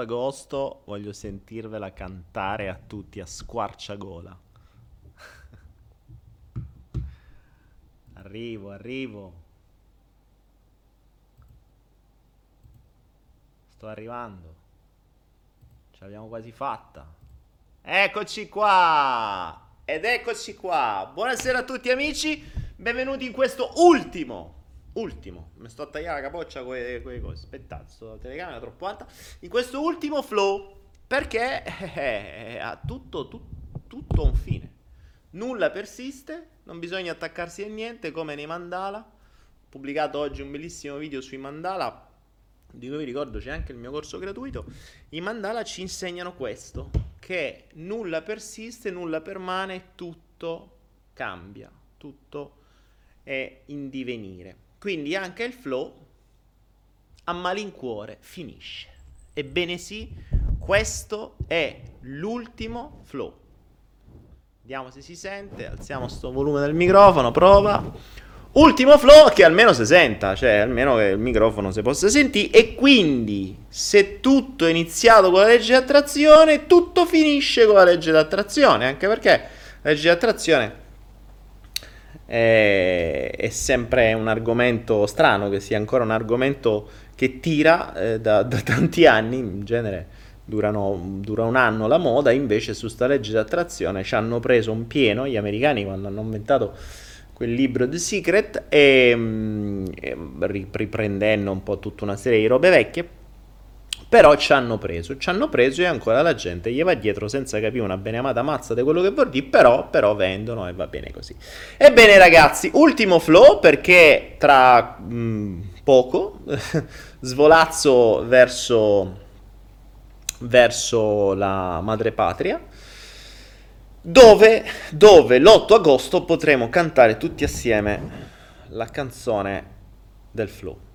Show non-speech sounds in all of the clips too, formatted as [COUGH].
agosto voglio sentirvela cantare a tutti a squarciagola. [LAUGHS] arrivo, arrivo. Sto arrivando. Ce l'abbiamo quasi fatta. Eccoci qua! Ed eccoci qua. Buonasera a tutti amici. Benvenuti in questo ultimo ultimo, mi sto a tagliare la capoccia con quelle cose, aspettate, sto la telecamera troppo alta, in questo ultimo flow, perché eh, ha tutto, tu- tutto un fine, nulla persiste, non bisogna attaccarsi a niente come nei mandala, ho pubblicato oggi un bellissimo video sui mandala, di cui vi ricordo c'è anche il mio corso gratuito, i mandala ci insegnano questo, che nulla persiste, nulla permane, tutto cambia, tutto è in divenire. Quindi anche il flow a malincuore finisce. Ebbene sì, questo è l'ultimo flow. Vediamo se si sente, alziamo sto volume del microfono, prova. Ultimo flow che almeno si senta, cioè almeno che il microfono si possa sentire e quindi se tutto è iniziato con la legge di attrazione, tutto finisce con la legge di attrazione, anche perché la legge di attrazione è, è sempre un argomento strano, che sia ancora un argomento che tira eh, da, [LAUGHS] da tanti anni, in genere durano, dura un anno la moda, invece su sta legge di attrazione ci hanno preso un pieno gli americani quando hanno inventato quel libro The Secret e, mm, e riprendendo un po' tutta una serie di robe vecchie Però ci hanno preso, ci hanno preso e ancora la gente gli va dietro senza capire una beneamata mazza di quello che vuol dire, però, però vendono e va bene così. Ebbene ragazzi, ultimo flow perché tra mh, mm, poco [LAUGHS] svolazzo verso, verso la madrepatria dove, dove l'8 agosto potremo cantare tutti assieme la canzone del flow.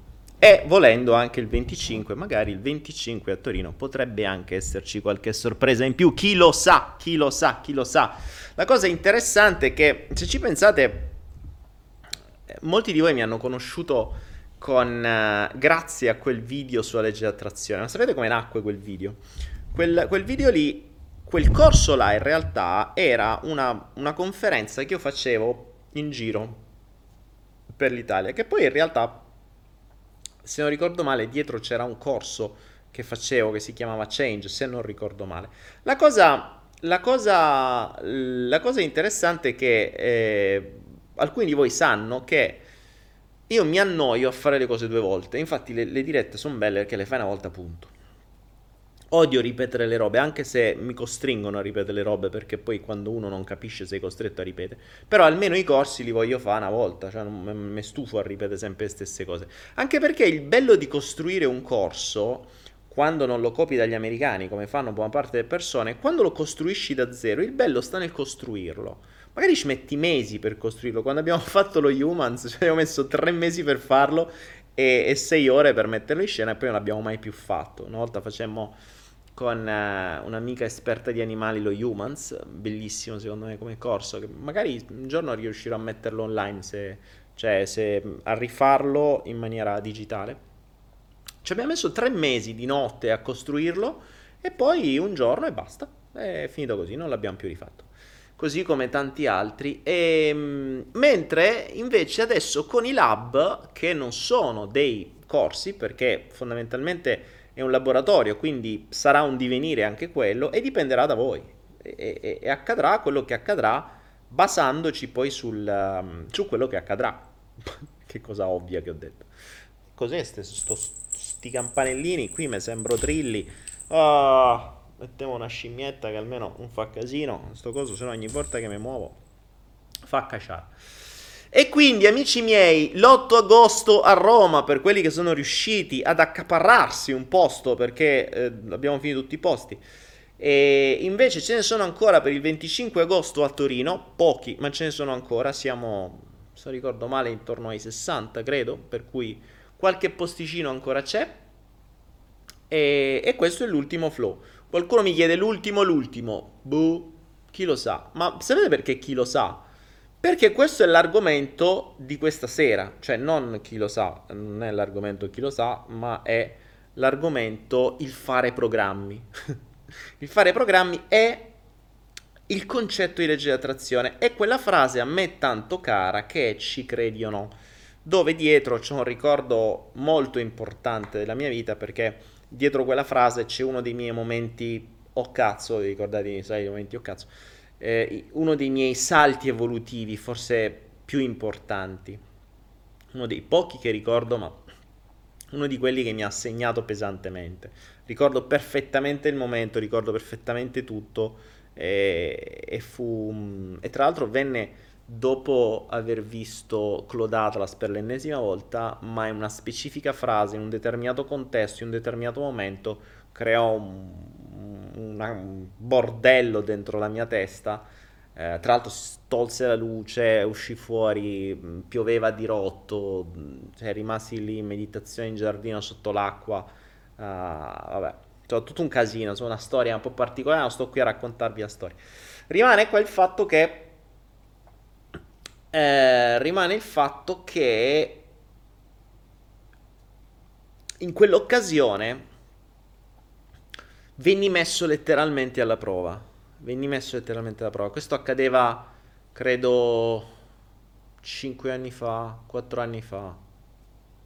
E volendo anche il 25, magari il 25 a Torino potrebbe anche esserci qualche sorpresa in più, chi lo sa, chi lo sa, chi lo sa. La cosa interessante è che se ci pensate, molti di voi mi hanno conosciuto con, uh, grazie a quel video sulla legge di attrazione. Ma sapete come nacque quel video? Quel, quel video lì, quel corso là in realtà era una, una conferenza che io facevo in giro per l'Italia, che poi in realtà se non ricordo male, dietro c'era un corso che facevo che si chiamava Change, se non ricordo male. La cosa, la cosa, la cosa interessante è che eh, alcuni di voi sanno che io mi annoio a fare le cose due volte, infatti le, le dirette sono belle perché le fai una volta punto. Odio ripetere le robe, anche se mi costringono a ripetere le robe, perché poi quando uno non capisce sei costretto a ripetere. Però almeno i corsi li voglio fare una volta, cioè mi stufo a ripetere sempre le stesse cose. Anche perché il bello di costruire un corso, quando non lo copi dagli americani, come fanno buona parte delle persone, quando lo costruisci da zero, il bello sta nel costruirlo. Magari ci metti mesi per costruirlo. Quando abbiamo [LAUGHS] fatto lo Humans, cioè ho messo tre mesi per farlo e, e sei ore per metterlo in scena e poi non l'abbiamo mai più fatto. Una volta facemmo con uh, un'amica esperta di animali, lo Humans, bellissimo secondo me come corso, che magari un giorno riuscirò a metterlo online, se, cioè se, a rifarlo in maniera digitale. Ci abbiamo messo tre mesi di notte a costruirlo e poi un giorno e basta, è finito così, non l'abbiamo più rifatto. Così come tanti altri. E, ehm, mentre invece adesso con i lab, che non sono dei corsi, perché fondamentalmente è un laboratorio, quindi sarà un divenire anche quello e dipenderà da voi. E, e, e accadrà quello che accadrà basandoci poi sul, um, su quello che accadrà. [LAUGHS] che cosa ovvia che ho detto. Cos'è sto, sto, sti campanellini? Qui mi sembro trilli. Oh, mettiamo una scimmietta che almeno non fa casino. Sto coso, se no ogni volta che mi muovo fa cacciare. E quindi, amici miei, l'8 agosto a Roma, per quelli che sono riusciti ad accaparrarsi un posto, perché eh, abbiamo finito tutti i posti, e invece ce ne sono ancora per il 25 agosto a Torino, pochi, ma ce ne sono ancora, siamo, se ricordo male, intorno ai 60, credo, per cui qualche posticino ancora c'è. E, e questo è l'ultimo flow. Qualcuno mi chiede l'ultimo, l'ultimo. Boh, chi lo sa? Ma sapete perché chi lo sa? Perché questo è l'argomento di questa sera, cioè non chi lo sa, non è l'argomento chi lo sa, ma è l'argomento il fare programmi. [LAUGHS] il fare programmi è il concetto di legge di attrazione, è quella frase a me tanto cara che è ci credi o no, dove dietro c'è un ricordo molto importante della mia vita perché dietro quella frase c'è uno dei miei momenti o oh cazzo, vi ricordate, sai, i momenti o oh cazzo eh, uno dei miei salti evolutivi, forse più importanti, uno dei pochi che ricordo, ma uno di quelli che mi ha segnato pesantemente. Ricordo perfettamente il momento, ricordo perfettamente tutto e, e fu... e tra l'altro venne dopo aver visto Claude Atlas per l'ennesima volta, ma in una specifica frase, in un determinato contesto, in un determinato momento, creò un, un bordello dentro la mia testa. Eh, tra l'altro tolse la luce, uscì fuori, pioveva di rotto, cioè rimasi lì in meditazione in giardino sotto l'acqua. Uh, vabbè, cioè, tutto un casino, insomma, una storia un po' particolare, non sto qui a raccontarvi la storia. Rimane qua il fatto che... Eh, rimane il fatto che in quell'occasione venni messo letteralmente alla prova. Venni messo letteralmente alla prova. Questo accadeva, credo, 5 anni fa, 4 anni fa.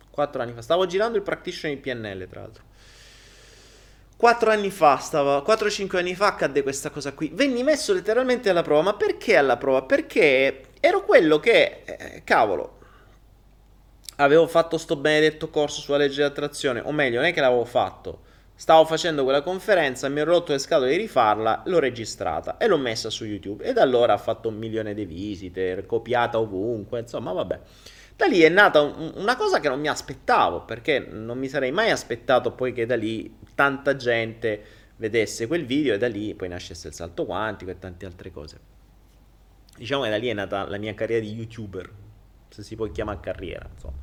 4 anni fa. Stavo girando il practitioner in PNL, tra l'altro. 4 anni fa, stava, 4-5 anni fa accadde questa cosa qui. Venni messo letteralmente alla prova. Ma perché alla prova? Perché ero quello che, eh, cavolo, avevo fatto sto benedetto corso sulla legge di attrazione. O meglio, non è che l'avevo fatto Stavo facendo quella conferenza, mi ero rotto le scatole di rifarla, l'ho registrata e l'ho messa su YouTube. E da allora ha fatto un milione di visite, copiata ovunque, insomma, vabbè. Da lì è nata un, una cosa che non mi aspettavo, perché non mi sarei mai aspettato poi che da lì tanta gente vedesse quel video e da lì poi nascesse il salto quantico e tante altre cose. Diciamo che da lì è nata la mia carriera di YouTuber, se si può chiamare carriera, insomma.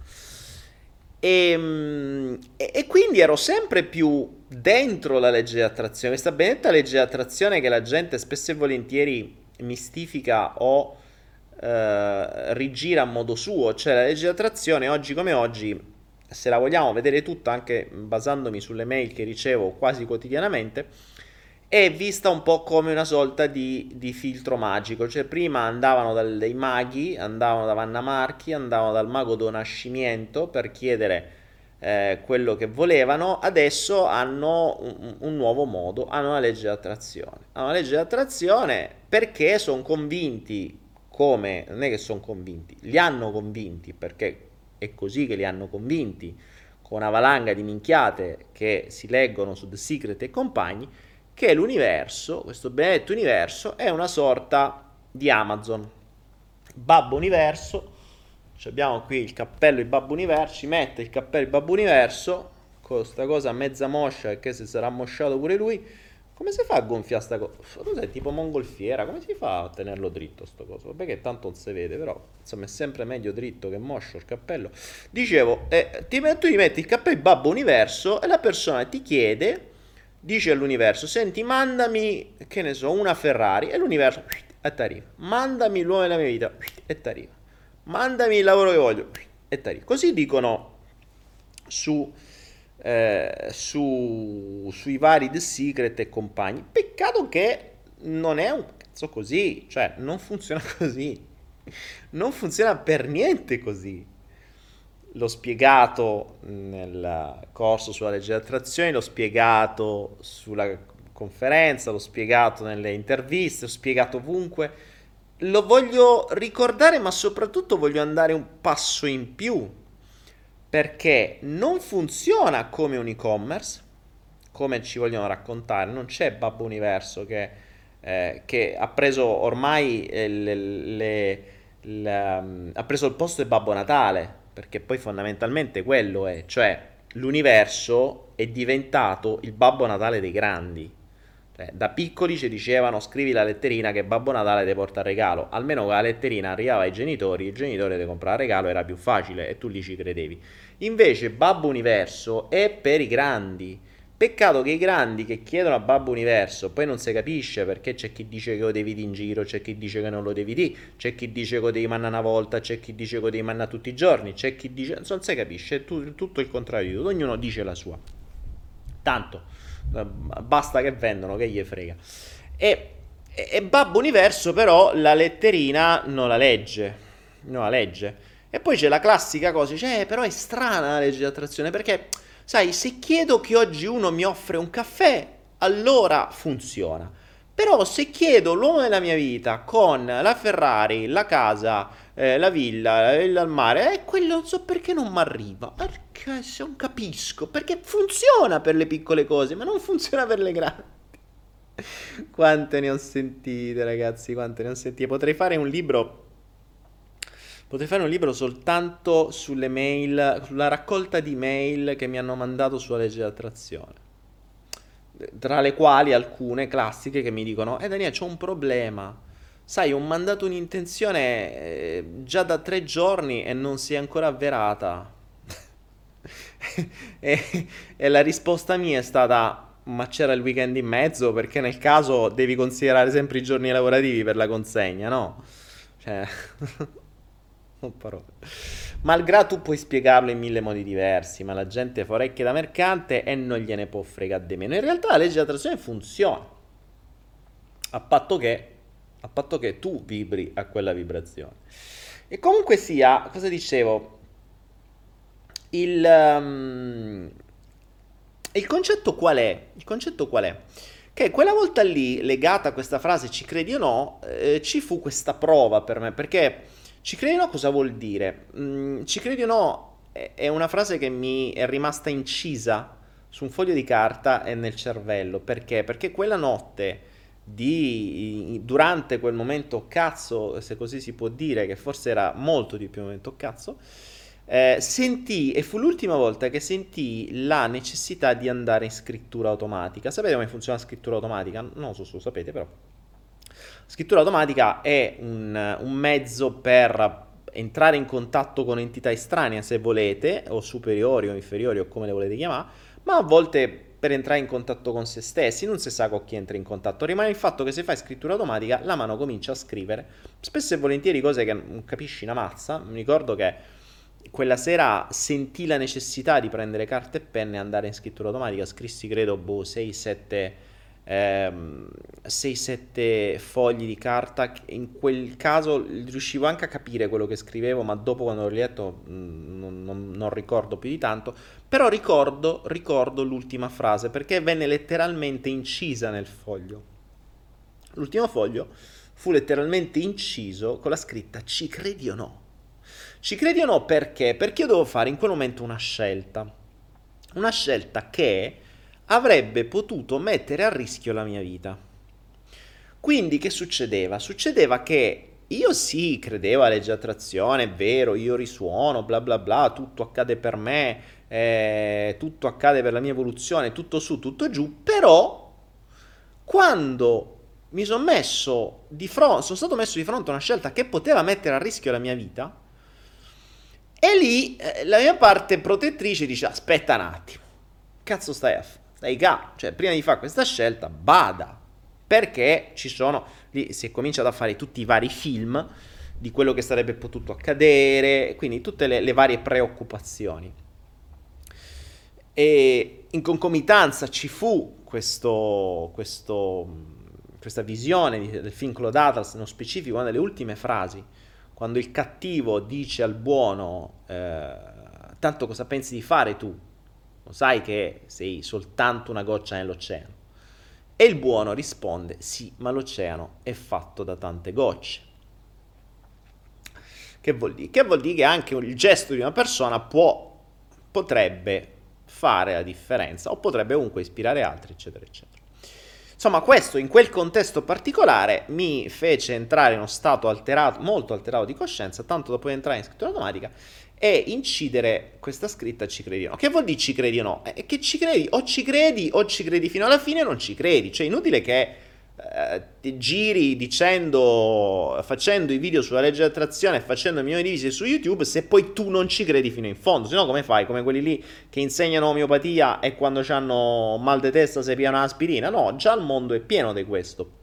Ehm, e, e, quindi ero sempre più dentro la legge di attrazione, questa benedetta legge di attrazione che la gente spesso e volentieri mistifica o eh, rigira a modo suo, cioè la legge di attrazione oggi come oggi, se la vogliamo vedere tutta anche basandomi sulle mail che ricevo quasi quotidianamente, è vista un po' come una sorta di, di filtro magico, cioè prima andavano dal, dei maghi, andavano da Vanna Marchi, andavano dal mago Don Nascimento per chiedere eh, quello che volevano, adesso hanno un, un, nuovo modo, hanno una legge di attrazione. Hanno una legge di attrazione perché sono convinti, come, non è che sono convinti, li hanno convinti perché è così che li hanno convinti, con una valanga di minchiate che si leggono su The Secret e compagni, che l'universo, questo benedetto universo, è una sorta di Amazon. Babbo Universo, abbiamo qui il cappello di Babbo Universo, ci mette il cappello di Babbo Universo, con questa cosa mezza moscia, che se sarà mosciato pure lui, come si fa a gonfiare sta cosa? Cos'è tipo mongolfiera? Come si fa a tenerlo dritto sto coso? Vabbè che tanto non si vede, però insomma è sempre meglio dritto che moscio il cappello. Dicevo, eh, ti, tu gli metti il cappello di Babbo Universo e la persona ti chiede dice all'universo, senti, mandami, che ne so, una Ferrari, e l'universo, e t'arriva. Mandami l'uomo della mia vita, e t'arriva. Mandami il lavoro che voglio, e t'arriva. Così dicono su, eh, su, sui vari The Secret e compagni. Peccato che non è un cazzo così, cioè non funziona [LAUGHS] così. Non funziona per niente così l'ho spiegato nel corso sulla legge di attrazione, l'ho spiegato sulla conferenza, l'ho spiegato nelle interviste, l'ho spiegato ovunque. Lo voglio ricordare, ma soprattutto voglio andare un passo in più, perché non funziona come un e-commerce, come ci vogliono raccontare, non c'è Babbo Universo che, eh, che ha preso ormai eh, le, le, le, um, ha preso il posto di Babbo Natale perché poi fondamentalmente quello è, cioè l'universo è diventato il Babbo Natale dei grandi. Cioè, da piccoli ci dicevano scrivi la letterina che Babbo Natale ti porta il regalo, almeno la letterina arrivava ai genitori, il genitore ti comprava il regalo, era più facile e tu lì ci credevi. Invece Babbo Universo è per i grandi Peccato che i grandi che chiedono a Babbo Universo, poi non si capisce perché c'è chi dice che lo devi dire in giro, c'è chi dice che non lo devi dire, c'è chi dice che lo devi mandare una volta, c'è chi dice che lo devi mandare tutti i giorni, c'è chi dice... non si capisce, è tu, tutto il contrario di tutto, ognuno dice la sua. Tanto, eh, basta che vendono, che gli frega. E, e, e Babbo Universo però la letterina non la legge, non la legge. E poi c'è la classica cosa, eh, però è strana la legge di attrazione perché Sai, se chiedo che oggi uno mi offre un caffè, allora funziona. Però se chiedo l'uomo della mia vita con la Ferrari, la casa, eh, la villa, la villa al mare, eh, quello non so perché non mi arriva. Perché non capisco. Perché funziona per le piccole cose, ma non funziona per le grandi. Quante ne ho sentite, ragazzi, quante ne ho sentite. Potrei fare un libro Potrei fare un libro soltanto sulle mail, sulla raccolta di mail che mi hanno mandato sulla legge di attrazione. Tra le quali alcune classiche che mi dicono: Eh, Daniele, c'è un problema. Sai, ho mandato un'intenzione eh, già da tre giorni e non si è ancora avverata. [LAUGHS] e, e la risposta mia è stata: Ma c'era il weekend in mezzo? Perché nel caso devi considerare sempre i giorni lavorativi per la consegna, no? Cioè. [LAUGHS] [LAUGHS] parole. Malgrado tu puoi spiegarlo in mille modi diversi, ma la gente fa orecchie da mercante e non gliene può fregare di meno. In realtà la legge di attrazione funziona, a patto che, a patto che tu vibri a quella vibrazione. E comunque sia, cosa dicevo? Il, um, il concetto qual è? Il concetto qual è? Che quella volta lì, legata a questa frase, ci credi o no, eh, ci fu questa prova per me, perché ci credi o no cosa vuol dire? Mm, ci credi o no è una frase che mi è rimasta incisa su un foglio di carta e nel cervello. Perché? Perché quella notte, di, durante quel momento cazzo, se così si può dire, che forse era molto di più momento cazzo, eh, sentì, e fu l'ultima volta che sentii la necessità di andare in scrittura automatica. Sapete come funziona la scrittura automatica? Non so se lo sapete, però. Scrittura automatica è un, un mezzo per entrare in contatto con entità estranee, se volete, o superiori o inferiori o come le volete chiamare, ma a volte per entrare in contatto con se stessi, non si sa con chi entra in contatto. Rimane il fatto che se fai scrittura automatica, la mano comincia a scrivere, spesso e volentieri cose che non capisci una mazza. Mi ricordo che quella sera sentì la necessità di prendere carta e penne e andare in scrittura automatica. Scrissi, credo, boh, 6-7 ehm, 6-7 fogli di carta. In quel caso riuscivo anche a capire quello che scrivevo, ma dopo quando l'ho letto mm, non, non, non, ricordo più di tanto. Però ricordo, ricordo l'ultima frase perché venne letteralmente incisa nel foglio. L'ultimo foglio fu letteralmente inciso con la scritta ci credi o no? Ci credi o no perché? Perché io devo fare in quel momento una scelta. Una scelta che avrebbe potuto mettere a rischio la mia vita. Quindi che succedeva? Succedeva che io sì, credevo a legge attrazione, è vero, io risuono, bla bla bla, tutto accade per me, eh, tutto accade per la mia evoluzione, tutto su, tutto giù, però quando mi sono messo di fronte, sono stato messo di fronte a una scelta che poteva mettere a rischio la mia vita, e lì eh, la mia parte protettrice dice: Aspetta un attimo, cazzo stai a fare? Stai ca, cioè prima di fare questa scelta, bada perché ci sono lì si è cominciato a fare tutti i vari film di quello che sarebbe potuto accadere, quindi tutte le, le varie preoccupazioni. E in concomitanza ci fu questo, questo, questa visione del film Claude Atlas, nello specifico una delle ultime frasi quando il cattivo dice al buono, eh, tanto cosa pensi di fare tu? Lo sai che sei soltanto una goccia nell'oceano. E il buono risponde, sì, ma l'oceano è fatto da tante gocce. Che vuol dire? Che vuol dire che anche il gesto di una persona può, potrebbe fare la differenza o potrebbe comunque ispirare altri, eccetera, eccetera. Insomma, questo in quel contesto particolare mi fece entrare in uno stato alterato, molto alterato di coscienza, tanto da poi entrare in scrittura automatica e incidere questa scritta ci credi o no. Che vuol dire ci credi o no? È che ci credi, o ci credi o ci credi fino alla fine o non ci credi. Cioè, inutile che eh, ti giri dicendo, facendo i video sulla legge dell'attrazione e facendo milioni di visite su YouTube se poi tu non ci credi fino in fondo. Se no, come fai? Come quelli lì che insegnano omeopatia e quando hanno mal di testa si piano aspirina? No, già il mondo è pieno di questo.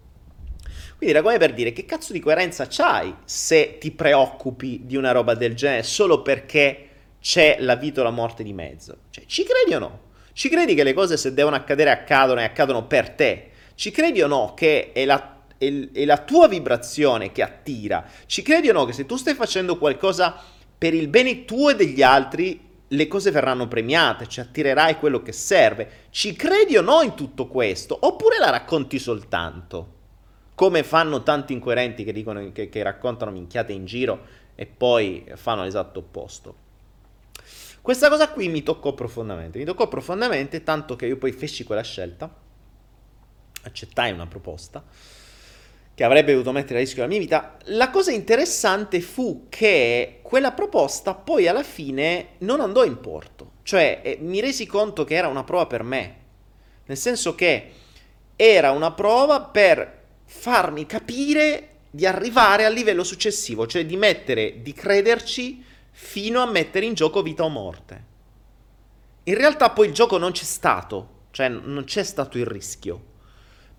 Quindi era come per dire che cazzo di coerenza c'hai se ti preoccupi di una roba del genere solo perché c'è la vita o la morte di mezzo. Cioè, ci credi o no? Ci credi che le cose se devono accadere accadono e accadono per te? Ci credi o no che è la, è, è la tua vibrazione che attira? Ci credi o no che se tu stai facendo qualcosa per il bene tuo e degli altri, le cose verranno premiate, ci attirerai quello che serve? Ci credi o no in tutto questo? Oppure la racconti soltanto? Come fanno tanti incoerenti che, dicono, che, che raccontano minchiate in giro e poi fanno l'esatto opposto. Questa cosa qui mi toccò profondamente, mi toccò profondamente tanto che io poi feci quella scelta accettai una proposta che avrebbe dovuto mettere a rischio la mia vita. La cosa interessante fu che quella proposta poi alla fine non andò in porto, cioè eh, mi resi conto che era una prova per me, nel senso che era una prova per farmi capire di arrivare al livello successivo, cioè di mettere, di crederci fino a mettere in gioco vita o morte. In realtà poi il gioco non c'è stato, cioè non c'è stato il rischio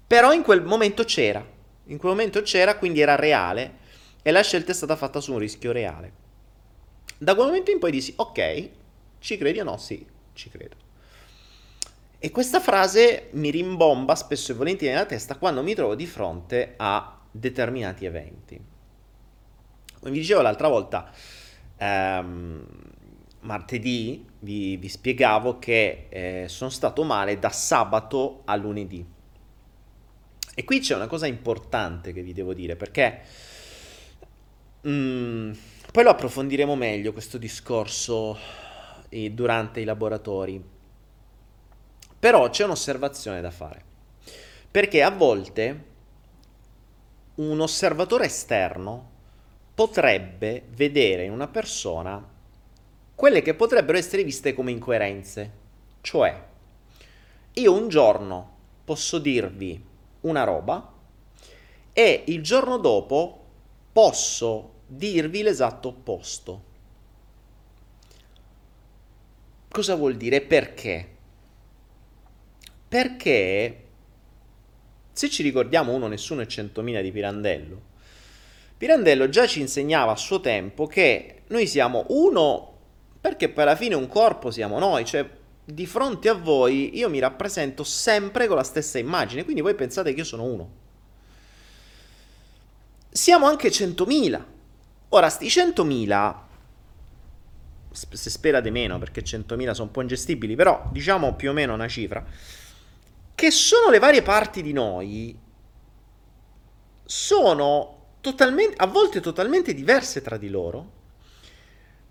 però in quel momento c'era, in quel momento c'era, quindi era reale e la scelta è stata fatta su un rischio reale. Da quel momento in poi dissi, ok, ci credi o no? Sì, ci credo. E questa frase mi rimbomba spesso e volentieri nella testa quando mi trovo di fronte a determinati eventi. Come vi dicevo l'altra volta, ehm, martedì vi, vi, spiegavo che eh, sono stato male da sabato a lunedì. E qui c'è una cosa importante che vi devo dire, perché mm, poi lo approfondiremo meglio questo discorso eh, durante i laboratori. Però c'è un'osservazione da fare, perché a volte un osservatore esterno potrebbe vedere in una persona quelle che potrebbero essere viste come incoerenze. Cioè, io un giorno posso dirvi una roba e il giorno dopo posso dirvi l'esatto opposto. Cosa vuol dire? Perché? Perché se ci ricordiamo uno, nessuno e centomila di Pirandello, Pirandello già ci insegnava a suo tempo che noi siamo uno perché poi alla fine un corpo siamo noi, cioè di fronte a voi io mi rappresento sempre con la stessa immagine, quindi voi pensate che io sono uno. Siamo anche 100.000. Ora, sti 100.000, se spera di meno perché 100.000 sono un po' ingestibili, però diciamo più o meno una cifra, che sono le varie parti di noi, sono totalmente, a volte totalmente diverse tra di loro,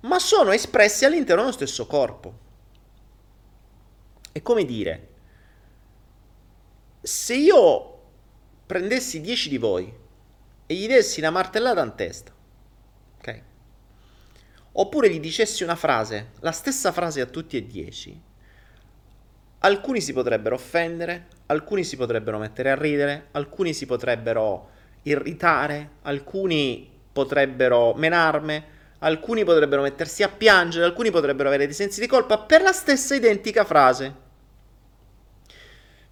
ma sono espressi all'interno dello stesso corpo. È come dire, se io prendessi 10 di voi e gli dessi una martellata in testa, ok? Oppure gli dicessi una frase, la stessa frase a tutti e 10, alcuni si potrebbero offendere, alcuni si potrebbero mettere a ridere, alcuni si potrebbero irritare, alcuni potrebbero menarmi, alcuni potrebbero mettersi a piangere, alcuni potrebbero avere dei sensi di colpa per la stessa identica frase.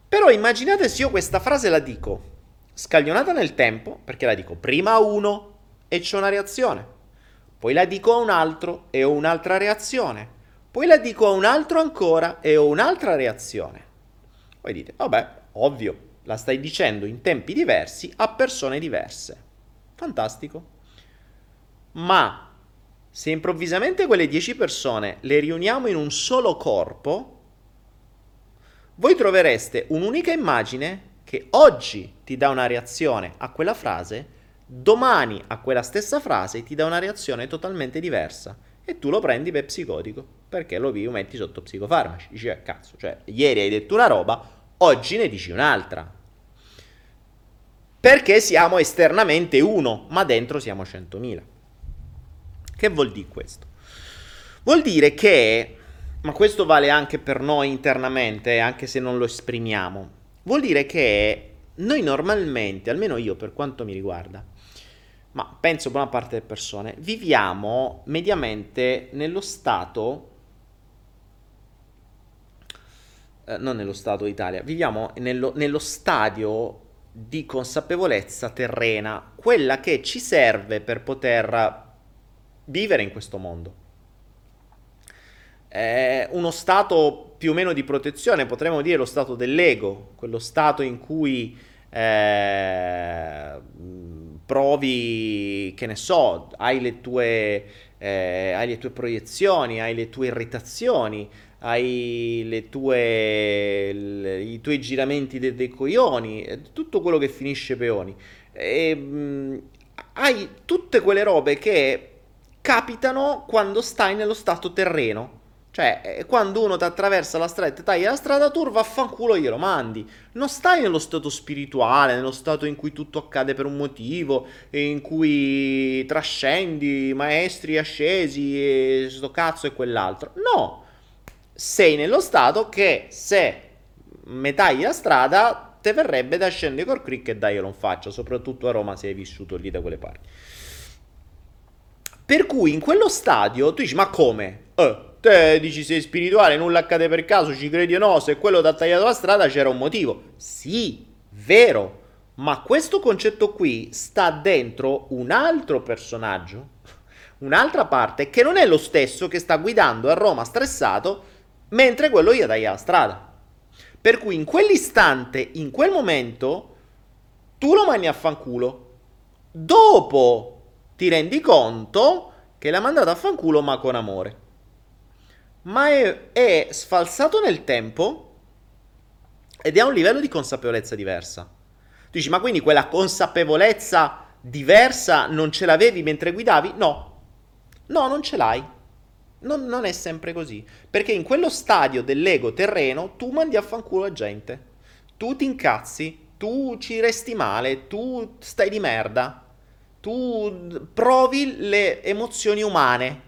Però immaginate se io questa frase la dico scaglionata nel tempo, perché la dico prima a uno e c'è una reazione, poi la dico a un altro e ho un'altra reazione, poi la dico a un altro ancora e ho un'altra reazione. Voi dite, vabbè, ovvio, la stai dicendo in tempi diversi a persone diverse. Fantastico. Ma se improvvisamente quelle 10 persone le riuniamo in un solo corpo, voi trovereste un'unica immagine che oggi ti dà una reazione a quella frase, domani a quella stessa frase ti dà una reazione totalmente diversa e tu lo prendi per psicotico perché lo metti sotto psicofarmaci. Dici, eh, cazzo, cioè, ieri hai detto una roba, oggi ne dici un'altra. Perché siamo esternamente uno, ma dentro siamo 100.000. Che vuol dire questo? Vuol dire che, ma questo vale anche per noi internamente, anche se non lo esprimiamo, vuol dire che noi normalmente, almeno io per quanto mi riguarda, ma penso buona parte delle persone, viviamo mediamente nello stato, eh, non nello stato Italia, viviamo nello, nello stadio di consapevolezza terrena, quella che ci serve per poter vivere in questo mondo. È uno stato più o meno di protezione, potremmo dire lo stato dell'ego, quello stato in cui eh, provi, che ne so, hai le, tue, eh, hai le tue proiezioni, hai le tue irritazioni, hai tue, le, i tuoi giramenti dei, dei coglioni, tutto quello che finisce peoni. E, mh, hai tutte quelle robe che capitano quando stai nello stato terreno. Cioè, eh, quando uno ti attraversa la strada e ti taglia la strada, tu vaffanculo glielo mandi. Non stai nello stato spirituale, nello stato in cui tutto accade per un motivo, in cui trascendi maestri ascesi e sto cazzo e quell'altro. No, sei nello stato che se mi tagli la strada, te verrebbe da scendere col crick e dai io non faccio, soprattutto a Roma se hai vissuto lì da quelle parti. Per cui in quello stadio tu dici, ma come? Eh, te dici sei spirituale, nulla accade per caso, ci credi o no, se quello ti ha tagliato la strada c'era un motivo. Sì, vero, ma questo concetto qui sta dentro un altro personaggio, un'altra parte che non è lo stesso che sta guidando a Roma stressato mentre quello gli taglia la strada. Per cui in quell'istante, in quel momento, tu lo mani a fanculo. Dopo ti rendi conto che l'ha mandato a fanculo ma con amore. Ma è, è sfalsato nel tempo ed è a un livello di consapevolezza diversa. Tu dici, ma quindi quella consapevolezza diversa non ce l'avevi mentre guidavi? No, no, non ce l'hai. Non, non è sempre così. Perché in quello stadio dell'ego terreno tu mandi a fanculo la gente. Tu ti incazzi, tu ci resti male, tu stai di merda. Tu provi le emozioni umane,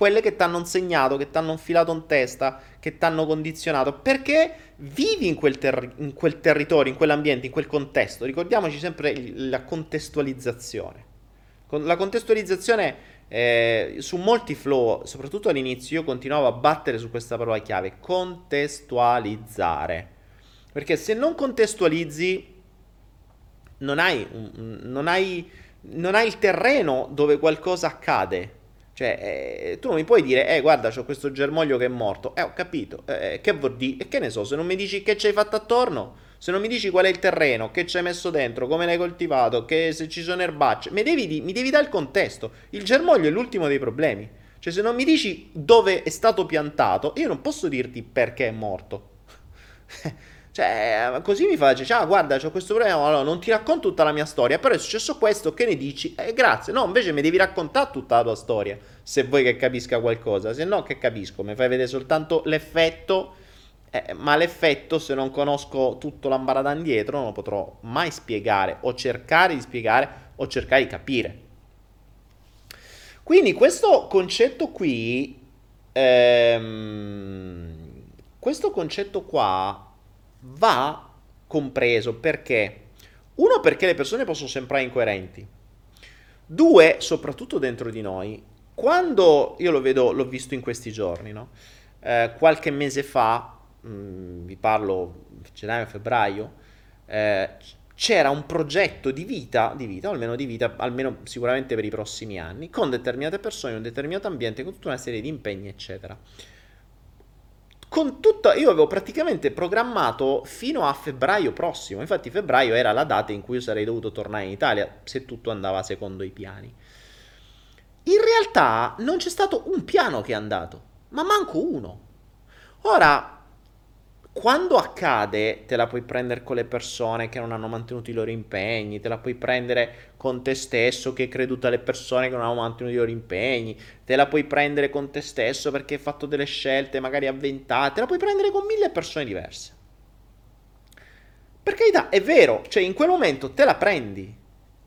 quelle che ti hanno insegnato, che ti hanno infilato in testa, che ti hanno condizionato, perché vivi in quel, ter- in quel territorio, in quell'ambiente, in quel contesto. Ricordiamoci sempre la contestualizzazione. La contestualizzazione eh, su molti flow, soprattutto all'inizio, io continuavo a battere su questa parola chiave, contestualizzare. Perché se non contestualizzi, non hai, non hai, non hai il terreno dove qualcosa accade. Cioè, eh, tu non mi puoi dire, eh, guarda, c'ho questo germoglio che è morto. Eh, ho capito. Eh, che vuol dire? E che ne so, se non mi dici che ci hai fatto attorno, se non mi dici qual è il terreno, che ci hai messo dentro, come l'hai coltivato, che se ci sono erbacce, mi devi, mi devi dare il contesto. Il germoglio è l'ultimo dei problemi. Cioè, se non mi dici dove è stato piantato, io non posso dirti perché è morto. [LAUGHS] cioè, così mi fa, dice, ah, guarda, ho questo problema, allora non ti racconto tutta la mia storia, però è successo questo, che ne dici? Eh, grazie. No, invece mi devi raccontare tutta la tua storia, se vuoi che capisca qualcosa. Se no, che capisco? Mi fai vedere soltanto l'effetto eh, ma l'effetto, se non conosco tutto l'ambaradan dietro, non lo potrò mai spiegare, o cercare di spiegare, o cercare di capire. Quindi questo concetto qui, ehm, questo concetto qua va compreso perché, uno, perché le persone possono sembrare incoerenti, due, soprattutto dentro di noi, quando io lo vedo, l'ho visto in questi giorni, no? eh, qualche mese fa mh, mm, vi parlo gennaio-febbraio, eh, c'era un progetto di vita, di vita, o almeno di vita, almeno sicuramente per i prossimi anni, con determinate persone, un determinato ambiente, con tutta una serie di impegni, eccetera. Con tutta, io avevo praticamente programmato fino a febbraio prossimo, infatti febbraio era la data in cui io sarei dovuto tornare in Italia, se tutto andava secondo i piani. In realtà non c'è stato un piano che è andato, ma manco uno. Ora, quando accade, te la puoi prendere con le persone che non hanno mantenuto i loro impegni, te la puoi prendere con te stesso che hai creduto alle persone che non hanno mantenuto i loro impegni, te la puoi prendere con te stesso perché hai fatto delle scelte magari avventate, te la puoi prendere con mille persone diverse. Per carità, è vero, cioè in quel momento te la prendi.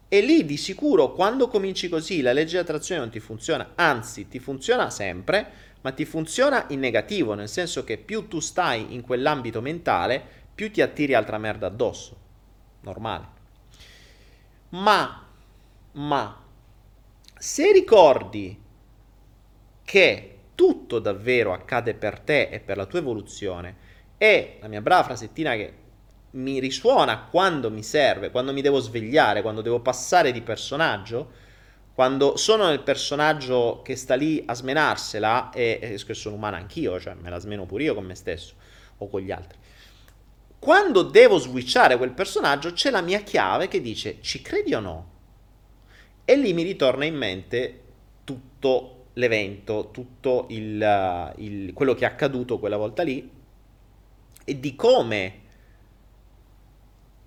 E lì di sicuro quando cominci così la legge di attrazione non ti funziona, anzi ti funziona sempre ma ti funziona in negativo, nel senso che più tu stai in quell'ambito mentale, più ti attiri altra merda addosso. Normale. Ma, ma, se ricordi che tutto davvero accade per te e per la tua evoluzione, e la mia brava frasettina che mi risuona quando mi serve, quando mi devo svegliare, quando devo passare di personaggio, quando sono nel personaggio che sta lì a smenarsela, e, e sono umana anch'io, cioè me la smeno pure io con me stesso o con gli altri. Quando devo switchare quel personaggio, c'è la mia chiave che dice ci credi o no? E lì mi ritorna in mente tutto l'evento, tutto il, il, quello che è accaduto quella volta lì e di come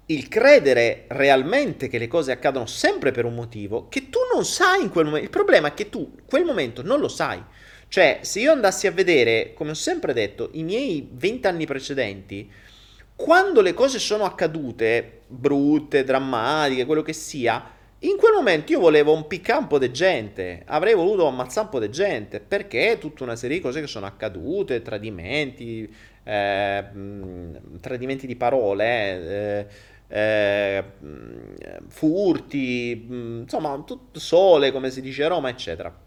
il credere realmente che le cose accadono sempre per un motivo che tu non sai in quel momento. Il problema è che tu quel momento non lo sai. Cioè, se io andassi a vedere, come ho sempre detto, i miei vent'anni precedenti, quando le cose sono accadute, brutte, drammatiche, quello che sia, in quel momento io volevo un piccare un po' di gente, avrei voluto ammazzare un po' di gente, perché tutta una serie di cose che sono accadute, tradimenti, eh, tradimenti di parole, eh, eh, furti, insomma, tutto sole, come si dice a Roma, eccetera.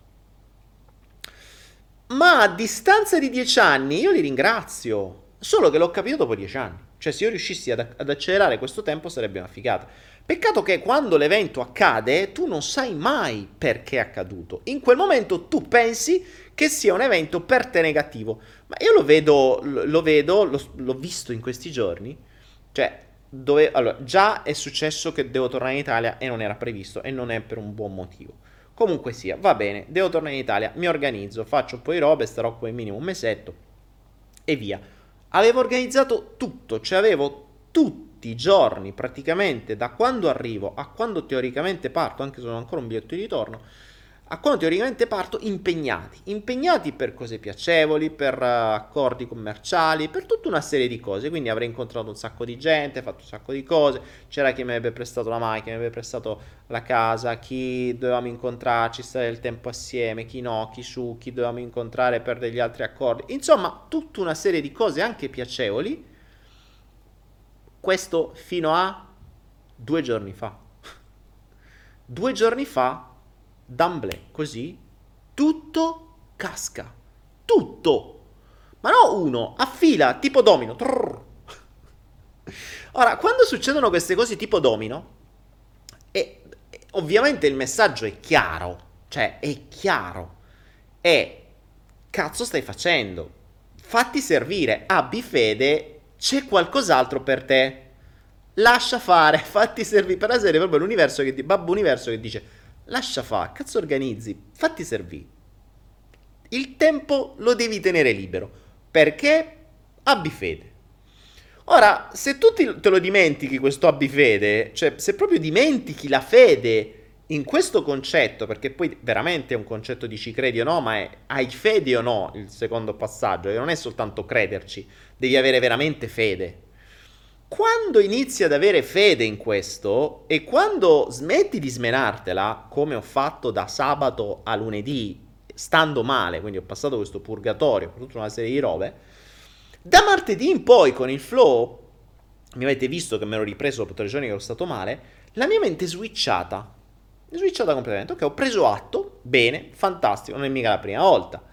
Ma a distanza di dieci anni io li ringrazio, solo che l'ho capito dopo dieci anni. Cioè, se io riuscissi ad, ad accelerare questo tempo sarebbe una figata. Peccato che quando l'evento accade tu non sai mai perché è accaduto. In quel momento tu pensi che sia un evento per te negativo. Ma io lo vedo, lo vedo, lo, l'ho visto in questi giorni. Cioè, dove, allora, già è successo che devo tornare in Italia e non era previsto e non è per un buon motivo. Comunque sia, va bene, devo tornare in Italia, mi organizzo, faccio un po' di robe, starò come minimo un mesetto e via. Avevo organizzato tutto, cioè avevo tutti i giorni praticamente da quando arrivo a quando teoricamente parto, anche se non ho ancora un biglietto di ritorno, a quando teoricamente parto impegnati, impegnati per cose piacevoli, per uh, accordi commerciali, per tutta una serie di cose, quindi avrei incontrato un sacco di gente, fatto un sacco di cose, c'era chi mi avrebbe prestato la macchina, mi avrebbe prestato la casa, chi dovevamo incontrarci, stare il tempo assieme, chi no, chi su, chi dovevamo incontrare per degli altri accordi, insomma tutta una serie di cose anche piacevoli, questo fino a due giorni fa. [LAUGHS] due giorni fa d'amblè, così, tutto casca. Tutto. Ma no uno, a fila, tipo domino. Trrr. Ora, quando succedono queste cose tipo domino, e, e, ovviamente il messaggio è chiaro, cioè è chiaro, è cazzo stai facendo? Fatti servire, abbi fede, c'è qualcos'altro per te. Lascia fare, [LAUGHS] fatti servire. Per la serie proprio l'universo che, Babbo Universo che dice lascia fa, cazzo organizzi, fatti servire. Il tempo lo devi tenere libero, perché abbi fede. Ora, se tu te lo dimentichi questo abbi fede, cioè se proprio dimentichi la fede in questo concetto, perché poi veramente è un concetto di ci credi o no, ma è hai fede o no il secondo passaggio, e non è soltanto crederci, devi avere veramente fede. Quando inizi ad avere fede in questo e quando smetti di smenartela, come ho fatto da sabato a lunedì, stando male, quindi ho passato questo purgatorio per tutta una serie di robe, da martedì in poi con il flow, mi avete visto che mi ero ripreso dopo tre giorni che ero stato male, la mia mente è switchata. È switchata completamente. Ok, ho preso atto, bene, fantastico, non è mica la prima volta.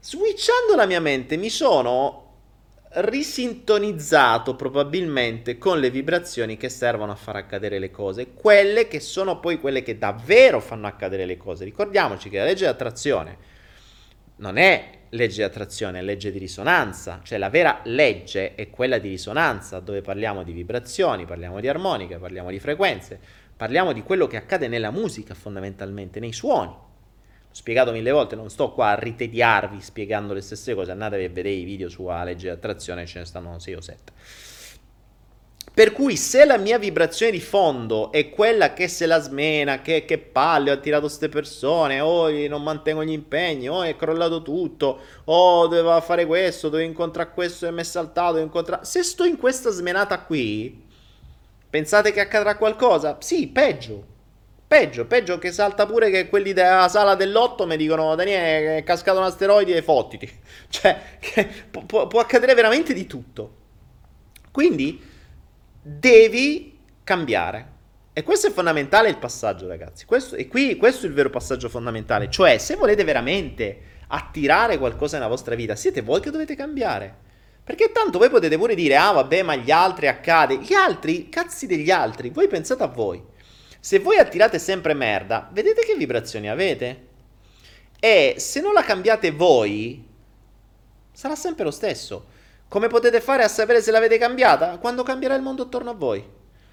Switchando la mia mente mi sono risintonizzato probabilmente con le vibrazioni che servono a far accadere le cose, quelle che sono poi quelle che davvero fanno accadere le cose. Ricordiamoci che la legge di attrazione non è legge di attrazione, è legge di risonanza, cioè la vera legge è quella di risonanza, dove parliamo di vibrazioni, parliamo di armonica, parliamo di frequenze, parliamo di quello che accade nella musica fondamentalmente, nei suoni spiegato mille volte, non sto qua a ritediarvi spiegando le stesse cose, andatevi a vedere i video sulla legge di attrazione, ce ne stanno 6 o 7. Per cui se la mia vibrazione di fondo è quella che se la smena, che, che palle, ho attirato queste persone, o oh, non mantengo gli impegni, o oh, è crollato tutto, o oh, doveva fare questo, dovevo incontrare questo e mi è saltato, incontra... Se sto in questa smenata qui, pensate che accadrà qualcosa? Sì, peggio. Peggio, peggio che salta pure che quelli della sala dell'otto mi dicono Daniele è cascato un asteroide e fottiti. [LAUGHS] Cioè, può, può accadere veramente di tutto. Quindi devi cambiare. E questo è fondamentale il passaggio, ragazzi. Questo, e qui questo è il vero passaggio fondamentale. Cioè, se volete veramente attirare qualcosa nella vostra vita, siete voi che dovete cambiare. Perché tanto voi potete pure dire, ah vabbè, ma gli altri accade. Gli altri, cazzi degli altri, voi pensate a voi. Se voi attirate sempre merda, vedete che vibrazioni avete? E se non la cambiate voi, sarà sempre lo stesso. Come potete fare a sapere se l'avete cambiata? Quando cambierà il mondo attorno a voi.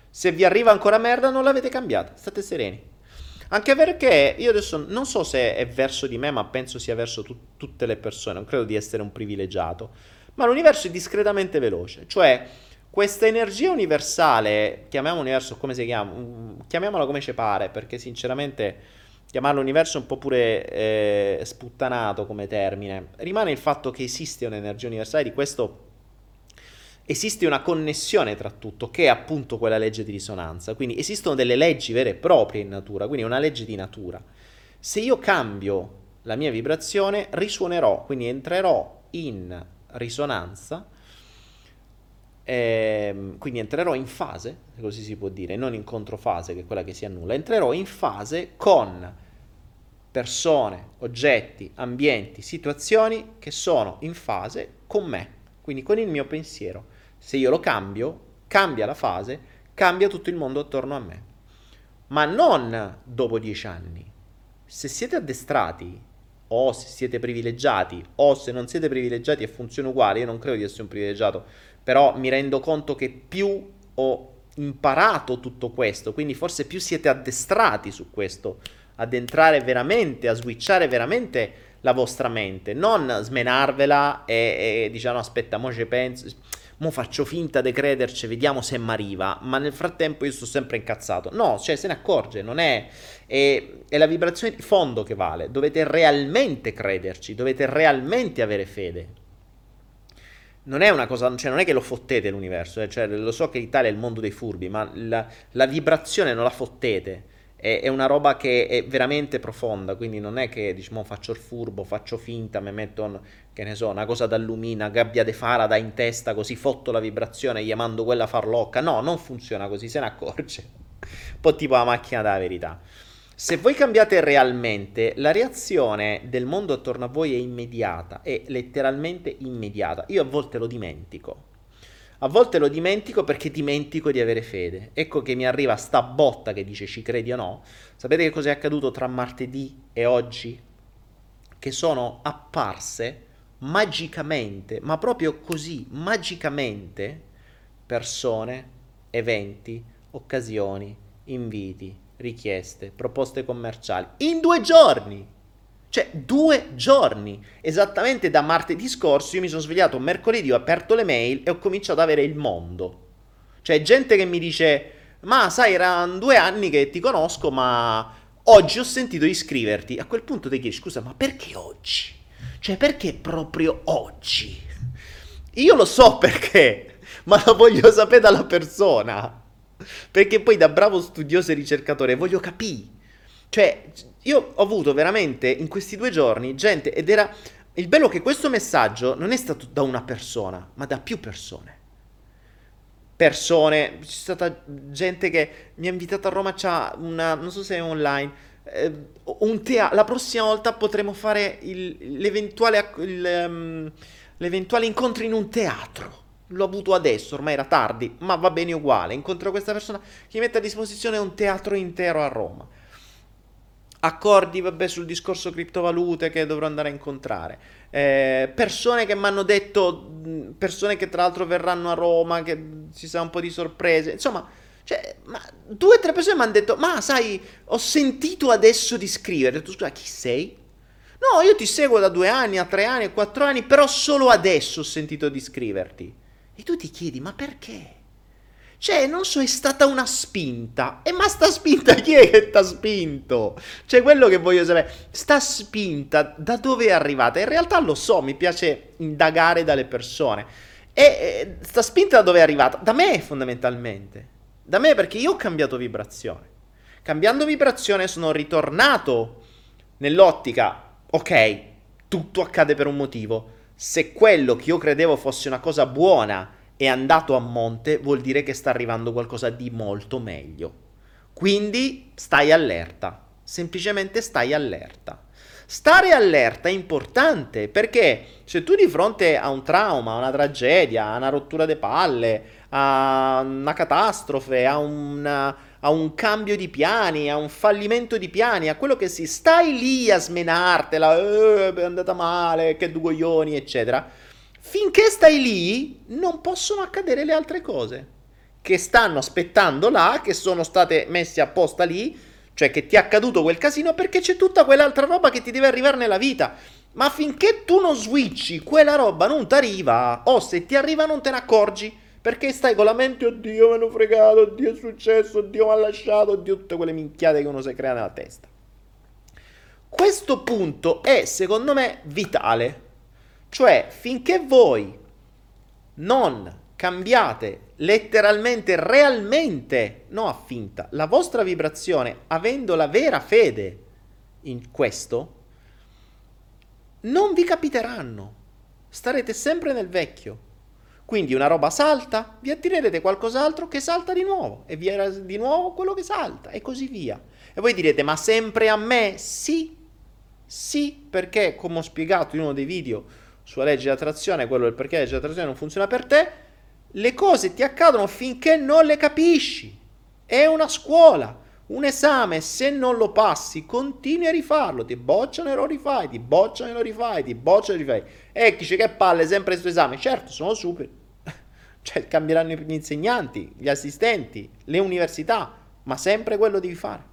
Se vi arriva ancora merda, non l'avete cambiata. State sereni. Anche perché io adesso non so se è verso di me, ma penso sia verso tu- tutte le persone. Non credo di essere un privilegiato. Ma l'universo è discretamente veloce. Cioè, questa energia universale, chiamiamola universo come si chiama, mm, chiamiamola come ci pare, perché sinceramente chiamarlo universo è un po' pure eh, sputtanato come termine. Rimane il fatto che esiste un'energia universale, di questo esiste una connessione tra tutto, che è appunto quella legge di risonanza. Quindi esistono delle leggi vere e proprie in natura, quindi una legge di natura. Se io cambio la mia vibrazione, risuonerò, quindi entrerò in risonanza eh, quindi entrerò in fase, così si può dire, non in controfase, che è quella che si annulla, entrerò in fase con persone, oggetti, ambienti, situazioni che sono in fase con me, quindi con il mio pensiero. Se io lo cambio, cambia la fase, cambia tutto il mondo attorno a me. Ma non dopo dieci anni. Se siete addestrati, o se siete privilegiati, o se non siete privilegiati e funziona uguale, io non credo di essere un privilegiato, però mi rendo conto che più ho imparato tutto questo, quindi forse più siete addestrati su questo, ad entrare veramente, a switchare veramente la vostra mente, non smenarvela e, e diciamo aspetta, mo ci penso, mo faccio finta di crederci, vediamo se mi arriva, ma nel frattempo io sto sempre incazzato. No, cioè se ne accorge, non è, è, è la vibrazione di fondo che vale, dovete realmente crederci, dovete realmente avere fede. Non è una cosa, cioè non è che lo fottete l'universo, eh, cioè lo so che l'Italia è il mondo dei furbi, ma la, la vibrazione non la fottete è, una roba che è veramente profonda, quindi non è che diciamo faccio il furbo, faccio finta, mi metto, che ne so, una cosa d'allumina, gabbia de Farada in testa, così fotto la vibrazione, gli mando quella farlocca. No, non funziona così, se ne accorge. Un po' tipo la macchina della verità. Se voi cambiate realmente, la reazione del mondo attorno a voi è immediata, è letteralmente immediata. Io a volte lo dimentico a volte lo dimentico perché dimentico di avere fede. Ecco che mi arriva sta botta che dice ci credi o no. Sapete che cosa è accaduto tra martedì e oggi? Che sono apparse magicamente, ma proprio così, magicamente, persone, eventi, occasioni, inviti, richieste, proposte commerciali. In due giorni! Cioè, due giorni. Esattamente da martedì scorso io mi sono svegliato mercoledì, ho aperto le mail e ho cominciato ad avere il mondo. Cioè, gente che mi dice, ma sai, erano due anni che ti conosco, ma oggi ho sentito di scriverti. A quel punto ti chiedi, scusa, ma perché oggi? Cioè, perché proprio oggi? Io lo so perché, [LAUGHS] ma lo voglio sapere dalla persona. Perché poi da bravo studioso e ricercatore voglio capire. Cioè, io ho avuto veramente in questi due giorni gente ed era... Il bello è che questo messaggio non è stato da una persona, ma da più persone. Persone, c'è stata gente che mi ha invitato a Roma, c'ha una, non so se è online, eh, un teatro, la prossima volta potremo fare il, l'eventuale, il, um, l'eventuale incontro in un teatro. L'ho avuto adesso, ormai era tardi, ma va bene uguale. Incontro questa persona che mette a disposizione un teatro intero a Roma accordi vabbè, sul discorso criptovalute che dovrò andare a incontrare, eh, persone che mi hanno detto, persone che tra l'altro verranno a Roma, che ci sarà un po' di sorprese, insomma, cioè, ma due o tre persone mi hanno detto, ma sai, ho sentito adesso di scrivere, ho detto, scusa, chi sei? No, io ti seguo da due anni, a tre anni, a quattro anni, però solo adesso ho sentito di scriverti. E tu ti chiedi, ma perché? Cioè, non so, è stata una spinta. E ma sta spinta chi è che t'ha spinto? Cioè, quello che voglio sapere, sta spinta da dove è arrivata? In realtà lo so, mi piace indagare dalle persone. E, e sta spinta da dove è arrivata? Da me, fondamentalmente. Da me perché io ho cambiato vibrazione. Cambiando vibrazione sono ritornato nell'ottica, ok, tutto accade per un motivo. Se quello che io credevo fosse una cosa buona è andato a monte vuol dire che sta arrivando qualcosa di molto meglio. Quindi stai allerta, semplicemente stai allerta. Stare allerta è importante perché se tu di fronte a un trauma, a una tragedia, a una rottura di palle, a una catastrofe, a, una, a un cambio di piani, a un fallimento di piani, a quello che si stai lì a smenartela, eh, è andata male, che due coglioni, eccetera Finché stai lì, non possono accadere le altre cose. Che stanno aspettando là, che sono state messe apposta lì, cioè che ti è accaduto quel casino perché c'è tutta quell'altra roba che ti deve arrivare nella vita. Ma finché tu non switchi, quella roba non ti arriva, o se ti arriva non te ne accorgi. Perché stai con la mente, oddio mi hanno fregato, oddio è successo, oddio mi ha lasciato, oddio tutte quelle minchiate che uno si crea nella testa. Questo punto è, secondo me, vitale. Cioè, finché voi non cambiate letteralmente, realmente, no a finta, la vostra vibrazione, avendo la vera fede in questo, non vi capiteranno. Starete sempre nel vecchio. Quindi una roba salta, vi attirerete qualcos'altro che salta di nuovo e vi era di nuovo quello che salta e così via. E voi direte, ma sempre a me? Sì, sì, perché come ho spiegato in uno dei video sulla legge di attrazione, quello del perché la legge di attrazione non funziona per te, le cose ti accadono finché non le capisci. È una scuola, un esame, se non lo passi, continui a rifarlo, ti bocciano e lo rifai, ti bocciano e lo rifai, ti bocciano e lo rifai. E dice che palle, sempre questo esame. Certo, sono super. Cioè, cambieranno gli insegnanti, gli assistenti, le università, ma sempre quello devi fare.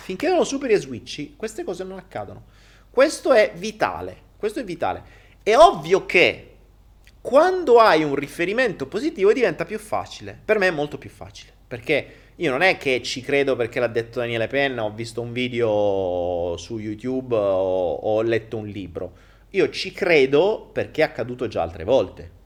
Finché non superi e switchi, queste cose non accadono. Questo è vitale. Questo è vitale. È ovvio che quando hai un riferimento positivo diventa più facile. Per me è molto più facile, perché io non è che ci credo perché l'ha detto Daniele Penna, ho visto un video su YouTube o ho letto un libro. Io ci credo perché è accaduto già altre volte.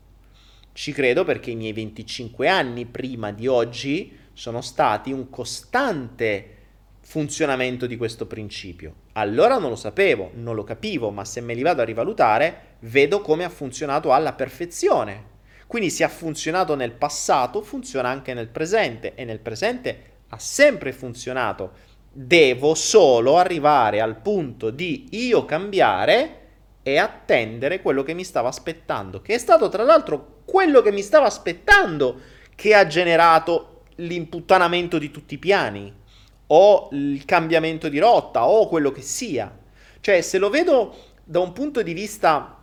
Ci credo perché i miei 25 anni prima di oggi sono stati un costante funzionamento di questo principio. Allora non lo sapevo, non lo capivo, ma se me li vado a rivalutare, vedo come ha funzionato alla perfezione. Quindi se ha funzionato nel passato, funziona anche nel presente e nel presente ha sempre funzionato. Devo solo arrivare al punto di io cambiare e attendere quello che mi stava aspettando, che è stato tra l'altro quello che mi stava aspettando che ha generato l'imputtanamento di tutti i piani o il cambiamento di rotta o quello che sia. Cioè, se lo vedo da un punto di vista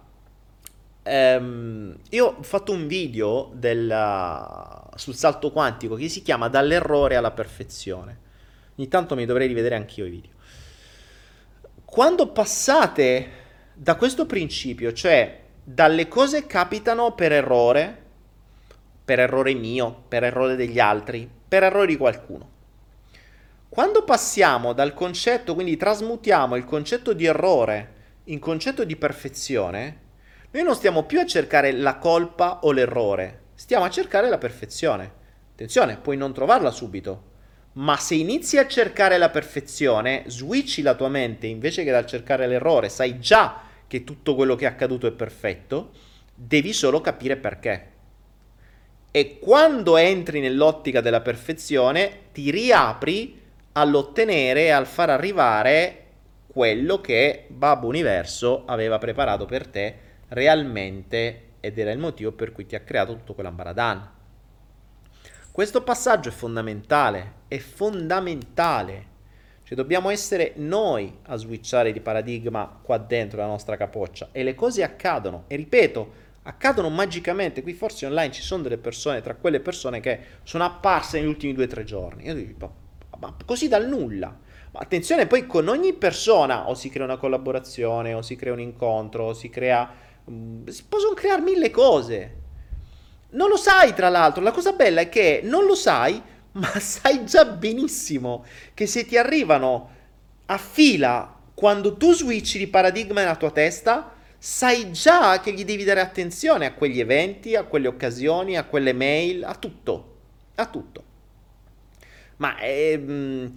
Um, io ho fatto un video del, uh, sul salto quantico che si chiama Dall'errore alla perfezione. Ogni tanto mi dovrei rivedere anch'io i video. Quando passate da questo principio, cioè dalle cose capitano per errore, per errore mio, per errore degli altri, per errore di qualcuno. Quando passiamo dal concetto, quindi trasmutiamo il concetto di errore in concetto di perfezione, noi non stiamo più a cercare la colpa o l'errore, stiamo a cercare la perfezione. Attenzione, puoi non trovarla subito, ma se inizi a cercare la perfezione, switchi la tua mente invece che dal cercare l'errore, sai già che tutto quello che è accaduto è perfetto, devi solo capire perché. E quando entri nell'ottica della perfezione, ti riapri all'ottenere e al far arrivare quello che Babbo Universo aveva preparato per te realmente ed era il motivo per cui ti ha creato tutto quell'ambaradan. Questo passaggio è fondamentale, è fondamentale. Cioè dobbiamo essere noi a switchare di paradigma qua dentro la nostra capoccia e le cose accadono e ripeto, accadono magicamente. Qui forse online ci sono delle persone, tra quelle persone che sono apparse negli ultimi due o tre giorni. Io dico, ma così dal nulla. Ma attenzione, poi con ogni persona o si crea una collaborazione, o si crea un incontro, o si crea Mm, si possono creare mille cose. Non lo sai, tra l'altro. La cosa bella è che non lo sai, ma sai già benissimo che se ti arrivano a fila quando tu switchi di paradigma nella tua testa, sai già che gli devi dare attenzione a quegli eventi, a quelle occasioni, a quelle mail, a tutto. A tutto. Ma eh,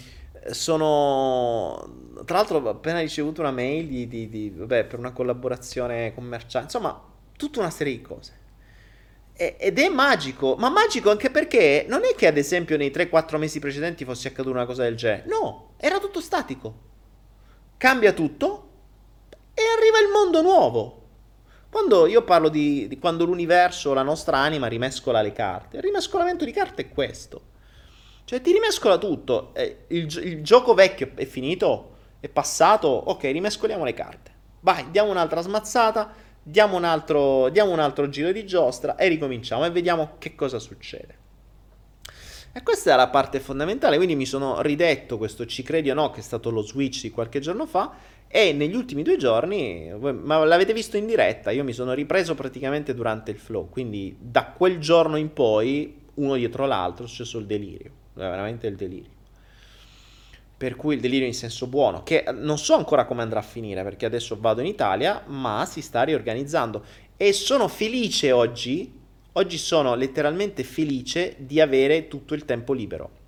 sono tra l'altro ho appena ricevuto una mail di, di, di, vabbè, per una collaborazione commerciale, insomma, tutta una serie di cose. Ed è magico, ma magico anche perché non è che ad esempio nei 3-4 mesi precedenti fosse accaduta una cosa del genere, no, era tutto statico. Cambia tutto e arriva il mondo nuovo. Quando io parlo di, di quando l'universo, la nostra anima rimescola le carte, il rimescolamento di carte è questo. Cioè ti rimescola tutto, il, il gioco vecchio è finito, è passato, ok, rimescoliamo le carte. Vai, diamo un'altra smazzata, diamo un altro, diamo un altro giro di giostra e ricominciamo e vediamo che cosa succede. E questa è la parte fondamentale, quindi mi sono ridetto questo ci credi o no, che è stato lo switch di qualche giorno fa, e negli ultimi due giorni, ma l'avete visto in diretta, io mi sono ripreso praticamente durante il flow, quindi da quel giorno in poi, uno dietro l'altro, è successo il delirio, veramente il delirio per cui il delirio in senso buono, che non so ancora come andrà a finire perché adesso vado in Italia, ma si sta riorganizzando e sono felice oggi, oggi sono letteralmente felice di avere tutto il tempo libero.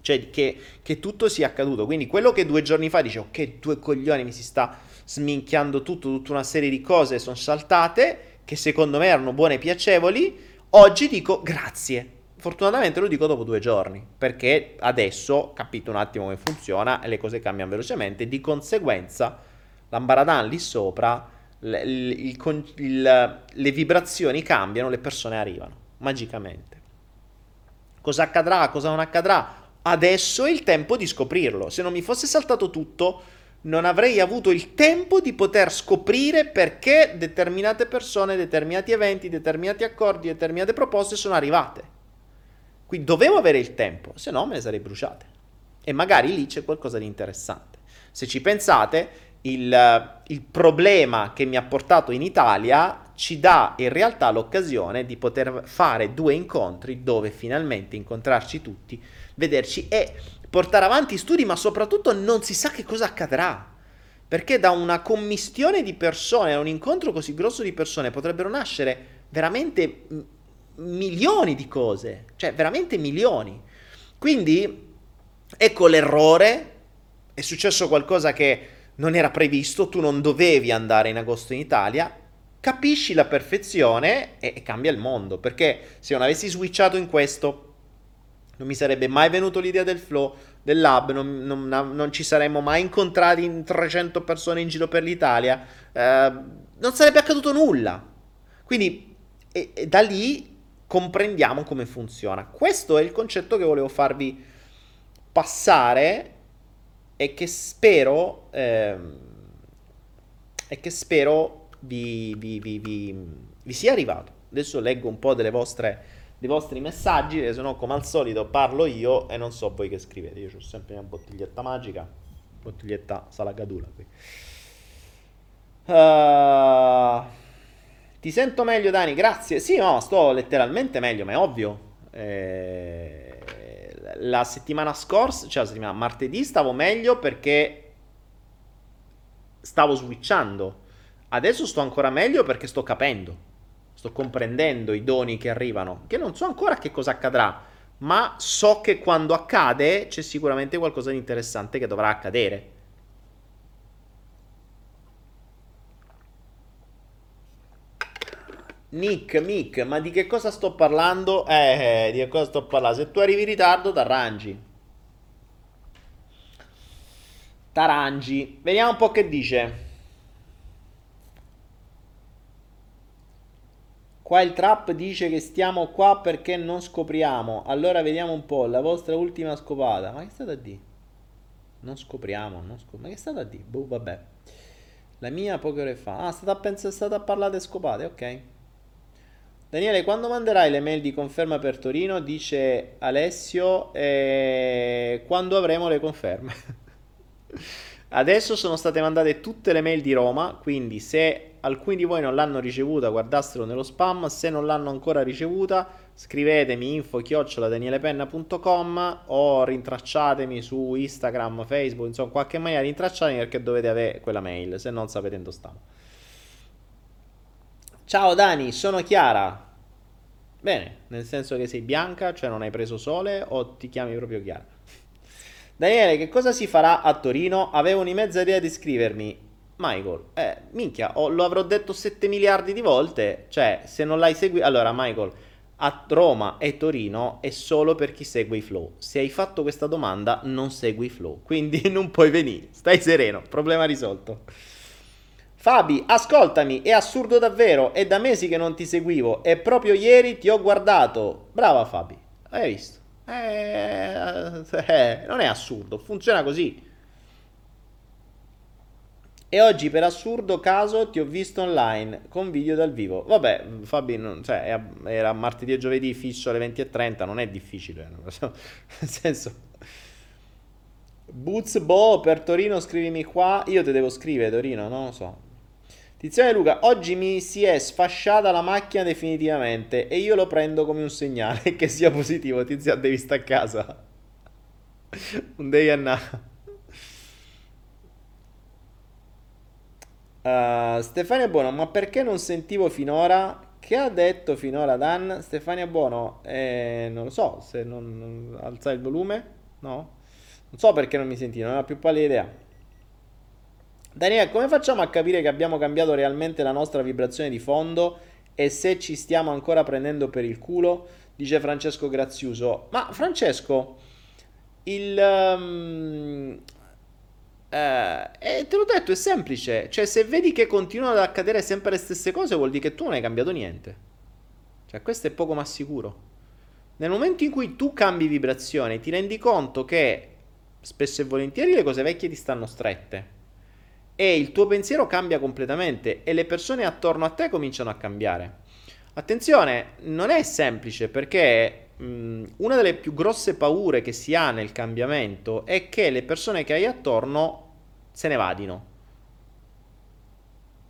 Cioè che, che tutto sia accaduto. Quindi quello che due giorni fa dicevo, che due coglioni mi si sta sminchiando tutto, tutta una serie di cose sono saltate, che secondo me erano buone e piacevoli, oggi dico grazie Fortunatamente lo dico dopo due giorni, perché adesso capito un attimo come funziona e le cose cambiano velocemente. Di conseguenza, l'ambaradan lì sopra, il, il, il, le vibrazioni cambiano, le persone arrivano, magicamente. Cosa accadrà, cosa non accadrà? Adesso è il tempo di scoprirlo. Se non mi fosse saltato tutto, non avrei avuto il tempo di poter scoprire perché determinate persone, determinati eventi, determinati accordi, determinate proposte sono arrivate. Quindi dovevo avere il tempo, se no me le sarei bruciate. E magari lì c'è qualcosa di interessante. Se ci pensate, il, il problema che mi ha portato in Italia ci dà in realtà l'occasione di poter fare due incontri dove finalmente incontrarci tutti, vederci e portare avanti studi, ma soprattutto non si sa che cosa accadrà. Perché da una commistione di persone, da un incontro così grosso di persone, potrebbero nascere veramente milioni di cose, cioè veramente milioni. Quindi ecco l'errore, è successo qualcosa che non era previsto, tu non dovevi andare in agosto in Italia, capisci la perfezione e, e cambia il mondo, perché se non avessi switchato in questo non mi sarebbe mai venuto l'idea del flow, del lab, non, non, non, ci saremmo mai incontrati in 300 persone in giro per l'Italia, eh, non sarebbe accaduto nulla. Quindi e, e da lì comprendiamo come funziona. Questo è il concetto che volevo farvi passare e che spero, eh, e che spero vi, vi, vi, vi, sia arrivato. Adesso leggo un po' delle vostre, dei vostri messaggi, se no come al solito parlo io e non so voi che scrivete. Io ho sempre una bottiglietta magica, bottiglietta salagadula qui. Uh, ti sento meglio Dani, grazie. Sì, no, sto letteralmente meglio, ma è ovvio. Eh la settimana scorsa, cioè la settimana martedì stavo meglio perché stavo switchando. Adesso sto ancora meglio perché sto capendo, sto comprendendo i doni che arrivano, che non so ancora che cosa accadrà, ma so che quando accade c'è sicuramente qualcosa di interessante che dovrà accadere. Nick, Mick, ma di che cosa sto parlando? Eh, di che cosa sto parlando? Se tu arrivi in ritardo, t'arrangi. T'arrangi. Vediamo un po' che dice. Qua il trap dice che stiamo qua perché non scopriamo. Allora vediamo un po' la vostra ultima scopata. Ma che è stata a? Non scopriamo, non scop- ma che è stata a? Boh, vabbè. La mia poche ore fa. Ah, è stata a, pens- è stata a parlare scopate, ok. Daniele, quando manderai le mail di conferma per Torino? Dice Alessio, eh, quando avremo le conferme. [LAUGHS] Adesso sono state mandate tutte le mail di Roma, quindi se alcuni di voi non l'hanno ricevuta, guardassero nello spam, se non l'hanno ancora ricevuta, scrivetemi info-danielepenna.com o rintracciatemi su Instagram, Facebook, insomma, in qualche maniera rintracciatemi perché dovete avere quella mail, se non sapete dove stiamo. Ciao Dani, sono Chiara. Bene, nel senso che sei bianca, cioè non hai preso sole o ti chiami proprio Chiara? Daniele, che cosa si farà a Torino? Avevo una idea di scrivermi. Michael, eh, minchia, oh, lo avrò detto 7 miliardi di volte. Cioè, se non l'hai seguito... Allora, Michael, a Roma e Torino è solo per chi segue i flow. Se hai fatto questa domanda, non segui i flow. Quindi [LAUGHS] non puoi venire. Stai sereno, problema risolto. Fabi, ascoltami, è assurdo davvero, è da mesi che non ti seguivo e proprio ieri ti ho guardato. Brava Fabi, hai visto? Eh, eh, non è assurdo, funziona così. E oggi per assurdo caso ti ho visto online con video dal vivo. Vabbè, Fabi, non, cioè, era martedì e giovedì fisso alle 20.30, non è difficile. [LAUGHS] Nel senso... Boots Bo per Torino scrivimi qua. Io te devo scrivere Torino, non lo so. Tiziano Luca, oggi mi si è sfasciata la macchina definitivamente e io lo prendo come un segnale [LAUGHS] che sia positivo. Tiziano, devi stare a casa. [LAUGHS] un day and uh, Stefania Buono, ma perché non sentivo finora? Che ha detto finora Dan? Stefania Buono, eh, non lo so, se non, non alza il volume? No? Non so perché non mi senti, non ho più pallida idea. Daniele, come facciamo a capire che abbiamo cambiato realmente la nostra vibrazione di fondo e se ci stiamo ancora prendendo per il culo? Dice Francesco Graziuso. Ma Francesco, il... Um, eh, te l'ho detto, è semplice. Cioè, se vedi che continuano ad accadere sempre le stesse cose, vuol dire che tu non hai cambiato niente. Cioè, questo è poco ma sicuro. Nel momento in cui tu cambi vibrazione, ti rendi conto che spesso e volentieri le cose vecchie ti stanno strette e il tuo pensiero cambia completamente e le persone attorno a te cominciano a cambiare. Attenzione, non è semplice perché mh, una delle più grosse paure che si ha nel cambiamento è che le persone che hai attorno se ne vadino.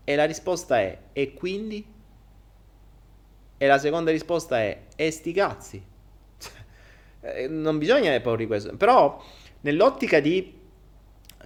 E la risposta è: e quindi? E la seconda risposta è, e sti cazzi. [LAUGHS] Eh, non bisogna avere paura di questo. Però, nell'ottica di...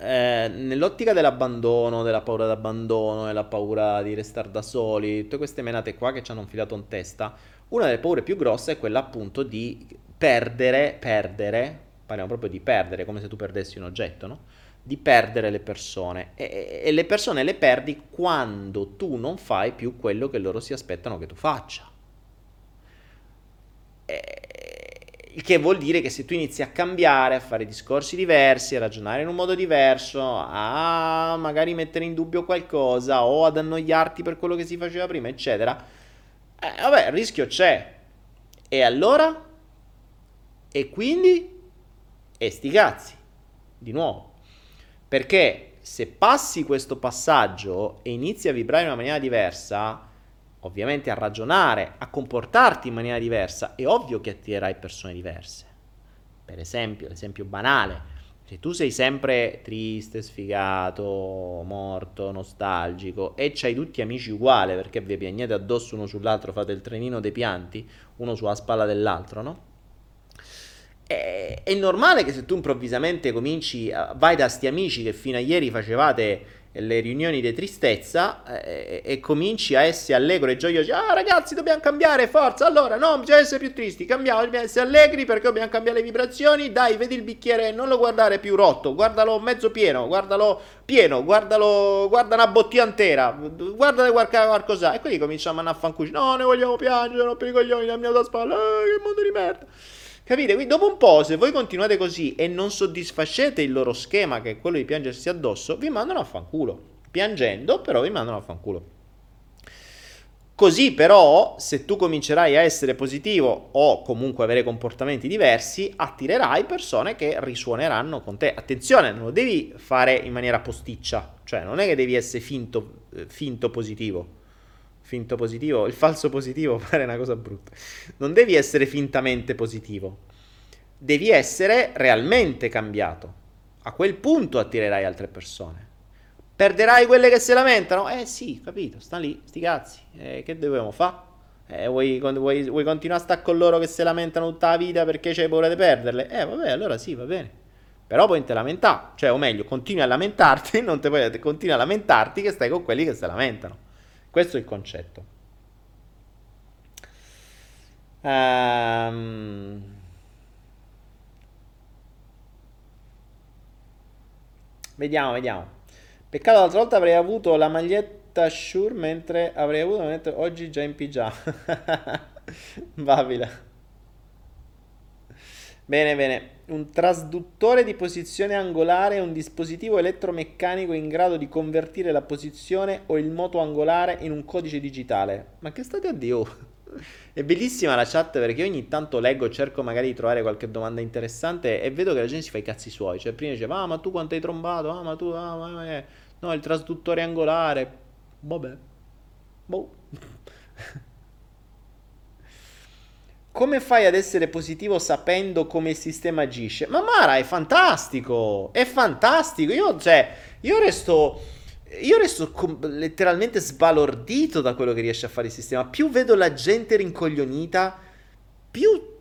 Eh, nell'ottica dell'abbandono, della paura d'abbandono, della paura di restare da soli, tutte queste menate qua che ci hanno infilato in testa, una delle paure più grosse è quella appunto di perdere, perdere, parliamo proprio di perdere, come se tu perdessi un oggetto, no? Di perdere le persone. E, e le persone le perdi quando tu non fai più quello che loro si aspettano che tu faccia. Il che vuol dire che se tu inizi a cambiare, a fare discorsi diversi, a ragionare in un modo diverso, a magari mettere in dubbio qualcosa o ad annoiarti per quello che si faceva prima, eccetera, eh, vabbè, il rischio c'è. E allora? E quindi? E sti cazzi. Di nuovo. Perché se passi questo passaggio e inizi a vibrare in una maniera diversa, ovviamente a ragionare, a comportarti in maniera diversa, è ovvio che attirerai persone diverse. Per esempio, l'esempio banale, se tu sei sempre triste, sfigato, morto, nostalgico e c'hai tutti amici uguali perché vi piagnete addosso uno sull'altro, fate il trenino dei pianti, uno sulla spalla dell'altro, no? È, normale che se tu improvvisamente cominci, vai da sti amici che fino a ieri facevate le riunioni di tristezza eh, e cominci a essere allegro e gioioso. Ah, ragazzi, dobbiamo cambiare, forza. Allora, no, bisogna essere più tristi. Cambiamo, dobbiamo essere allegri perché dobbiamo cambiare le vibrazioni. Dai, vedi il bicchiere, non lo guardare più rotto, guardalo mezzo pieno, guardalo pieno, guardalo, guarda una bottiglia intera, guardate qualcosa. E quindi cominciamo a andare a fancucci. No, ne vogliamo piangere, non per i coglioni, la mia spalla. Eh, che mondo di merda. Capite? Quindi dopo un po', se voi continuate così e non soddisfacete il loro schema, che è quello di piangersi addosso, vi mandano a fanculo. Piangendo, però vi mandano a fanculo. Così però, se tu comincerai a essere positivo o comunque avere comportamenti diversi, attirerai persone che risuoneranno con te. Attenzione, non lo devi fare in maniera posticcia, cioè non è che devi essere finto, eh, finto positivo finto positivo, il falso positivo [LAUGHS] pare una cosa brutta. Non devi essere fintamente positivo, devi essere realmente cambiato. A quel punto attirerai altre persone. Perderai quelle che si lamentano? Eh sì, capito, sta lì, sti cazzi. Eh, che dobbiamo fare? Eh, vuoi, vuoi, vuoi, continuare a stare con loro che si lamentano tutta la vita perché c'hai paura di perderle? Eh, vabbè, allora sì, va bene. Però poi te lamentare, cioè, o meglio, continui a lamentarti, [LAUGHS] non te puoi, continui a lamentarti che stai con quelli che si lamentano. Questo è il concetto. Um, vediamo, vediamo. Peccato l'altra volta avrei avuto la maglietta Shure mentre avrei avuto la maglietta oggi già in pigiama. [LAUGHS] Babila. Bene, bene un trasduttore di posizione angolare è un dispositivo elettromeccanico in grado di convertire la posizione o il moto angolare in un codice digitale. Ma che state a Dio? [LAUGHS] È bellissima la chat perché ogni tanto leggo, cerco magari di trovare qualche domanda interessante e vedo che la gente si fa i cazzi suoi. Cioè, prima diceva, ah, ma tu quanto hai trombato? Ah, ma tu, ah, ma eh. no, il trasduttore angolare. Vabbè. Boh. [LAUGHS] come fai ad essere positivo sapendo come il sistema agisce? Ma Mara è fantastico, è fantastico. Io, cioè, io resto, io resto com- letteralmente sbalordito da quello che riesce a fare il sistema. Più vedo la gente rincoglionita, più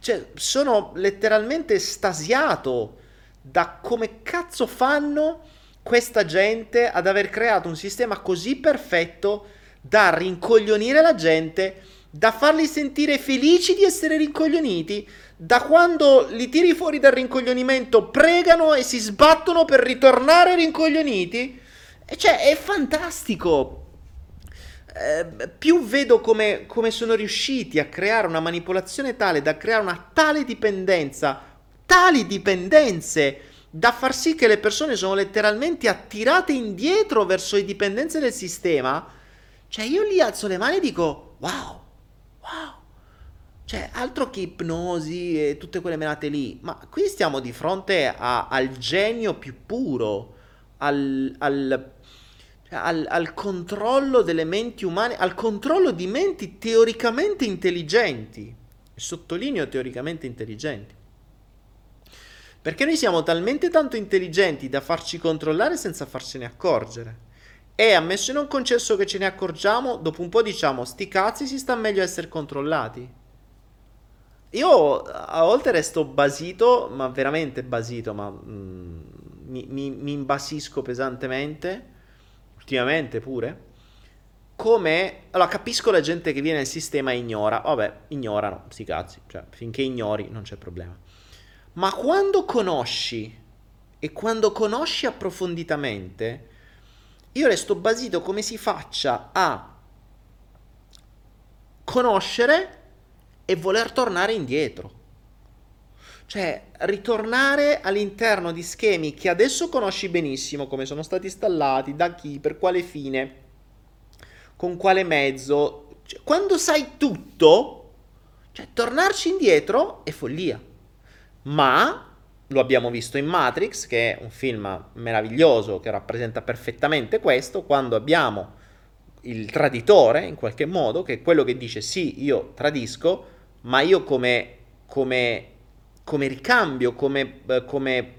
cioè, sono letteralmente estasiato da come cazzo fanno questa gente ad aver creato un sistema così perfetto da rincoglionire la gente da farli sentire felici di essere rincoglioniti, da quando li tiri fuori dal rincoglionimento pregano e si sbattono per ritornare rincoglioniti. E cioè, è fantastico. Eh, più vedo come, come sono riusciti a creare una manipolazione tale da creare una tale dipendenza, tali dipendenze, da far sì che le persone sono letteralmente attirate indietro verso le dipendenze del sistema. Cioè, io lì alzo le mani e dico: Wow, wow. Cioè, altro che ipnosi e tutte quelle menate lì. Ma qui stiamo di fronte a, al genio più puro, al, al, al, al controllo delle menti umane, al controllo di menti teoricamente intelligenti. Sottolineo teoricamente intelligenti. Perché noi siamo talmente tanto intelligenti da farci controllare senza farcene accorgere. E ammesso e non concesso che ce ne accorgiamo, dopo un po' diciamo, sti cazzi si sta meglio essere controllati. Io a volte resto basito, ma veramente basito, ma mm, mi, mi, mi imbasisco pesantemente, ultimamente pure come... Allora, capisco la gente che viene nel sistema e ignora. Vabbè, ignorano, sti cazzi. Cioè, finché ignori non c'è problema. Ma quando conosci, e quando conosci approfonditamente, io resto basito come si faccia a conoscere e voler tornare indietro. Cioè, ritornare all'interno di schemi che adesso conosci benissimo, come sono stati installati, da chi, per quale fine, con quale mezzo. Cioè, quando sai tutto, cioè tornarci indietro è follia. Ma lo abbiamo visto in Matrix, che è un film meraviglioso che rappresenta perfettamente questo, quando abbiamo il traditore, in qualche modo, che è quello che dice sì, io tradisco, ma io come, come, come ricambio, come, eh, come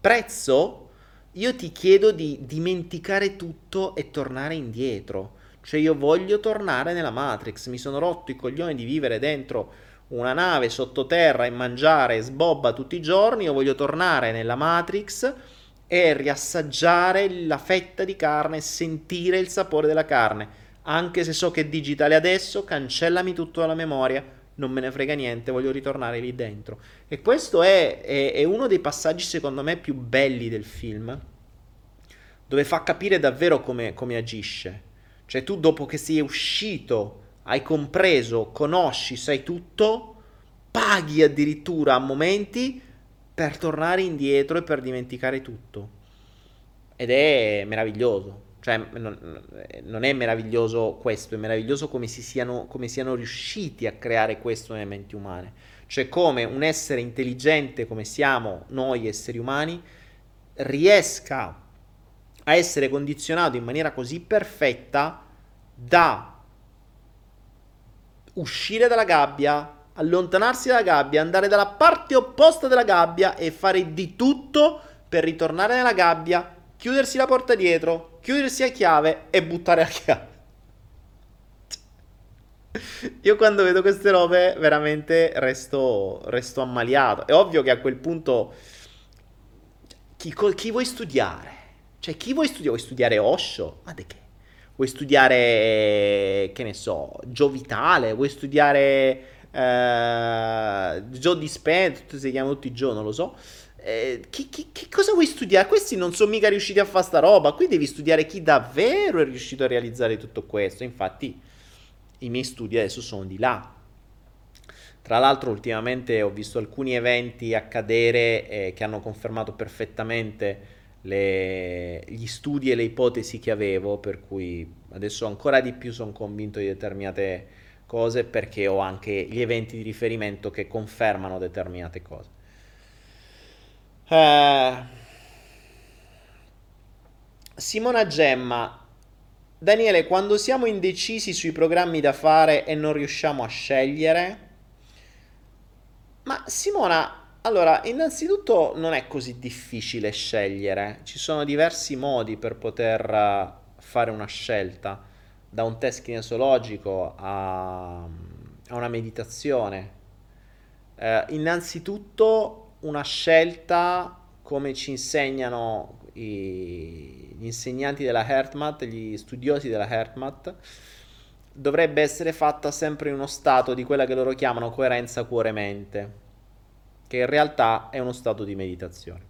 prezzo, io ti chiedo di dimenticare tutto e tornare indietro. Cioè io voglio tornare nella Matrix, mi sono rotto i coglioni di vivere dentro una nave sottoterra e mangiare sbobba tutti i giorni, io voglio tornare nella Matrix e riassaggiare la fetta di carne sentire il sapore della carne. Anche se so che è digitale adesso, cancellami tutto dalla memoria, non me ne frega niente, voglio ritornare lì dentro. E questo è, è, è uno dei passaggi secondo me più belli del film, dove fa capire davvero come, come agisce cioè tu dopo che sei uscito, hai compreso, conosci, sai tutto, paghi addirittura a momenti per tornare indietro e per dimenticare tutto. Ed è meraviglioso. Cioè, non è meraviglioso questo, è meraviglioso come, si siano, come siano riusciti a creare questo nelle menti umane. Cioè, come un essere intelligente come siamo noi esseri umani riesca a essere condizionato in maniera così perfetta da uscire dalla gabbia, allontanarsi dalla gabbia, andare dalla parte opposta della gabbia e fare di tutto per ritornare nella gabbia, chiudersi la porta dietro, chiudersi a chiave e buttare la chiave. [LAUGHS] Io quando vedo queste robe veramente resto, resto ammaliato. È ovvio che a quel punto chi, chi vuoi studiare? Cioè, chi vuoi studiare? Vuoi studiare Osho? Ma di che? Vuoi studiare, che ne so, Gio Vitale? Vuoi studiare eh, Joe Dispenza? Si chiamano tutti Joe, non lo so. Eh, che, che, che, cosa vuoi studiare? Questi non sono mica riusciti a fare sta roba. Qui devi studiare chi davvero è riuscito a realizzare tutto questo. Infatti, i miei studi adesso sono di là. Tra l'altro, ultimamente ho visto alcuni eventi accadere eh, che hanno confermato perfettamente le, gli studi e le ipotesi che avevo, per cui adesso ancora di più sono convinto di determinate cose perché ho anche gli eventi di riferimento che confermano determinate cose. Uh, Simona Gemma, Daniele, quando siamo indecisi sui programmi da fare e non riusciamo a scegliere, ma Simona, allora, innanzitutto non è così difficile scegliere, ci sono diversi modi per poter eh, fare una scelta, da un test kinesiologico a, a una meditazione. Eh, innanzitutto una scelta come ci insegnano i, gli insegnanti della HeartMath, gli studiosi della HeartMath, dovrebbe essere fatta sempre in uno stato di quella che loro chiamano coerenza cuore-mente che in realtà è uno stato di meditazione.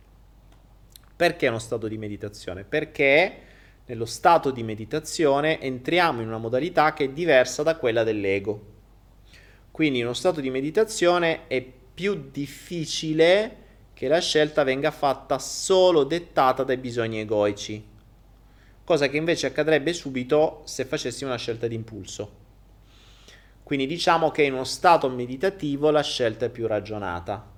Perché è uno stato di meditazione? Perché nello stato di meditazione entriamo in una modalità che è diversa da quella dell'ego. Quindi in uno stato di meditazione è più difficile che la scelta venga fatta solo dettata dai bisogni egoici, cosa che invece accadrebbe subito se facessimo una scelta di impulso. Quindi diciamo che in uno stato meditativo la scelta è più ragionata.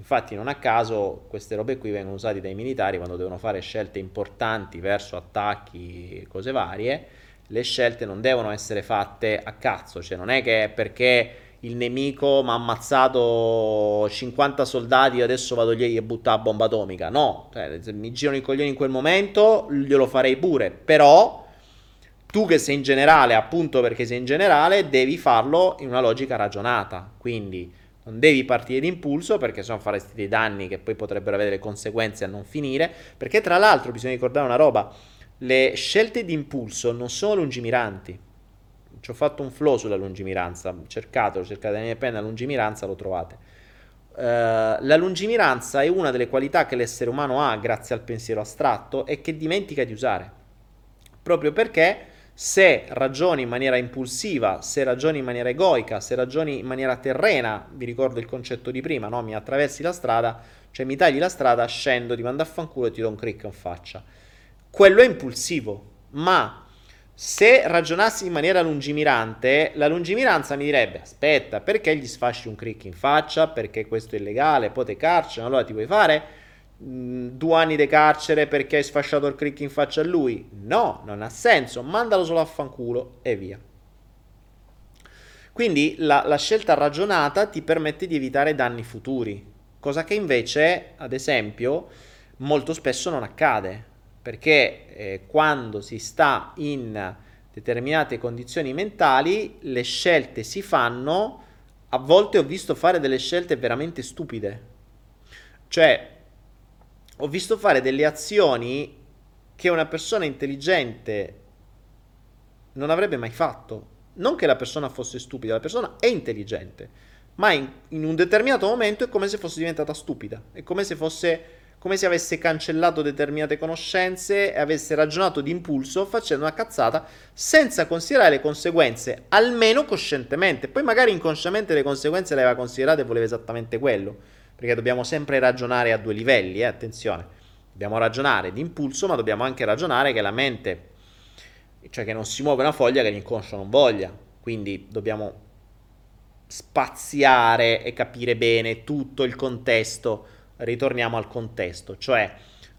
Infatti non a caso queste robe qui vengono usate dai militari quando devono fare scelte importanti verso attacchi cose varie. Le scelte non devono essere fatte a cazzo, cioè non è che perché il nemico mi ha ammazzato 50 soldati e adesso vado lì e butto la bomba atomica. No, cioè, mi girano i coglioni in quel momento, glielo farei pure. Però tu che sei in generale, appunto perché sei in generale, devi farlo in una logica ragionata. Quindi non devi partire d'impulso perché sennò faresti dei danni che poi potrebbero avere conseguenze a non finire. Perché tra l'altro bisogna ricordare una roba, le scelte d'impulso non sono lungimiranti. Ci ho fatto un flow sulla lungimiranza, cercatelo, cercate la mia penna lungimiranza, lo trovate. Uh, la lungimiranza è una delle qualità che l'essere umano ha grazie al pensiero astratto e che dimentica di usare. Proprio perché se ragioni in maniera impulsiva, se ragioni in maniera egoica, se ragioni in maniera terrena, vi ricordo il concetto di prima, no? mi attraversi la strada, cioè mi tagli la strada, scendo, ti mando a fanculo e ti do un crick in faccia. Quello è impulsivo, ma se ragionassi in maniera lungimirante, la lungimiranza mi direbbe: aspetta, perché gli sfasci un crick in faccia? Perché questo è illegale, poi te carcere, allora ti puoi fare due anni di carcere perché hai sfasciato il crick in faccia a lui? No, non ha senso, mandalo solo a fanculo e via. Quindi la, la scelta ragionata ti permette di evitare danni futuri, cosa che invece, ad esempio, molto spesso non accade perché eh, quando si sta in determinate condizioni mentali le scelte si fanno a volte ho visto fare delle scelte veramente stupide cioè ho visto fare delle azioni che una persona intelligente non avrebbe mai fatto non che la persona fosse stupida la persona è intelligente ma in, in un determinato momento è come se fosse diventata stupida è come se fosse come se avesse cancellato determinate conoscenze e avesse ragionato di impulso facendo una cazzata senza considerare le conseguenze, almeno coscientemente. Poi magari inconsciamente le conseguenze le aveva considerate e voleva esattamente quello, perché dobbiamo sempre ragionare a due livelli, eh, attenzione. Dobbiamo ragionare di impulso, ma dobbiamo anche ragionare che la mente, cioè che non si muove una foglia che l'inconscio non voglia. Quindi dobbiamo spaziare e capire bene tutto il contesto ritorniamo al contesto, cioè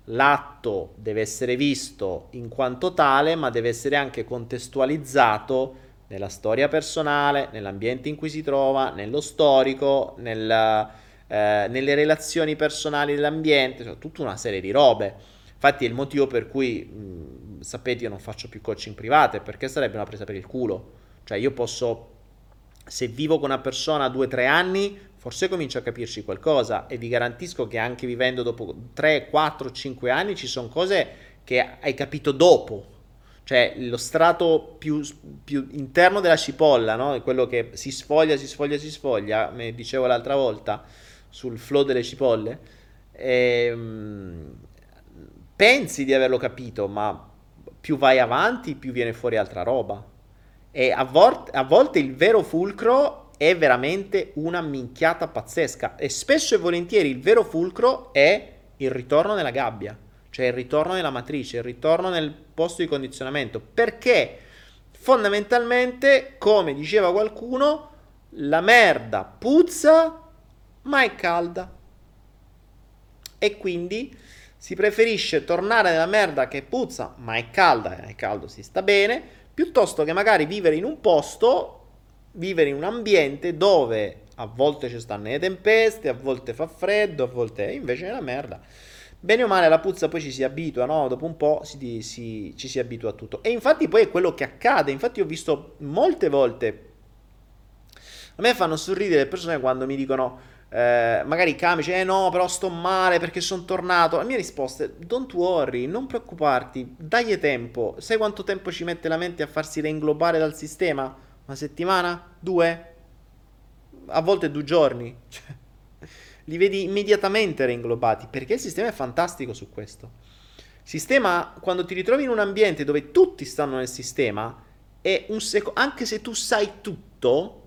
l'atto deve essere visto in quanto tale, ma deve essere anche contestualizzato nella storia personale, nell'ambiente in cui si trova, nello storico, nel, eh, nelle relazioni personali dell'ambiente, cioè tutta una serie di robe. Infatti è il motivo per cui, mh, sapete, io non faccio più coaching private, perché sarebbe una presa per il culo. Cioè io posso, se vivo con una persona due o tre anni, forse comincio a capirci qualcosa e vi garantisco che anche vivendo dopo 3, 4, 5 anni ci sono cose che hai capito dopo. Cioè lo strato più, più interno della cipolla, no? quello che si sfoglia, si sfoglia, si sfoglia, me dicevo l'altra volta sul flow delle cipolle, ehm, pensi di averlo capito, ma più vai avanti, più viene fuori altra roba. E a, vor- a volte il vero fulcro è veramente una minchiata pazzesca. E spesso e volentieri il vero fulcro è il ritorno nella gabbia, cioè il ritorno nella matrice, il ritorno nel posto di condizionamento, perché? Fondamentalmente, come diceva qualcuno, la merda puzza ma è calda e quindi si preferisce tornare nella merda che puzza ma è calda e è caldo si sta bene piuttosto che magari vivere in un posto vivere in un ambiente dove a volte ci stanno le tempeste, a volte fa freddo, a volte invece è una merda. Bene o male la puzza poi ci si abitua, no? Dopo un po' si, si, ci si abitua a tutto. E infatti poi è quello che accade. Infatti ho visto molte volte... A me fanno sorridere le persone quando mi dicono... Eh, magari camici, eh no, però sto male perché sono tornato. La mia risposta è: don't worry, non preoccuparti, dagli tempo. Sai quanto tempo ci mette la mente a farsi reinglobare dal sistema? Una settimana? Due? A volte due giorni. [LAUGHS] Cioè, li vedi immediatamente reinglobati perché il sistema è fantastico su questo. Sistema, quando ti ritrovi in un ambiente dove tutti stanno nel sistema, è un secondo, anche se tu sai tutto,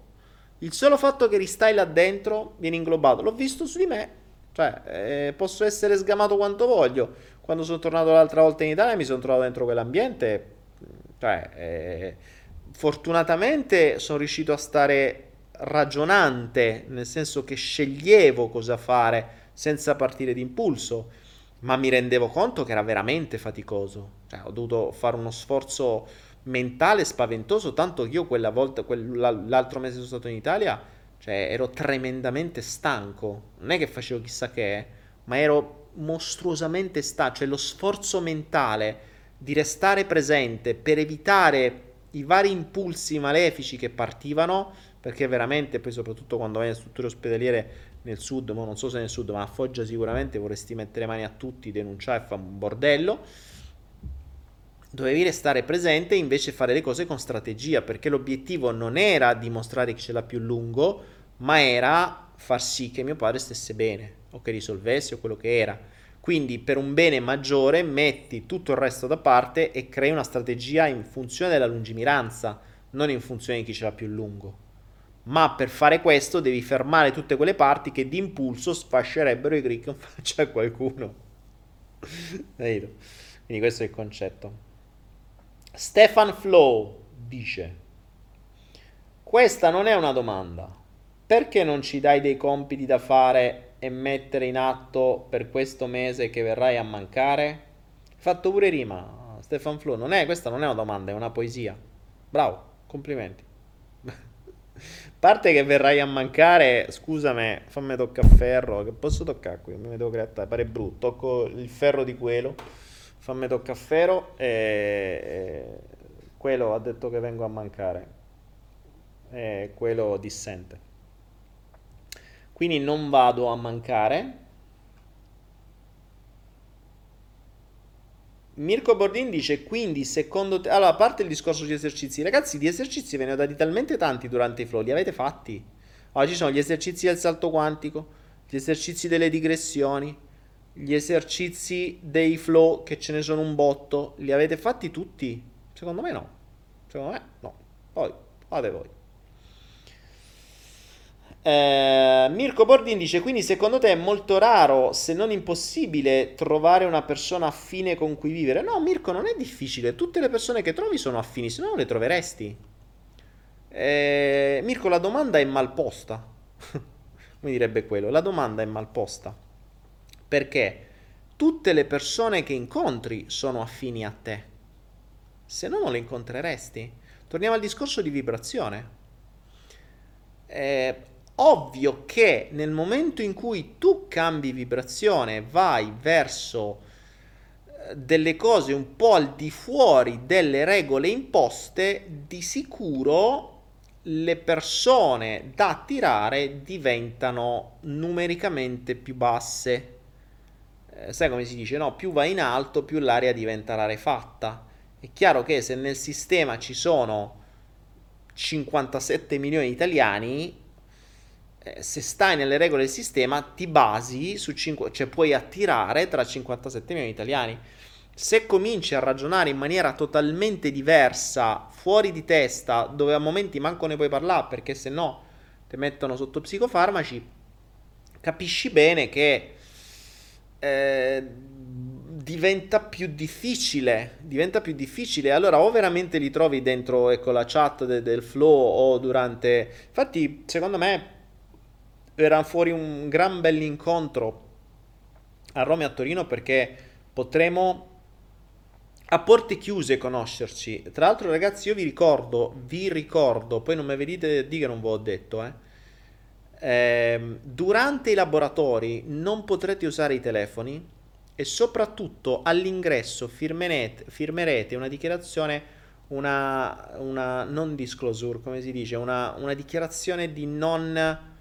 il solo fatto che ristai là dentro viene inglobato. L'ho visto su di me, cioè eh, posso essere sgamato quanto voglio. Quando sono tornato l'altra volta in Italia mi sono trovato dentro quell'ambiente, cioè eh, fortunatamente sono riuscito a stare ragionante, nel senso che sceglievo cosa fare senza partire d'impulso, ma mi rendevo conto che era veramente faticoso. Cioè, ho dovuto fare uno sforzo mentale spaventoso, tanto che io quella volta, quell'altro mese sono stato in Italia, Cioè, ero tremendamente stanco. Non è che facevo chissà che, ma ero mostruosamente stanco. Cioè, lo sforzo mentale di restare presente per evitare i vari impulsi malefici che partivano, perché veramente, poi soprattutto quando vai nelle strutture ospedaliere nel sud, ma non so se nel sud, ma a Foggia sicuramente vorresti mettere mani a tutti, denunciare e fare un bordello. Dovevi restare presente e invece fare le cose con strategia, perché l'obiettivo non era dimostrare che ce l'ha più lungo, ma era far sì che mio padre stesse bene, o che risolvesse o quello che era. Quindi per un bene maggiore metti tutto il resto da parte e crei una strategia in funzione della lungimiranza, non in funzione di chi ce l'ha più lungo. Ma per fare questo devi fermare tutte quelle parti che di impulso sfascerebbero i crick in [LAUGHS] faccia a qualcuno. Quindi questo è il concetto. Stefan Flow dice: Questa non è una domanda. Perché non ci dai dei compiti da fare e mettere in atto per questo mese che verrai a mancare? Fatto pure rima, Stefan Flo. Non è, questa non è una domanda, è una poesia. Bravo, complimenti. [LAUGHS] parte che verrai a mancare, scusami, fammi toccare ferro, che posso toccare qui, mi devo creare, pare brutto, tocco il ferro di quello, fammi toccare ferro e, quello ha detto che vengo a mancare, e quello dissente. Quindi non vado a mancare. Mirko Bordin dice quindi secondo te allora a parte il discorso di esercizi ragazzi di esercizi ve ne ho dati talmente tanti durante i flow li avete fatti allora ci sono gli esercizi del salto quantico gli esercizi delle digressioni gli esercizi dei flow che ce ne sono un botto li avete fatti tutti secondo me no secondo me no poi fate voi eh, Mirko Bordin dice: Quindi secondo te è molto raro, se non impossibile, trovare una persona affine con cui vivere? No, Mirko, non è difficile. Tutte le persone che trovi sono affini, se no non le troveresti. Eh, Mirko, la domanda è mal posta. [LAUGHS] Come direbbe quello? La domanda è mal posta. Perché tutte le persone che incontri sono affini a te. Se no, non le incontreresti. Torniamo al discorso di vibrazione. Eh, ovvio che nel momento in cui tu cambi vibrazione, vai verso eh, delle cose un po' al di fuori delle regole imposte, di sicuro le persone da attirare diventano numericamente più basse. Eh, sai come si dice? No, più vai in alto, più l'area diventa rarefatta. È chiaro che se nel sistema ci sono 57 milioni di italiani, eh, se stai nelle regole del sistema ti basi su 5, cioè puoi attirare tra 57 milioni di italiani. Se cominci a ragionare in maniera totalmente diversa, fuori di testa, dove a momenti manco ne puoi parlare perché se no ti mettono sotto psicofarmaci, capisci bene che eh, diventa più difficile. Diventa più difficile. Allora, o veramente li trovi dentro ecco, la chat de- del flow o durante. Infatti, secondo me verrà fuori un gran bell'incontro a Roma e a Torino perché potremo a porte chiuse conoscerci. Tra l'altro, ragazzi, io vi ricordo, vi ricordo, poi non mi vedete di che non ve l'ho detto, eh. Eh, durante i laboratori non potrete usare i telefoni e soprattutto all'ingresso firmerete, una dichiarazione, una, una non disclosure, come si dice, una, una dichiarazione di non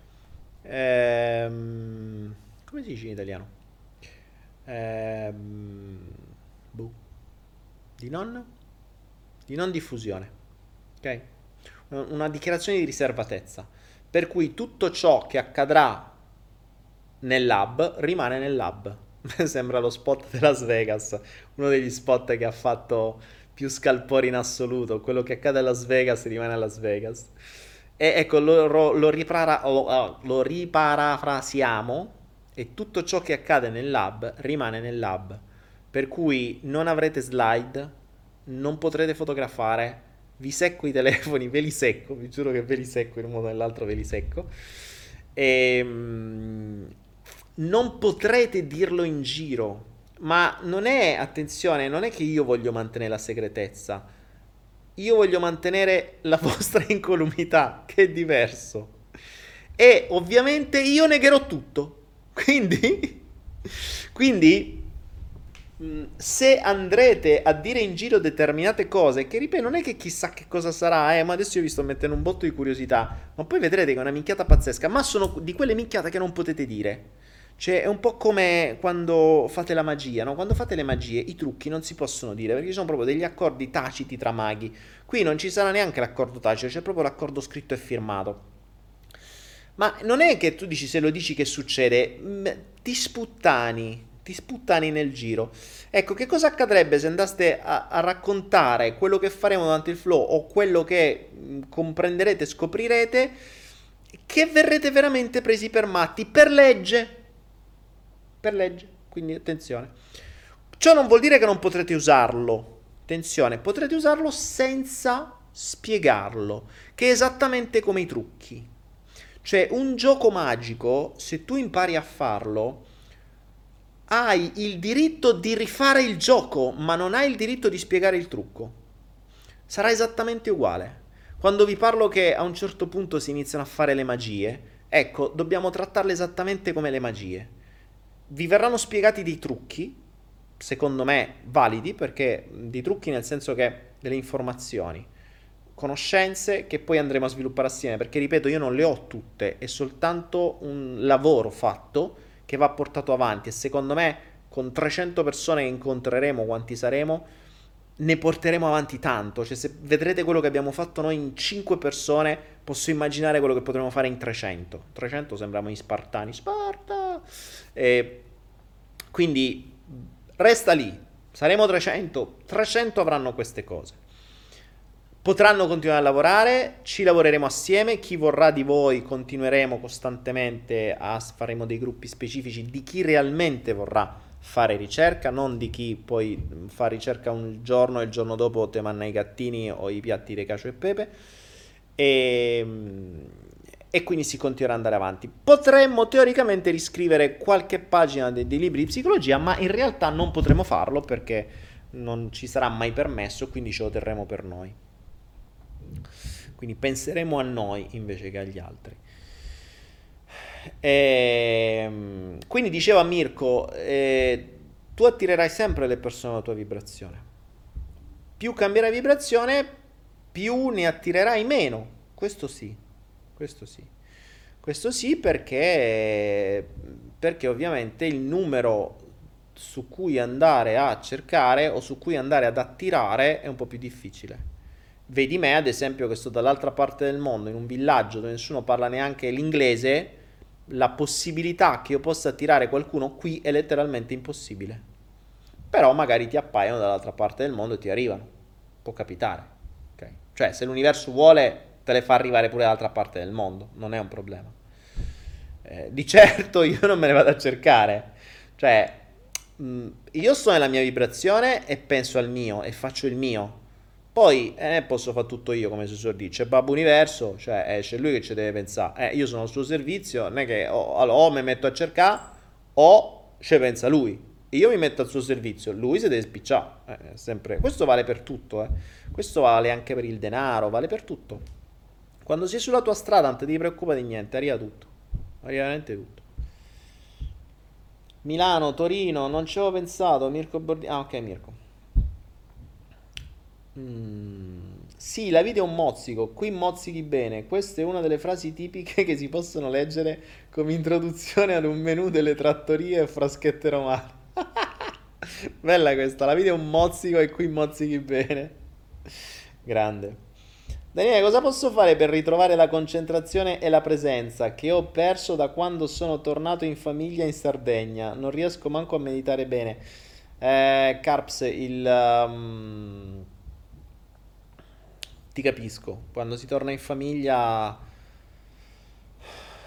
Ehm, come si dice in italiano? Ehm, boh. Di non? Di non diffusione. Ok? Una dichiarazione di riservatezza. Per cui tutto ciò che accadrà nel lab rimane nel lab. [LAUGHS] Sembra lo spot di Las Vegas, uno degli spot che ha fatto più scalpori in assoluto. Quello che accade a Las Vegas rimane a Las Vegas. E ecco, lo, lo, ripara, lo, lo riparafrasiamo e tutto ciò che accade nel lab rimane nel lab. Per cui non avrete slide, non potrete fotografare, vi secco i telefoni, ve li secco, vi giuro che ve li secco in un modo o nell'altro, ve li secco. E, mm, non potrete dirlo in giro, ma non è, attenzione, non è che io voglio mantenere la segretezza io voglio mantenere la vostra [LAUGHS] incolumità, che è diverso. E ovviamente io negherò tutto. Quindi, quindi se andrete a dire in giro determinate cose, che ripeto, non è che chissà che cosa sarà, eh, ma adesso io vi sto mettendo un botto di curiosità, ma poi vedrete che è una minchiata pazzesca, ma sono di quelle minchiate che non potete dire. Cioè, è un po' come quando fate la magia, no? Quando fate le magie, i trucchi non si possono dire perché ci sono proprio degli accordi taciti tra maghi. Qui non ci sarà neanche l'accordo tacito, c'è proprio l'accordo scritto e firmato. Ma non è che tu dici se lo dici che succede, mm, ti sputtani, ti sputtani nel giro. Ecco, che cosa accadrebbe se andaste a, a raccontare quello che faremo durante il flow o quello che mm, comprenderete, scoprirete, che verrete veramente presi per matti, per legge per legge, quindi attenzione. Ciò non vuol dire che non potrete usarlo, attenzione, potrete usarlo senza spiegarlo, che è esattamente come i trucchi. Cioè un gioco magico, se tu impari a farlo, hai il diritto di rifare il gioco, ma non hai il diritto di spiegare il trucco. Sarà esattamente uguale. Quando vi parlo che a un certo punto si iniziano a fare le magie, ecco, dobbiamo trattarle esattamente come le magie vi verranno spiegati dei trucchi, secondo me validi, perché dei trucchi nel senso che delle informazioni, conoscenze che poi andremo a sviluppare assieme, perché ripeto, io non le ho tutte, è soltanto un lavoro fatto che va portato avanti e secondo me con 300 persone che incontreremo, quanti saremo, ne porteremo avanti tanto. Cioè, se vedrete quello che abbiamo fatto noi in 5 persone, posso immaginare quello che potremo fare in 300. 300 sembriamo in spartani. Sparta! E quindi resta lì, saremo 300, 300 avranno queste cose. Potranno continuare a lavorare, ci lavoreremo assieme, chi vorrà di voi continueremo costantemente a faremo dei gruppi specifici di chi realmente vorrà fare ricerca, non di chi poi fa ricerca un giorno e il giorno dopo te manna i gattini o i piatti di cacio e pepe. E e quindi si continuerà ad andare avanti. Potremmo teoricamente riscrivere qualche pagina dei, dei libri di psicologia, ma in realtà non potremo farlo perché non ci sarà mai permesso, quindi ce lo terremo per noi. Quindi penseremo a noi invece che agli altri. E, ehm, quindi diceva Mirko, eh, tu attirerai sempre le persone alla tua vibrazione. Più cambierai vibrazione, più ne attirerai meno. Questo sì questo sì. Questo sì perché, perché ovviamente il numero su cui andare a cercare o su cui andare ad attirare è un po' più difficile. Vedi me, ad esempio, che sto dall'altra parte del mondo, in un villaggio dove nessuno parla neanche l'inglese, la possibilità che io possa attirare qualcuno qui è letteralmente impossibile. Però magari ti appaiono dall'altra parte del mondo e ti arrivano. Può capitare. Okay? Cioè, se l'universo vuole, te le fa arrivare pure dall'altra parte del mondo, non è un problema. Eh, di certo [LAUGHS] io non me ne vado a cercare, cioè mh, mm, io sto nella mia vibrazione e penso al mio e faccio il mio. Poi eh, posso fare tutto io, come si suol dire. C'è Babbo Universo, cioè eh, c'è lui che ci deve pensare. Eh, io sono al suo servizio, non è che o, allora, o mi metto a cercare o ci pensa lui. Io mi metto al suo servizio, lui si deve spicciare. Eh. Questo vale per tutto, eh. questo vale anche per il denaro, vale per tutto. Quando sei sulla tua strada non ti preoccupa di niente, arriva tutto. Arriva veramente tutto. Milano, Torino, non ci avevo pensato. Mirko Bordini. Ah, ok, Mirko. Mm. Sì, la vita è un mozzico. Qui mozzichi bene. Questa è una delle frasi tipiche che si possono leggere come introduzione ad un menù delle trattorie e fraschette romane. [LAUGHS] Bella questa. La vita è un mozzico e qui mozzichi bene. Grande. Daniele, cosa posso fare per ritrovare la concentrazione e la presenza che ho perso da quando sono tornato in famiglia in Sardegna? Non riesco manco a meditare bene. Eh, Carps, il... Um... Ti capisco, quando si torna in famiglia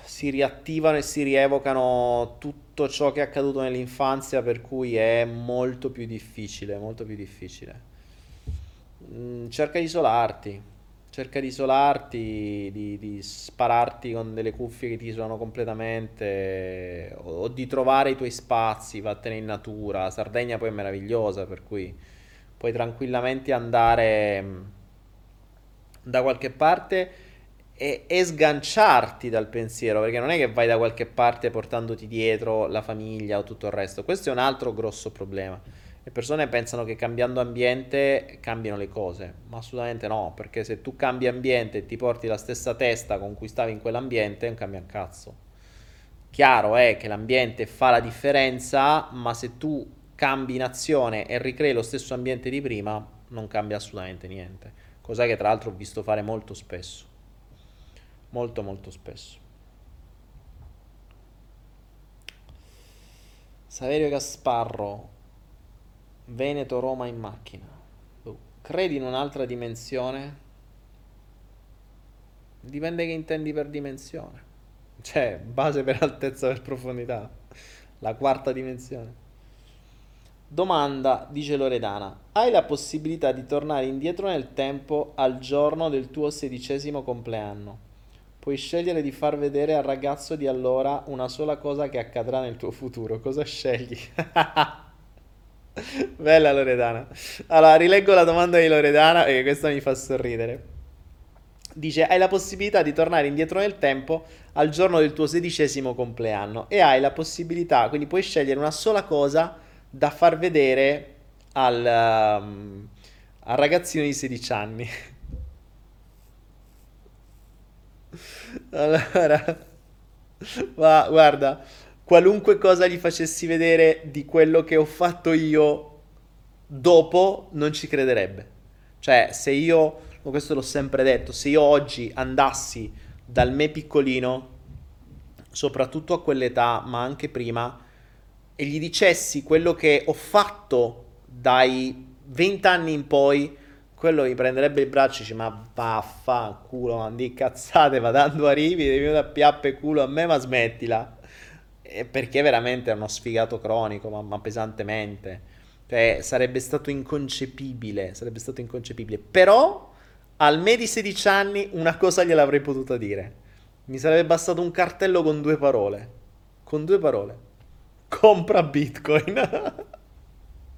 si riattivano e si rievocano tutto ciò che è accaduto nell'infanzia, per cui è molto più difficile, molto più difficile. Mm, cerca di isolarti cerca di isolarti, di, di, spararti con delle cuffie che ti isolano completamente o, o, di trovare i tuoi spazi, vattene in natura. Sardegna poi è meravigliosa, per cui puoi tranquillamente andare mm, da qualche parte e, e, sganciarti dal pensiero, perché non è che vai da qualche parte portandoti dietro la famiglia o tutto il resto. Questo è un altro grosso problema. Le persone pensano che cambiando ambiente cambino le cose, ma assolutamente no, perché se tu cambi ambiente e ti porti la stessa testa con cui stavi in quell'ambiente, non cambia un cazzo. Chiaro è che l'ambiente fa la differenza, ma se tu cambi nazione e ricrei lo stesso ambiente di prima, non cambia assolutamente niente. Cosa che tra l'altro ho visto fare molto spesso. Molto molto spesso. Saverio Gasparro, Veneto-Roma in macchina. Oh, credi in un'altra dimensione? Dipende che intendi per dimensione. Cioè, base per altezza per profondità. La quarta dimensione. Domanda, dice Loredana, hai la possibilità di tornare indietro nel tempo al giorno del tuo sedicesimo compleanno? Puoi scegliere di far vedere al ragazzo di allora una sola cosa che accadrà nel tuo futuro. Cosa scegli? [LAUGHS] Bella Loredana. Allora, rileggo la domanda di Loredana perché questa mi fa sorridere. Dice, hai la possibilità di tornare indietro nel tempo al giorno del tuo sedicesimo compleanno e hai la possibilità, quindi puoi scegliere una sola cosa da far vedere al, um, al ragazzino di 16 anni. allora, ma guarda, qualunque cosa gli facessi vedere di quello che ho fatto io dopo, non ci crederebbe. Cioè, se io, questo l'ho sempre detto, se io oggi andassi dal me piccolino, soprattutto a quell'età, ma anche prima, e gli dicessi quello che ho fatto dai 20 anni in poi, quello mi prenderebbe il braccio e dice ma vaffanculo, ma di cazzate, va dando arrivi, devi venire a piappe culo a me, ma smettila. E perché veramente è uno sfigato cronico, ma, ma pesantemente. Cioè, sarebbe stato inconcepibile, sarebbe stato inconcepibile. Però, al me di 16 anni, una cosa gliel'avrei potuta dire. Mi sarebbe bastato un cartello con due parole. Con due parole compra Bitcoin.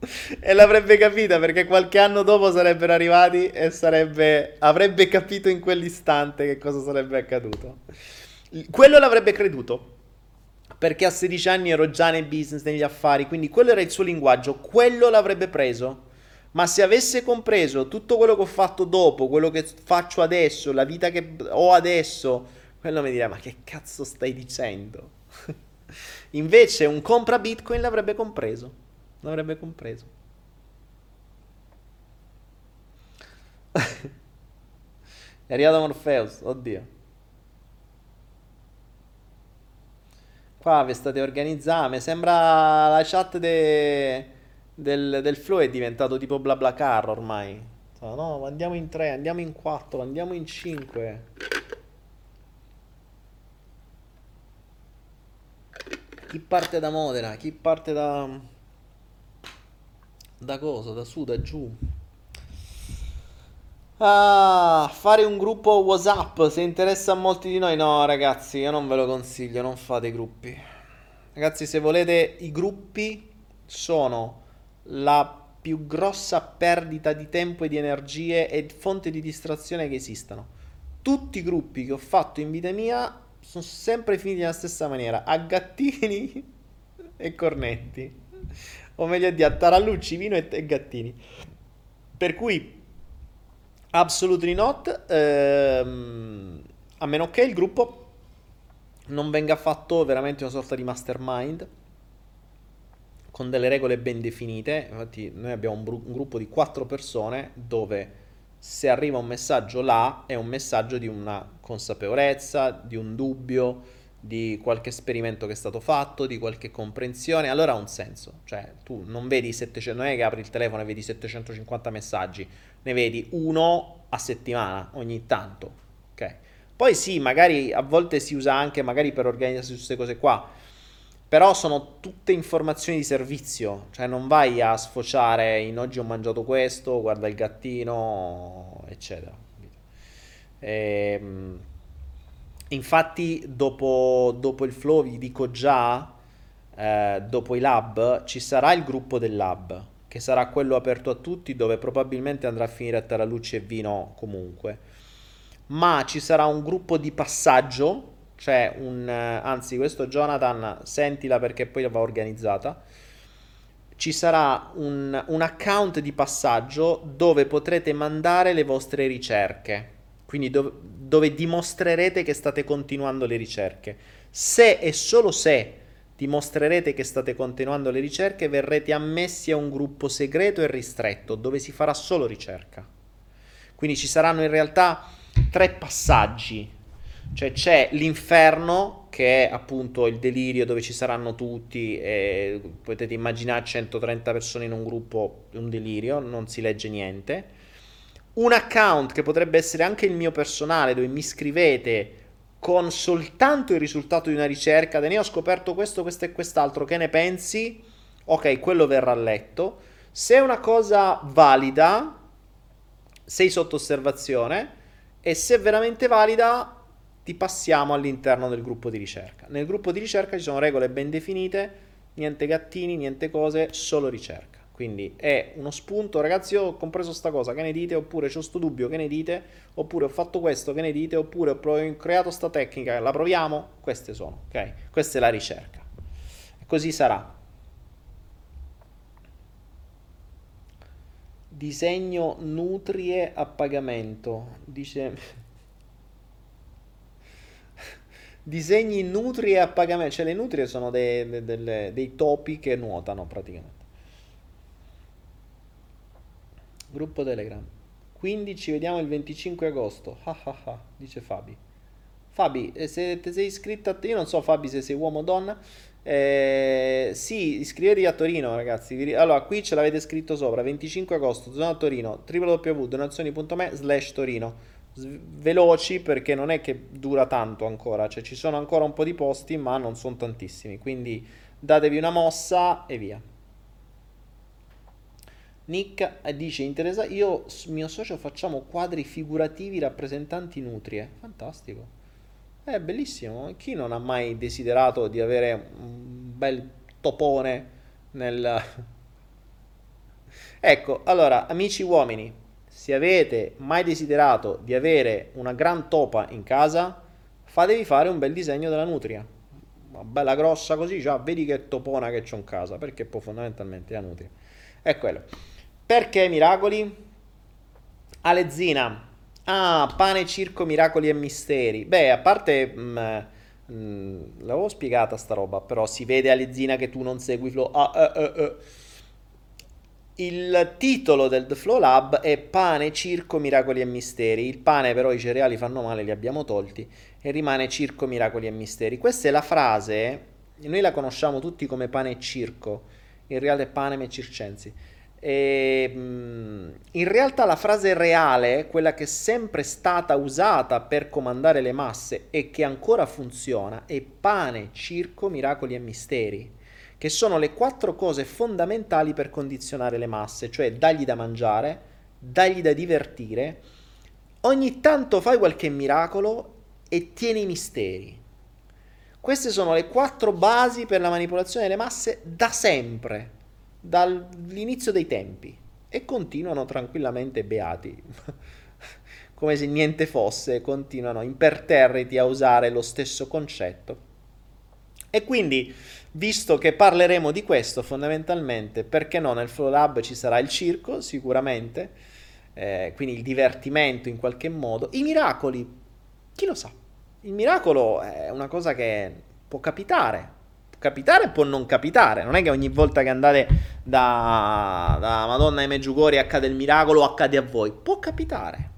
[LAUGHS] e l'avrebbe capita perché qualche anno dopo sarebbero arrivati e sarebbe, avrebbe capito in quell'istante che cosa sarebbe accaduto. Quello l'avrebbe creduto perché a 16 anni ero già nei business, negli affari, quindi quello era il suo linguaggio, quello l'avrebbe preso. Ma se avesse compreso tutto quello che ho fatto dopo, quello che faccio adesso, la vita che ho adesso, quello mi dirà: Ma che cazzo stai dicendo? [LAUGHS] Invece un compra Bitcoin l'avrebbe compreso. L'avrebbe compreso. [LAUGHS] È arrivato Morpheus, oddio. Qua vi state organizzando, mi sembra la chat de, del, del flow è diventato tipo bla bla car ormai. No, andiamo in 3, andiamo in 4, andiamo in 5. Chi parte da Modena? Chi parte da... Da cosa? Da su, da giù? Ah, fare un gruppo WhatsApp se interessa a molti di noi. No, ragazzi, io non ve lo consiglio, non fate gruppi. Ragazzi, se volete, i gruppi sono la più grossa perdita di tempo e di energie e fonte di distrazione che esistano. Tutti i gruppi che ho fatto in vita mia sono sempre finiti nella stessa maniera, a gattini [LAUGHS] e cornetti. O meglio di a tarallucci, vino e, e gattini. Per cui, absolutely not, ehm, a meno che il gruppo non venga fatto veramente una sorta di mastermind con delle regole ben definite. Infatti, noi abbiamo un, bru- un gruppo di quattro persone dove se arriva un messaggio là è un messaggio di una consapevolezza, di un dubbio, di qualche esperimento che è stato fatto, di qualche comprensione, allora ha un senso. Cioè, tu non vedi 700, non è che apri il telefono e vedi 750 messaggi, ne vedi uno a settimana ogni tanto. Ok? Poi sì, magari a volte si usa anche magari per organizzarsi queste cose qua però sono tutte informazioni di servizio, cioè non vai a sfociare in oggi ho mangiato questo, guarda il gattino, eccetera. E, ehm, infatti dopo, dopo, il flow vi dico già, eh, dopo i lab ci sarà il gruppo del lab, che sarà quello aperto a tutti dove probabilmente andrà a finire a Taralucci e Vino comunque ma ci sarà un gruppo di passaggio, cioè un... anzi questo Jonathan, sentila perché poi va organizzata, ci sarà un, un account di passaggio dove potrete mandare le vostre ricerche, quindi dove, dove dimostrerete che state continuando le ricerche. Se e solo se dimostrerete che state continuando le ricerche, verrete ammessi a un gruppo segreto e ristretto dove si farà solo ricerca. Quindi ci saranno in realtà tre passaggi. Cioè c'è l'inferno, che è appunto il delirio dove ci saranno tutti, e potete immaginare 130 persone in un gruppo, un delirio, non si legge niente. Un account che potrebbe essere anche il mio personale, dove mi scrivete con soltanto il risultato di una ricerca, ne ho scoperto questo, questo e quest'altro, che ne pensi? Ok, quello verrà letto. Se è una cosa valida, sei sotto osservazione e se è veramente valida ti passiamo all'interno del gruppo di ricerca. Nel gruppo di ricerca ci sono regole ben definite, niente gattini, niente cose, solo ricerca. Quindi è uno spunto, ragazzi, ho compreso sta cosa, che ne dite? Oppure c'ho sto dubbio, che ne dite? Oppure ho fatto questo, che ne dite? Oppure ho creato sta tecnica, la proviamo? Queste sono, ok? Questa è la ricerca. E così sarà. Disegno nutrie a pagamento, dice... Disegni nutrie a pagamento, cioè le nutrie sono dei, dei, dei topi che nuotano praticamente. Gruppo Telegram. Quindi ci vediamo il 25 agosto. Ah ah ah, dice Fabi. Fabi, eh, se ti sei iscritto a te, io non so Fabi se sei uomo o donna. Eh, sì, iscrivetevi a Torino, ragazzi. Allora, qui ce l'avete scritto sopra: 25 agosto, zona Torino, www.donazioni.me slash Torino. Veloci perché non è che dura tanto ancora, cioè ci sono ancora un po' di posti, ma non sono tantissimi. Quindi datevi una mossa e via. Nick eh, dice interessa io mio socio facciamo quadri figurativi rappresentanti nutrie fantastico è bellissimo chi non ha mai desiderato di avere un bel topone nel [LAUGHS] ecco allora amici uomini se avete mai desiderato di avere una gran topa in casa fatevi fare un bel disegno della nutria una bella grossa così già vedi che topona che c'ho in casa perché poi fondamentalmente la nutria è quello perché miracoli? Alezzina. Ah, pane, circo, miracoli e misteri. Beh, a parte... Mh, mm, mm, l'avevo spiegata sta roba, però si vede Alezzina che tu non segui Flow. Ah, uh, uh, uh. Il titolo del The Flow Lab è Pane, circo, miracoli e misteri. Il pane però i cereali fanno male, li abbiamo tolti e rimane circo, miracoli e misteri. Questa è la frase, noi la conosciamo tutti come pane e circo, in realtà è pane e circensi. E, mm, in realtà la frase reale, quella che è sempre stata usata per comandare le masse e che ancora funziona, è pane, circo, miracoli e misteri, che sono le quattro cose fondamentali per condizionare le masse, cioè dagli da mangiare, dagli da divertire, ogni tanto fai qualche miracolo e tieni i misteri. Queste sono le quattro basi per la manipolazione delle masse da sempre dall'inizio dei tempi e continuano tranquillamente beati. [LAUGHS] Come se niente fosse, continuano imperterriti a usare lo stesso concetto. E quindi, visto che parleremo di questo fondamentalmente, perché no, nel Flow Lab ci sarà il circo, sicuramente, eh, quindi il divertimento in qualche modo, i miracoli, chi lo sa? Il miracolo è una cosa che può capitare, capitare e può non capitare. Non è che ogni volta che andate da, da Madonna ai Meggiugori accade il miracolo o accade a voi. Può capitare.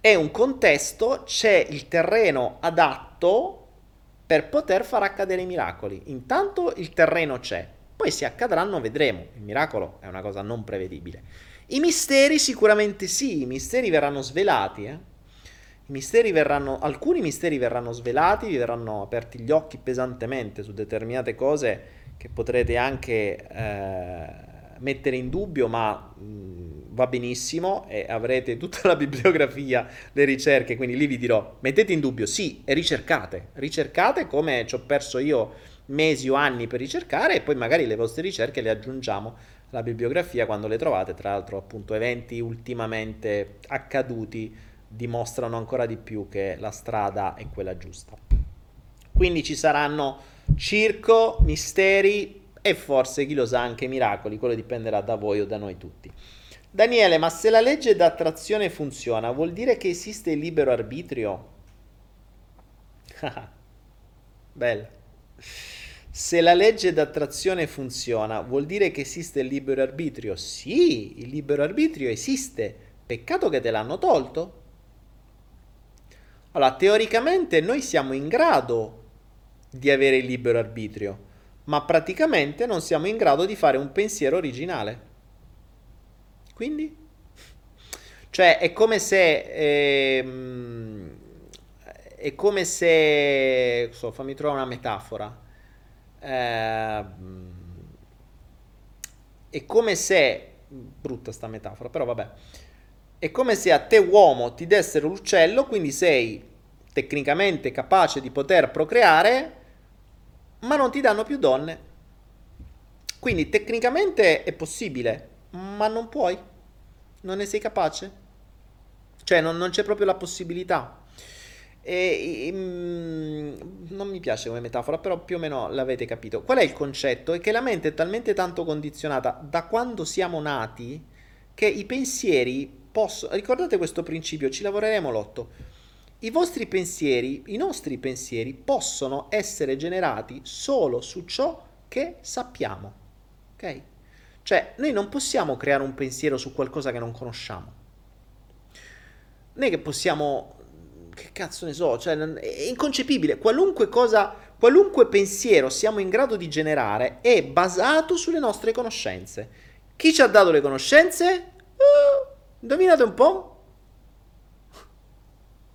È un contesto, c'è il terreno adatto per poter far accadere i miracoli. Intanto il terreno c'è, poi se accadranno vedremo. Il miracolo è una cosa non prevedibile. I misteri sicuramente sì, i misteri verranno svelati, eh? I misteri verranno, alcuni misteri verranno svelati, vi verranno aperti gli occhi pesantemente su determinate cose che potrete anche eh, mettere in dubbio, ma mh, va benissimo e avrete tutta la bibliografia, le ricerche, quindi lì vi dirò, mettete in dubbio, sì, e ricercate, ricercate come ci ho perso io mesi o anni per ricercare e poi magari le vostre ricerche le aggiungiamo alla bibliografia quando le trovate, tra l'altro appunto eventi ultimamente accaduti dimostrano ancora di più che la strada è quella giusta. Quindi ci saranno circo, misteri e forse, chi lo sa, anche miracoli, quello dipenderà da voi o da noi tutti. Daniele, ma se la legge d'attrazione funziona, vuol dire che esiste il libero arbitrio? [LAUGHS] Bella. Se la legge d'attrazione funziona, vuol dire che esiste il libero arbitrio? Sì, il libero arbitrio esiste. Peccato che te l'hanno tolto. Allora, teoricamente noi siamo in grado di avere il libero arbitrio, ma praticamente non siamo in grado di fare un pensiero originale. Quindi? Cioè, è come se... Ehm, è come se... So, fammi trovare una metafora. Eh, è come se... Brutta sta metafora, però vabbè. È come se a te uomo ti dessero l'uccello, quindi sei tecnicamente capace di poter procreare, ma non ti danno più donne. Quindi tecnicamente è possibile, ma non puoi, non ne sei capace. Cioè non, non c'è proprio la possibilità. E, e, mm, non mi piace come metafora, però più o meno l'avete capito. Qual è il concetto? È che la mente è talmente tanto condizionata da quando siamo nati che i pensieri possono... Ricordate questo principio, ci lavoreremo l'otto. I vostri pensieri, i nostri pensieri possono essere generati solo su ciò che sappiamo. Ok? Cioè, noi non possiamo creare un pensiero su qualcosa che non conosciamo. Non è che possiamo che cazzo ne so, cioè è inconcepibile. Qualunque cosa, qualunque pensiero siamo in grado di generare è basato sulle nostre conoscenze. Chi ci ha dato le conoscenze? Uh, indovinate un po'? [LAUGHS]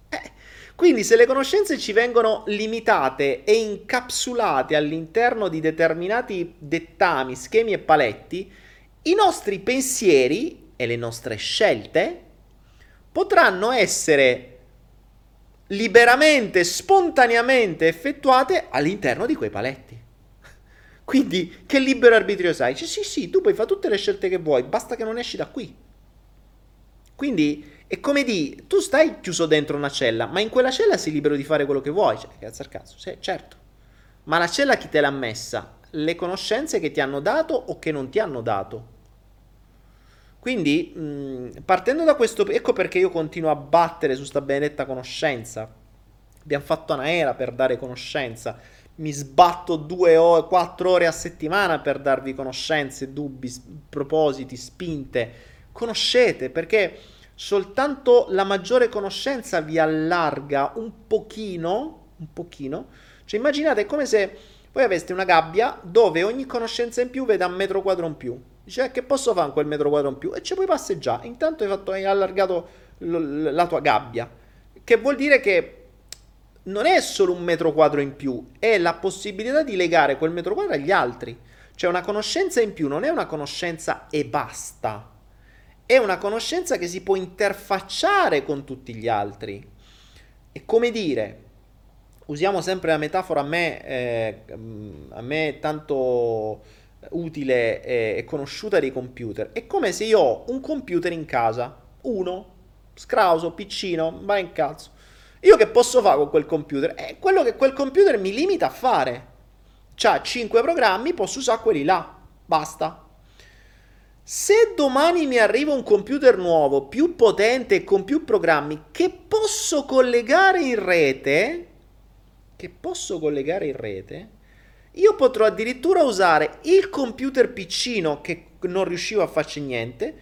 Eh, quindi se le conoscenze ci vengono limitate e incapsulate all'interno di determinati dettami, schemi e paletti, i nostri pensieri e le nostre scelte potranno essere liberamente, spontaneamente effettuate all'interno di quei paletti. [LAUGHS] Quindi, che libero arbitrio sai? Cioè, sì, sì, tu puoi fare tutte le scelte che vuoi, basta che non esci da qui. Quindi, è come di, tu stai chiuso dentro una cella, ma in quella cella sei libero di fare quello che vuoi. Cioè, cazzo al cazzo, sì, certo. Ma la cella chi te l'ha messa? Le conoscenze che ti hanno dato o che non ti hanno dato? Quindi, mh, partendo da questo, ecco perché io continuo a battere su sta benedetta conoscenza. Abbiamo fatto una era per dare conoscenza. Mi sbatto due o quattro ore a settimana per darvi conoscenze, dubbi, propositi, spinte. Conoscete perché soltanto la maggiore conoscenza vi allarga un pochino, un pochino. Cioè immaginate come se voi aveste una gabbia dove ogni conoscenza in più veda un metro quadro in più Dice, eh, che posso fare con quel metro quadro in più? E ci puoi passeggiare. Intanto hai, fatto, hai allargato l- la tua gabbia. Che vuol dire che non è solo un metro quadro in più, è la possibilità di legare quel metro quadro agli altri. Cioè una conoscenza in più non è una conoscenza e basta. È una conoscenza che si può interfacciare con tutti gli altri. È come dire, usiamo sempre la metafora a me, eh, a me tanto utile e conosciuta dei computer. È come se io ho un computer in casa, uno, scrauso, piccino, va in cazzo. Io che posso fare con quel computer? È quello che quel computer mi limita a fare. C'ha 5 programmi, posso usare quelli là. Basta. Se domani mi arriva un computer nuovo, più potente e con più programmi, che posso collegare in rete, che posso collegare in rete, io potrò addirittura usare il computer piccino che non riuscivo a farci niente,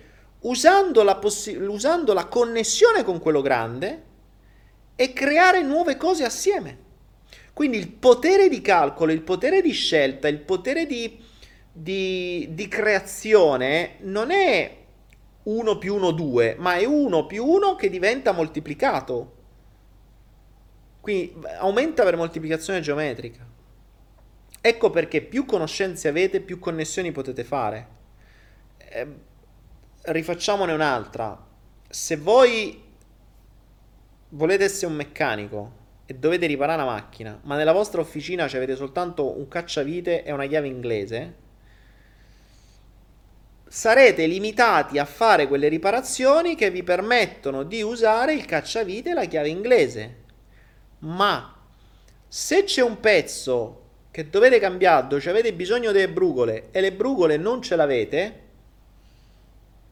usando la, possi- usando la connessione con quello grande e creare nuove cose assieme. Quindi il potere di calcolo, il potere di scelta, il potere di, di, di creazione non è 1 più 1 2, ma è 1 più 1 che diventa moltiplicato. Quindi aumenta per moltiplicazione geometrica. Ecco perché più conoscenze avete, più connessioni potete fare. Eh, rifacciamone un'altra. Se voi volete essere un meccanico e dovete riparare una macchina, ma nella vostra officina avete soltanto un cacciavite e una chiave inglese, sarete limitati a fare quelle riparazioni che vi permettono di usare il cacciavite e la chiave inglese. Ma se c'è un pezzo che dovete cambiare, dove avete bisogno delle brugole e le brugole non ce l'avete,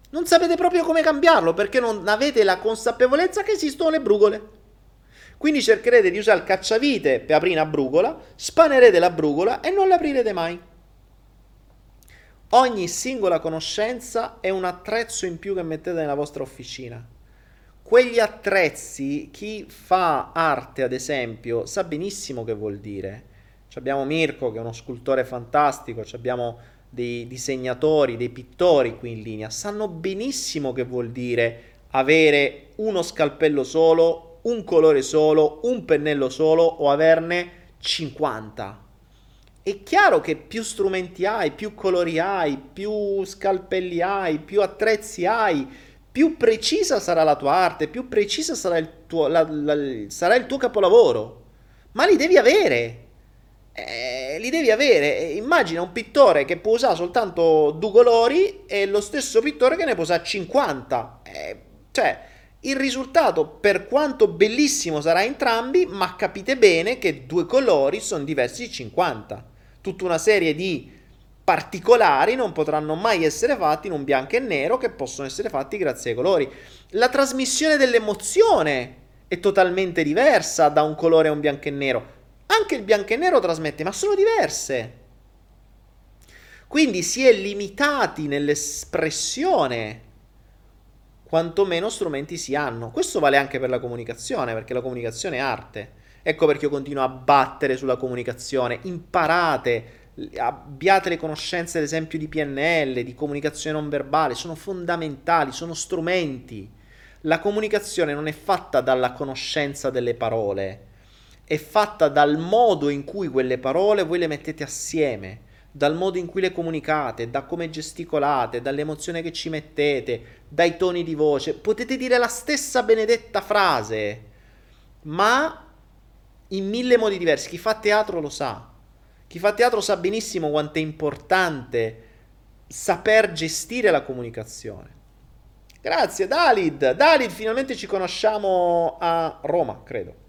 non sapete proprio come cambiarlo perché non avete la consapevolezza che esistono le brugole. Quindi cercherete di usare il cacciavite per aprire una brugola, spanerete la brugola e non l'aprirete mai. Ogni singola conoscenza è un attrezzo in più che mettete nella vostra officina. Quegli attrezzi, chi fa arte ad esempio, sa benissimo che vuol dire. Abbiamo Mirko che è uno scultore fantastico, abbiamo dei disegnatori, dei pittori qui in linea, sanno benissimo che vuol dire avere uno scalpello solo, un colore solo, un pennello solo o averne 50 è chiaro che più strumenti hai, più colori hai, più scalpelli hai, più attrezzi hai, più precisa sarà la tua arte, più precisa sarà il tuo, la, la, sarà il tuo capolavoro. Ma li devi avere. Eh, li devi avere. Immagina un pittore che può usare soltanto due colori e lo stesso pittore che ne può usare 50. Eh, cioè, il risultato, per quanto bellissimo sarà entrambi, ma capite bene che due colori sono diversi di 50 tutta una serie di particolari non potranno mai essere fatti in un bianco e nero che possono essere fatti grazie ai colori. La trasmissione dell'emozione è totalmente diversa da un colore a un bianco e nero. Anche il bianco e nero trasmette, ma sono diverse. Quindi si è limitati nell'espressione quanto meno strumenti si hanno. Questo vale anche per la comunicazione, perché la comunicazione è arte. Ecco perché io continuo a battere sulla comunicazione. Imparate, abbiate le conoscenze, ad esempio, di PNL, di comunicazione non verbale, sono fondamentali, sono strumenti. La comunicazione non è fatta dalla conoscenza delle parole, è fatta dal modo in cui quelle parole voi le mettete assieme, dal modo in cui le comunicate, da come gesticolate, dall'emozione che ci mettete, dai toni di voce. Potete dire la stessa benedetta frase, ma in mille modi diversi. Chi fa teatro lo sa. Chi fa teatro sa benissimo quanto è importante saper gestire la comunicazione. Grazie Dalid. Dalid, finalmente ci conosciamo a Roma, credo.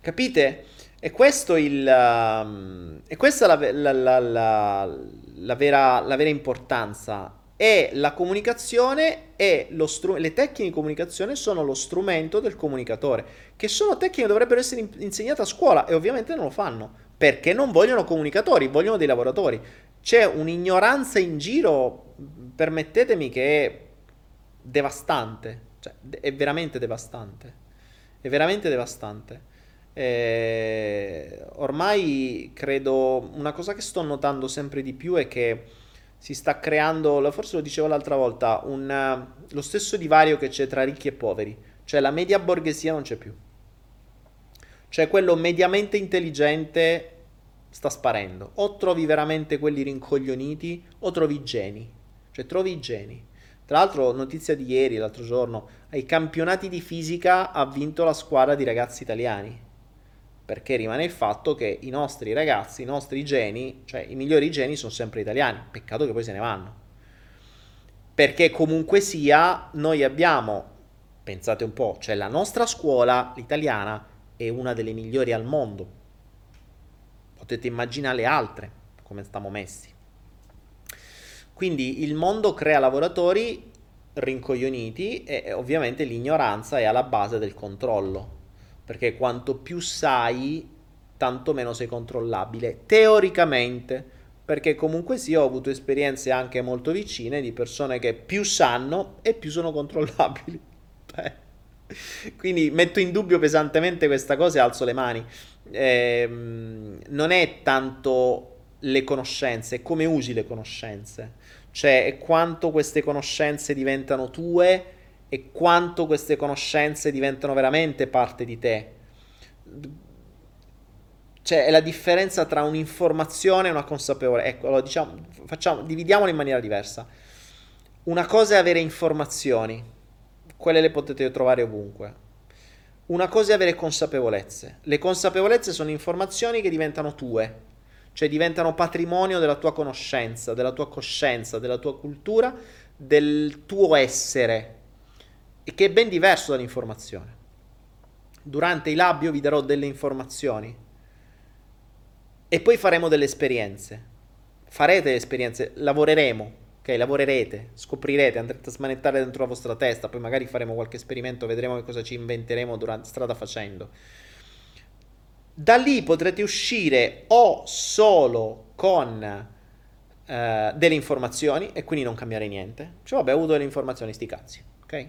Capite? E questo il, um, e questa è la, la, la, la, vera, la vera importanza e la comunicazione e lo str- le tecniche di comunicazione sono lo strumento del comunicatore, che sono tecniche che dovrebbero essere in- insegnate a scuola e ovviamente non lo fanno, perché non vogliono comunicatori, vogliono dei lavoratori. C'è un'ignoranza in giro, permettetemi, che è devastante, cioè è veramente devastante, è veramente devastante. Eh, ormai credo, una cosa che sto notando sempre di più è che si sta creando, forse lo dicevo l'altra volta, un, uh, lo stesso divario che c'è tra ricchi e poveri, cioè la media borghesia non c'è più. Cioè quello mediamente intelligente sta sparendo. O trovi veramente quelli rincoglioniti o trovi geni. Cioè trovi i geni. Tra l'altro, notizia di ieri, l'altro giorno, ai campionati di fisica ha vinto la squadra di ragazzi italiani perché rimane il fatto che i nostri ragazzi, i nostri geni, cioè i migliori geni sono sempre italiani, peccato che poi se ne vanno. Perché comunque sia, noi abbiamo, pensate un po', cioè la nostra scuola, l'italiana, è una delle migliori al mondo. Potete immaginare le altre, come stiamo messi. Quindi il mondo crea lavoratori rincoglioniti e ovviamente l'ignoranza è alla base del controllo perché quanto più sai, tanto meno sei controllabile, teoricamente, perché comunque sì, ho avuto esperienze anche molto vicine di persone che più sanno e più sono controllabili. [LAUGHS] Quindi metto in dubbio pesantemente questa cosa e alzo le mani. Eh, non è tanto le conoscenze, è come usi le conoscenze, cioè quanto queste conoscenze diventano tue e quanto queste conoscenze diventano veramente parte di te. Cioè, è la differenza tra un'informazione e una consapevolezza. Ecco, allora, diciamo, facciamo, dividiamolo in maniera diversa. Una cosa è avere informazioni, quelle le potete trovare ovunque. Una cosa è avere consapevolezze. Le consapevolezze sono informazioni che diventano tue. cioè diventano patrimonio della tua conoscenza, della tua coscienza, della tua cultura, del tuo essere, e che è ben diverso dall'informazione. Durante i lab io vi darò delle informazioni e poi faremo delle esperienze. Farete delle esperienze, lavoreremo, ok? Lavorerete, scoprirete, andrete a smanettare dentro la vostra testa, poi magari faremo qualche esperimento, vedremo che cosa ci inventeremo durante strada facendo. Da lì potrete uscire o solo con eh, delle informazioni e quindi non cambiare niente. Cioè, vabbè, ho avuto delle informazioni, sti cazzi, ok?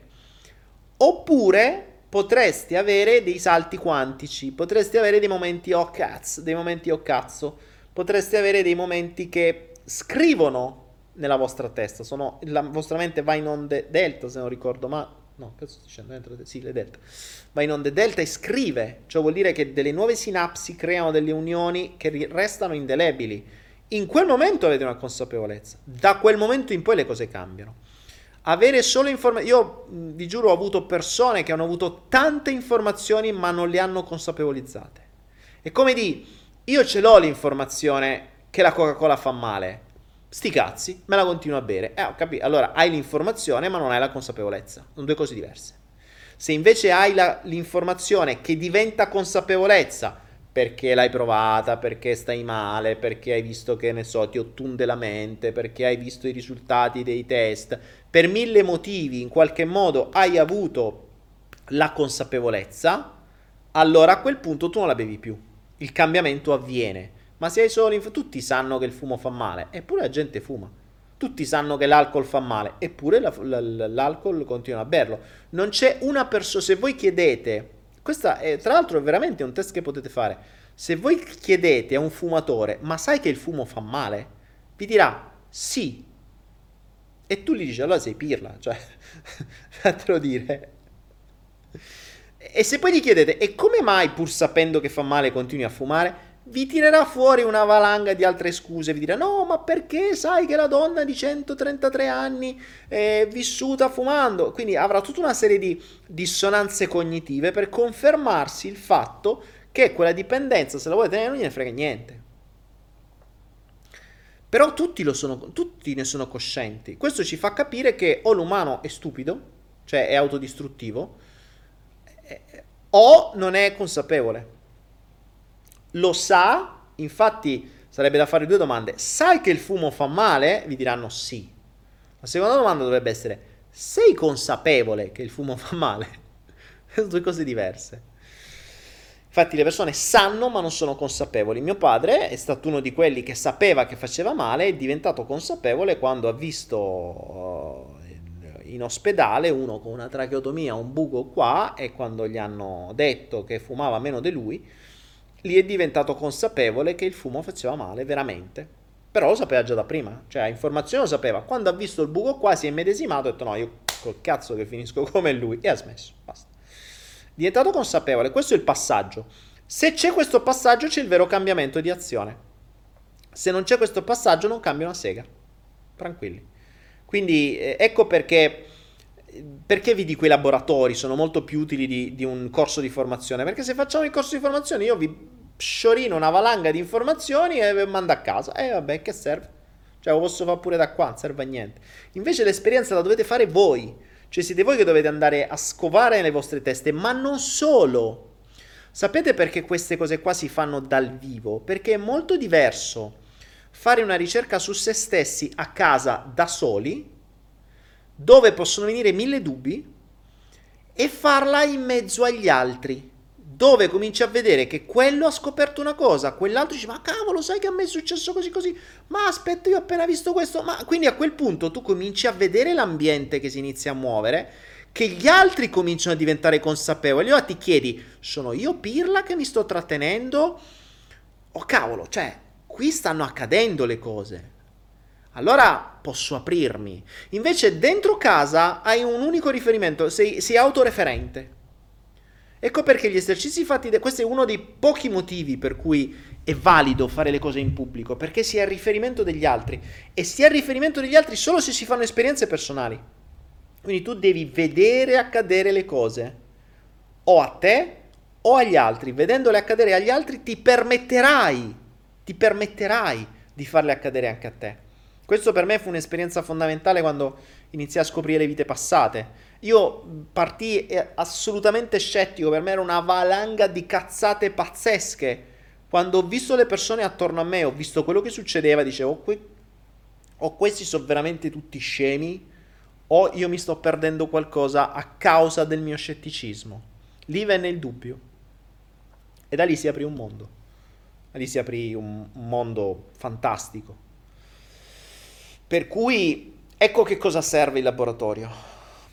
Oppure potresti avere dei salti quantici, potresti avere dei momenti oh cazzo, dei momenti oh cazzo, potresti avere dei momenti che scrivono nella vostra testa, sono, la vostra mente va in onde delta se non ricordo ma no, che sto dicendo? Entra, sì, le delta. Va in onde delta e scrive, ciò vuol dire che delle nuove sinapsi creano delle unioni che restano indelebili. In quel momento avete una consapevolezza, da quel momento in poi le cose cambiano avere solo informazioni. Io vi giuro, ho avuto persone che hanno avuto tante informazioni ma non le hanno consapevolizzate. È come di, io ce l'ho l'informazione che la Coca-Cola fa male. Sti cazzi, me la continuo a bere. Eh, ho capito. Allora hai l'informazione ma non hai la consapevolezza. Sono due cose diverse. Se invece hai la, l'informazione che diventa consapevolezza, perché l'hai provata, perché stai male, perché hai visto che ne so, ti ottunde la mente, perché hai visto i risultati dei test, per mille motivi in qualche modo hai avuto la consapevolezza, allora a quel punto tu non la bevi più. Il cambiamento avviene. Ma se hai solo inf- tutti sanno che il fumo fa male, eppure la gente fuma. Tutti sanno che l'alcol fa male, eppure la, la, l'alcol continua a berlo. Non c'è una persona, se voi chiedete questa è, tra l'altro, veramente un test che potete fare. Se voi chiedete a un fumatore, ma sai che il fumo fa male? Vi dirà sì. E tu gli dici, allora sei pirla, cioè, [LAUGHS] fatelo dire. E se poi gli chiedete, e come mai pur sapendo che fa male continui a fumare? Vi tirerà fuori una valanga di altre scuse, vi dirà no, ma perché sai che la donna di 133 anni è vissuta fumando? Quindi avrà tutta una serie di dissonanze cognitive per confermarsi il fatto che quella dipendenza, se la vuole tenere, non gliene frega niente. Però tutti, sono, tutti ne sono coscienti. Questo ci fa capire che o l'umano è stupido, cioè è autodistruttivo, eh, o non è consapevole lo sa, infatti sarebbe da fare due domande. Sai che il fumo fa male? Vi diranno sì. La seconda domanda dovrebbe essere, sei consapevole che il fumo [LAUGHS] fa male? Sono due cose diverse. Infatti le persone sanno ma non sono consapevoli. Mio padre è stato uno di quelli che sapeva che faceva male è diventato consapevole quando ha visto uh, in ospedale uno con una tracheotomia, un buco qua e quando gli hanno detto che fumava meno di lui lì è diventato consapevole che il fumo faceva male veramente. Però lo sapeva già da prima, cioè a informazione lo sapeva. Quando ha visto il buco qua si è medesimato e ha detto no, io col cazzo che finisco [LAUGHS] come lui e ha smesso, basta. Diventato consapevole, questo è il passaggio. Se c'è questo passaggio c'è il vero cambiamento di azione. Se non c'è questo passaggio non cambia una sega. Tranquilli. Quindi eh, ecco perché perché vi dico i laboratori sono molto più utili di, di, un corso di formazione? Perché se facciamo il corso di formazione io vi sciorino una valanga di informazioni e vi mando a casa. E eh, vabbè, che serve? Cioè, lo posso fare pure da qua, non serve a niente. Invece l'esperienza la dovete fare voi. Cioè, siete voi che dovete andare a scovare le vostre teste, ma non solo. Sapete perché queste cose qua si fanno dal vivo? Perché è molto diverso fare una ricerca su se stessi a casa da soli dove possono venire mille dubbi e farla in mezzo agli altri, dove cominci a vedere che quello ha scoperto una cosa, quell'altro dice ma cavolo sai che a me è successo così così, ma aspetta io ho appena visto questo, ma quindi a quel punto tu cominci a vedere l'ambiente che si inizia a muovere, che gli altri cominciano a diventare consapevoli, allora ti chiedi sono io pirla che mi sto trattenendo? Oh cavolo, cioè qui stanno accadendo le cose allora posso aprirmi. Invece dentro casa hai un unico riferimento, sei, sei autoreferente. Ecco perché gli esercizi fatti, da... questo è uno dei pochi motivi per cui è valido fare le cose in pubblico, perché si ha il riferimento degli altri e si ha il riferimento degli altri solo se si fanno esperienze personali. Quindi tu devi vedere accadere le cose, o a te o agli altri. Vedendole accadere agli altri ti permetterai ti permetterai di farle accadere anche a te. Questo per me fu un'esperienza fondamentale quando iniziai a scoprire le vite passate. Io partii eh, assolutamente scettico, per me era una valanga di cazzate pazzesche. Quando ho visto le persone attorno a me, ho visto quello che succedeva, dicevo, que- o questi sono veramente tutti scemi, o io mi sto perdendo qualcosa a causa del mio scetticismo. Lì venne il dubbio. E da lì si aprì un mondo. Da lì si aprì un mondo fantastico. Per cui ecco che cosa serve il laboratorio.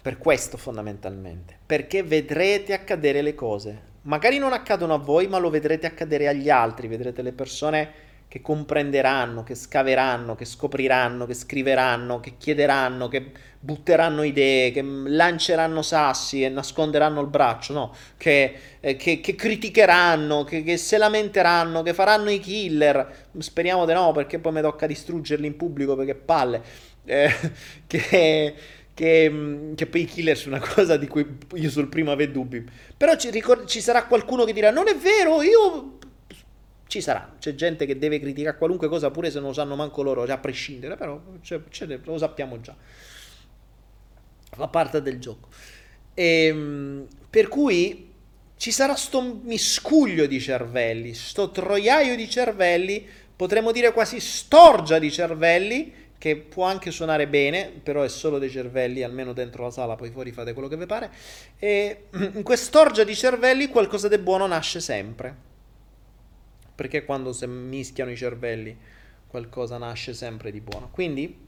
Per questo fondamentalmente. Perché vedrete accadere le cose. Magari non accadono a voi, ma lo vedrete accadere agli altri. Vedrete le persone che comprenderanno, che scaveranno, che scopriranno, che scriveranno, che chiederanno, che butteranno idee, che lanceranno sassi e nasconderanno il braccio, no? che, eh, che, che criticheranno, che, che, se lamenteranno, che faranno i killer. Speriamo di no, perché poi mi tocca distruggerli in pubblico perché palle. Eh, [LAUGHS] che, che, che, poi i killer sono una cosa di cui io sul primo avevo dubbi. Però ci, ricord- ci sarà qualcuno che dirà: Non è vero, io ci sarà, c'è gente che deve criticare qualunque cosa pure se non lo sanno manco loro, a prescindere, però c'è, lo sappiamo già. Fa parte del gioco. E, ehm, per cui ci sarà sto miscuglio di cervelli, sto troiaio di cervelli, potremmo dire quasi storgia di cervelli, che può anche suonare bene, però è solo dei cervelli, almeno dentro la sala, poi fuori fate quello che vi pare. E in quest'orgia di cervelli qualcosa di buono nasce sempre perché quando si mischiano i cervelli qualcosa nasce sempre di buono. Quindi,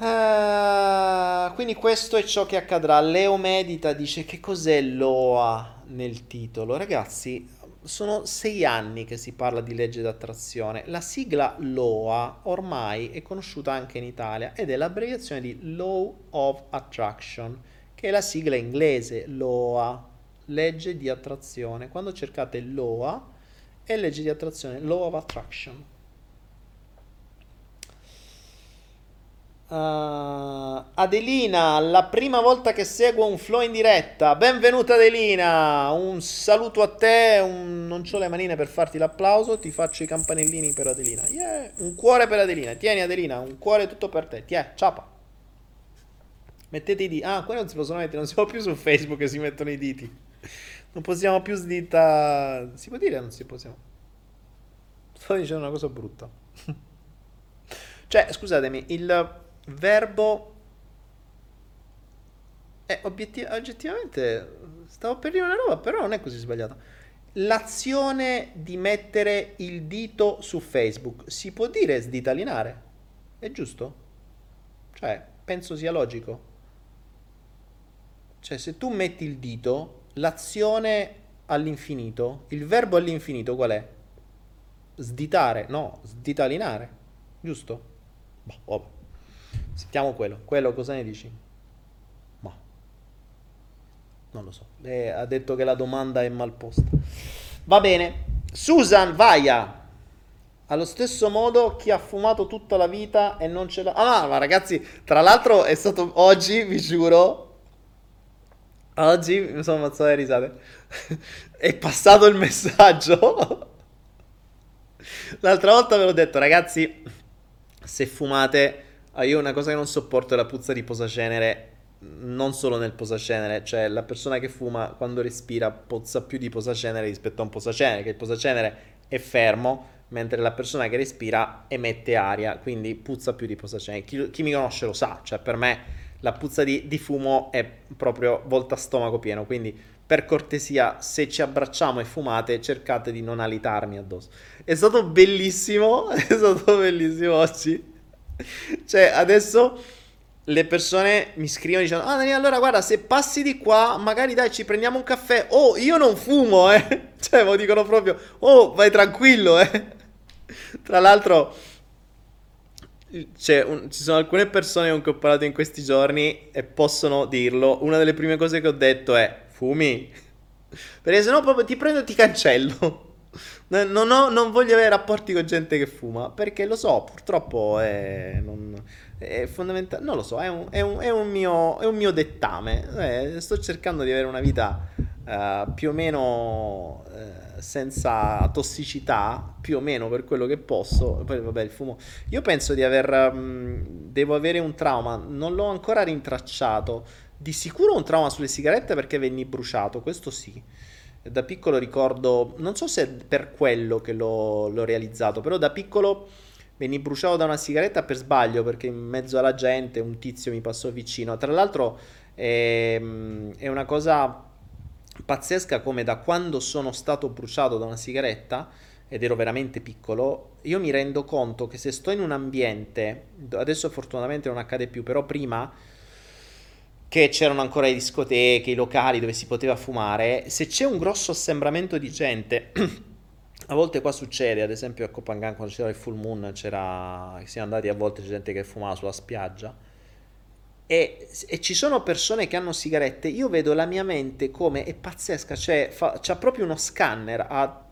uh, quindi questo è ciò che accadrà. Leo Medita dice che cos'è l'OA nel titolo. Ragazzi, sono sei anni che si parla di legge d'attrazione. La sigla LOA ormai è conosciuta anche in Italia ed è l'abbreviazione di Law of Attraction, che è la sigla inglese LOA, legge di attrazione. Quando cercate LOA è legge di attrazione, law of attraction. Uh, Adelina, la prima volta che seguo un flow in diretta. Benvenuta Adelina, un saluto a te. Un... Non ho le manine per farti l'applauso, ti faccio i campanellini per Adelina. Yeah. Un cuore per Adelina. Tieni Adelina, un cuore tutto per te. Tiè, ciapa. Mettete i diti. Ah, qua non si possono mettere, non si può più su Facebook che si mettono i diti. Non possiamo più sdita. Si può dire non si possiamo? Sto dicendo una cosa brutta. [LAUGHS] cioè, scusatemi, il verbo. È obiettiv- oggettivamente. Stavo per dire una roba, però non è così sbagliata. L'azione di mettere il dito su Facebook si può dire sditalinare? È giusto? Cioè, penso sia logico. Cioè, se tu metti il dito, l'azione all'infinito, il verbo all'infinito qual è? Sditare, no, sditalinare, giusto? Boh, vabbè. Sentiamo quello. Quello cosa ne dici? Ma non lo so. Eh, ha detto che la domanda è mal posta. Va bene. Susan Vaia. Allo stesso modo chi ha fumato tutta la vita e non ce l'ha... Ah, ma ragazzi, tra l'altro è stato oggi, vi giuro, Oggi mi sono ammazzato le risate. [LAUGHS] È passato il messaggio. [LAUGHS] L'altra volta ve l'ho detto, ragazzi, se fumate, ah, io una cosa che non sopporto è la puzza di posacenere, non solo nel posacenere, cioè la persona che fuma quando respira pozza più di posacenere rispetto a un posacenere, che il posacenere è fermo, mentre la persona che respira emette aria, quindi puzza più di posacenere. Chi, chi mi conosce lo sa, cioè per me la puzza di, di fumo è proprio volta stomaco pieno, quindi per cortesia, se ci abbracciamo e fumate, cercate di non alitarmi addosso. È stato bellissimo, [LAUGHS] è stato bellissimo oggi. Cioè, adesso le persone mi scrivono dicendo, ah Daniele, allora guarda, se passi di qua, magari dai, ci prendiamo un caffè. Oh, io non fumo, eh. [LAUGHS] Cioè, lo dicono proprio, oh, vai tranquillo, eh. Tra l'altro un, ci sono alcune persone con cui ho parlato in questi giorni e possono dirlo. Una delle prime cose che ho detto è fumi. [LAUGHS] Perché sennò proprio ti prendo e ti cancello. Non, ho, non, voglio avere rapporti con gente che fuma. Perché lo so, purtroppo è, non, è fondamentale. Non lo so, è un, è un, è un, mio, è un mio, dettame. Eh, sto cercando di avere una vita eh, più o meno eh, senza tossicità, più o meno per quello che posso. Poi vabbè, il fumo. Io penso di aver... mh, devo avere un trauma, non l'ho ancora rintracciato. Di sicuro un trauma sulle sigarette perché venni bruciato, questo sì. Da piccolo ricordo, non so se è per quello che l'ho, l'ho realizzato, però da piccolo venni bruciato da una sigaretta per sbaglio perché in mezzo alla gente un tizio mi passò vicino. Tra l'altro ehm, è una cosa pazzesca come da quando sono stato bruciato da una sigaretta ed ero veramente piccolo, io mi rendo conto che se sto in un ambiente, adesso fortunatamente non accade più, però prima che c'erano ancora le discoteche, i locali dove si poteva fumare, se c'è un grosso assembramento di gente, [CLEARS THROAT] a volte qua succede, ad esempio a Copangan quando c'era il full moon, c'era, siamo andati a volte c'è gente che fumava sulla spiaggia, e, e ci sono persone che hanno sigarette, io vedo la mia mente come è pazzesca, cioè fa, c'ha proprio uno scanner a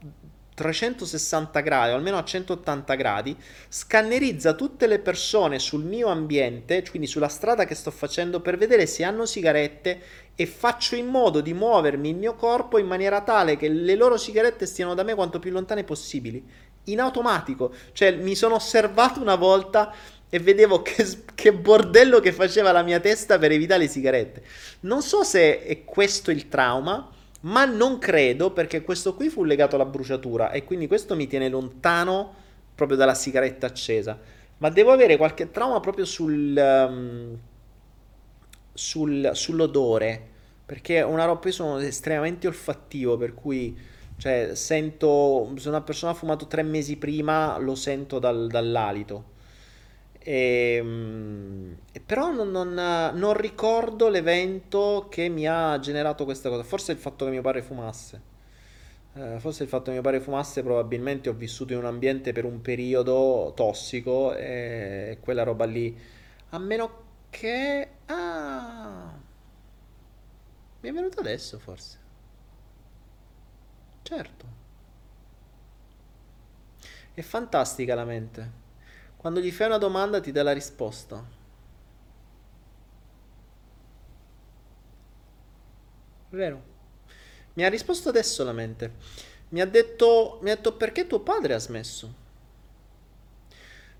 360 gradi, o almeno a 180 gradi, scannerizza tutte le persone sul mio ambiente, quindi sulla strada che sto facendo, per vedere se hanno sigarette e faccio in modo di muovermi il mio corpo in maniera tale che le loro sigarette stiano da me quanto più lontane possibili. In automatico, cioè mi sono osservato una volta e vedevo [LAUGHS] che, che, bordello che faceva la mia testa per evitare le sigarette. Non so se è questo il trauma, ma non credo perché questo qui fu legato alla bruciatura e quindi questo mi tiene lontano proprio dalla sigaretta accesa. Ma devo avere qualche trauma proprio sul, um, sul, sull'odore, perché una roba, io sono estremamente olfattivo, per cui cioè, sento, se una persona ha fumato tre mesi prima, lo sento dal, dall'alito. E, e però non, non, non, ricordo l'evento che mi ha generato questa cosa. Forse il fatto che mio padre fumasse. Eh, forse il fatto che mio padre fumasse, probabilmente ho vissuto in un ambiente per un periodo tossico e quella roba lì. A meno che... Ah! Mi è venuto adesso, forse. Certo. È fantastica la mente. Quando gli fai una domanda ti dà la risposta. Vero? Mi ha risposto adesso la mente. Mi ha detto, mi ha detto perché tuo padre ha smesso?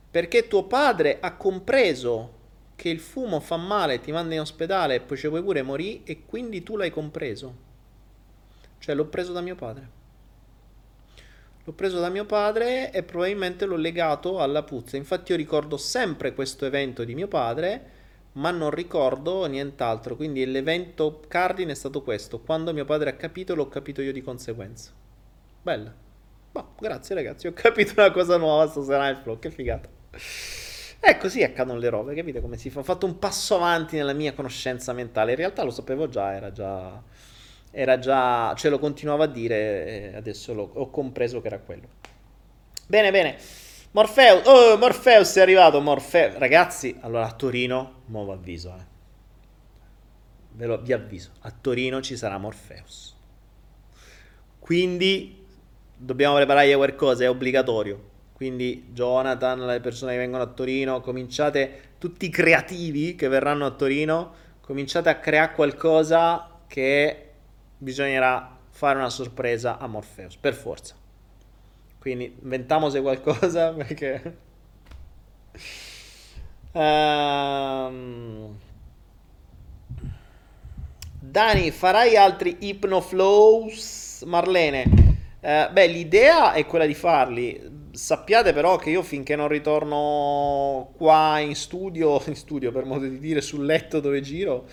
Perché tuo padre ha compreso che il fumo fa male, ti manda in ospedale e poi ci puoi pure morire e quindi tu l'hai compreso. Cioè l'ho preso da mio padre. L'ho preso da mio padre e probabilmente l'ho legato alla puzza. Infatti io ricordo sempre questo evento di mio padre, ma non ricordo nient'altro. Quindi l'evento cardine è stato questo. Quando mio padre ha capito, l'ho capito io di conseguenza. Bella. Boh, grazie ragazzi, ho capito una cosa nuova stasera nel flow, che figata. E così accadono le robe, capite come si fa? Ho fatto un passo avanti nella mia conoscenza mentale. In realtà lo sapevo già, era già era già, ce lo continuava a dire adesso lo, ho compreso che era quello. Bene, bene. Morpheus, oh, Morpheus è arrivato, Morpheus. Ragazzi, allora a Torino, nuovo avviso, eh. Ve lo, vi avviso, a Torino ci sarà Morpheus. Quindi dobbiamo preparare qualcosa, è obbligatorio. Quindi Jonathan, le persone che vengono a Torino, cominciate, tutti i creativi che verranno a Torino, cominciate a creare qualcosa che bisognerà fare una sorpresa a Morpheus, per forza. Quindi inventiamo se qualcosa [LAUGHS] perché... Um... Dani, farai altri Hypnoflows? Marlene, uh, beh, l'idea è quella di farli. Sappiate però che io finché non ritorno qua in studio, [LAUGHS] in studio per modo di dire, sul letto dove giro,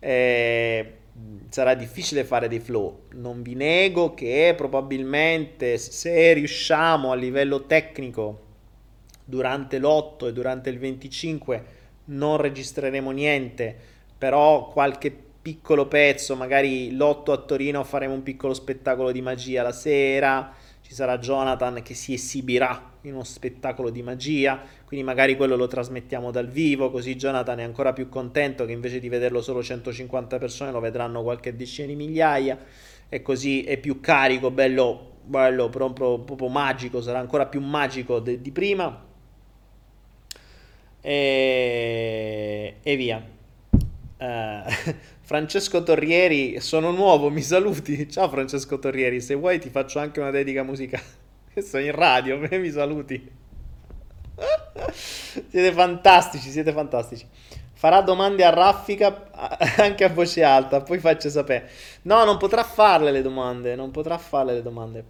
eh, sarà difficile fare dei flow. Non vi nego che probabilmente se riusciamo a livello tecnico durante l'8 e durante il 25 non registreremo niente, però qualche piccolo pezzo, magari l'8 a Torino faremo un piccolo spettacolo di magia la sera, ci sarà Jonathan che si esibirà in uno spettacolo di magia, quindi magari quello lo trasmettiamo dal vivo, così Jonathan è ancora più contento che invece di vederlo solo 150 persone lo vedranno qualche decina di migliaia e così è più carico, bello, bello proprio, proprio magico, sarà ancora più magico de- di prima e, e via. Uh, [LAUGHS] Francesco Torrieri, sono nuovo, mi saluti. [LAUGHS] Ciao Francesco Torrieri, se vuoi ti faccio anche una dedica musicale. [LAUGHS] Sono in radio, [LAUGHS] mi saluti. siete fantastici, siete fantastici. Farà domande a raffica anche a voce alta, poi faccio sapere. No, non potrà farle le domande, non potrà farle le domande.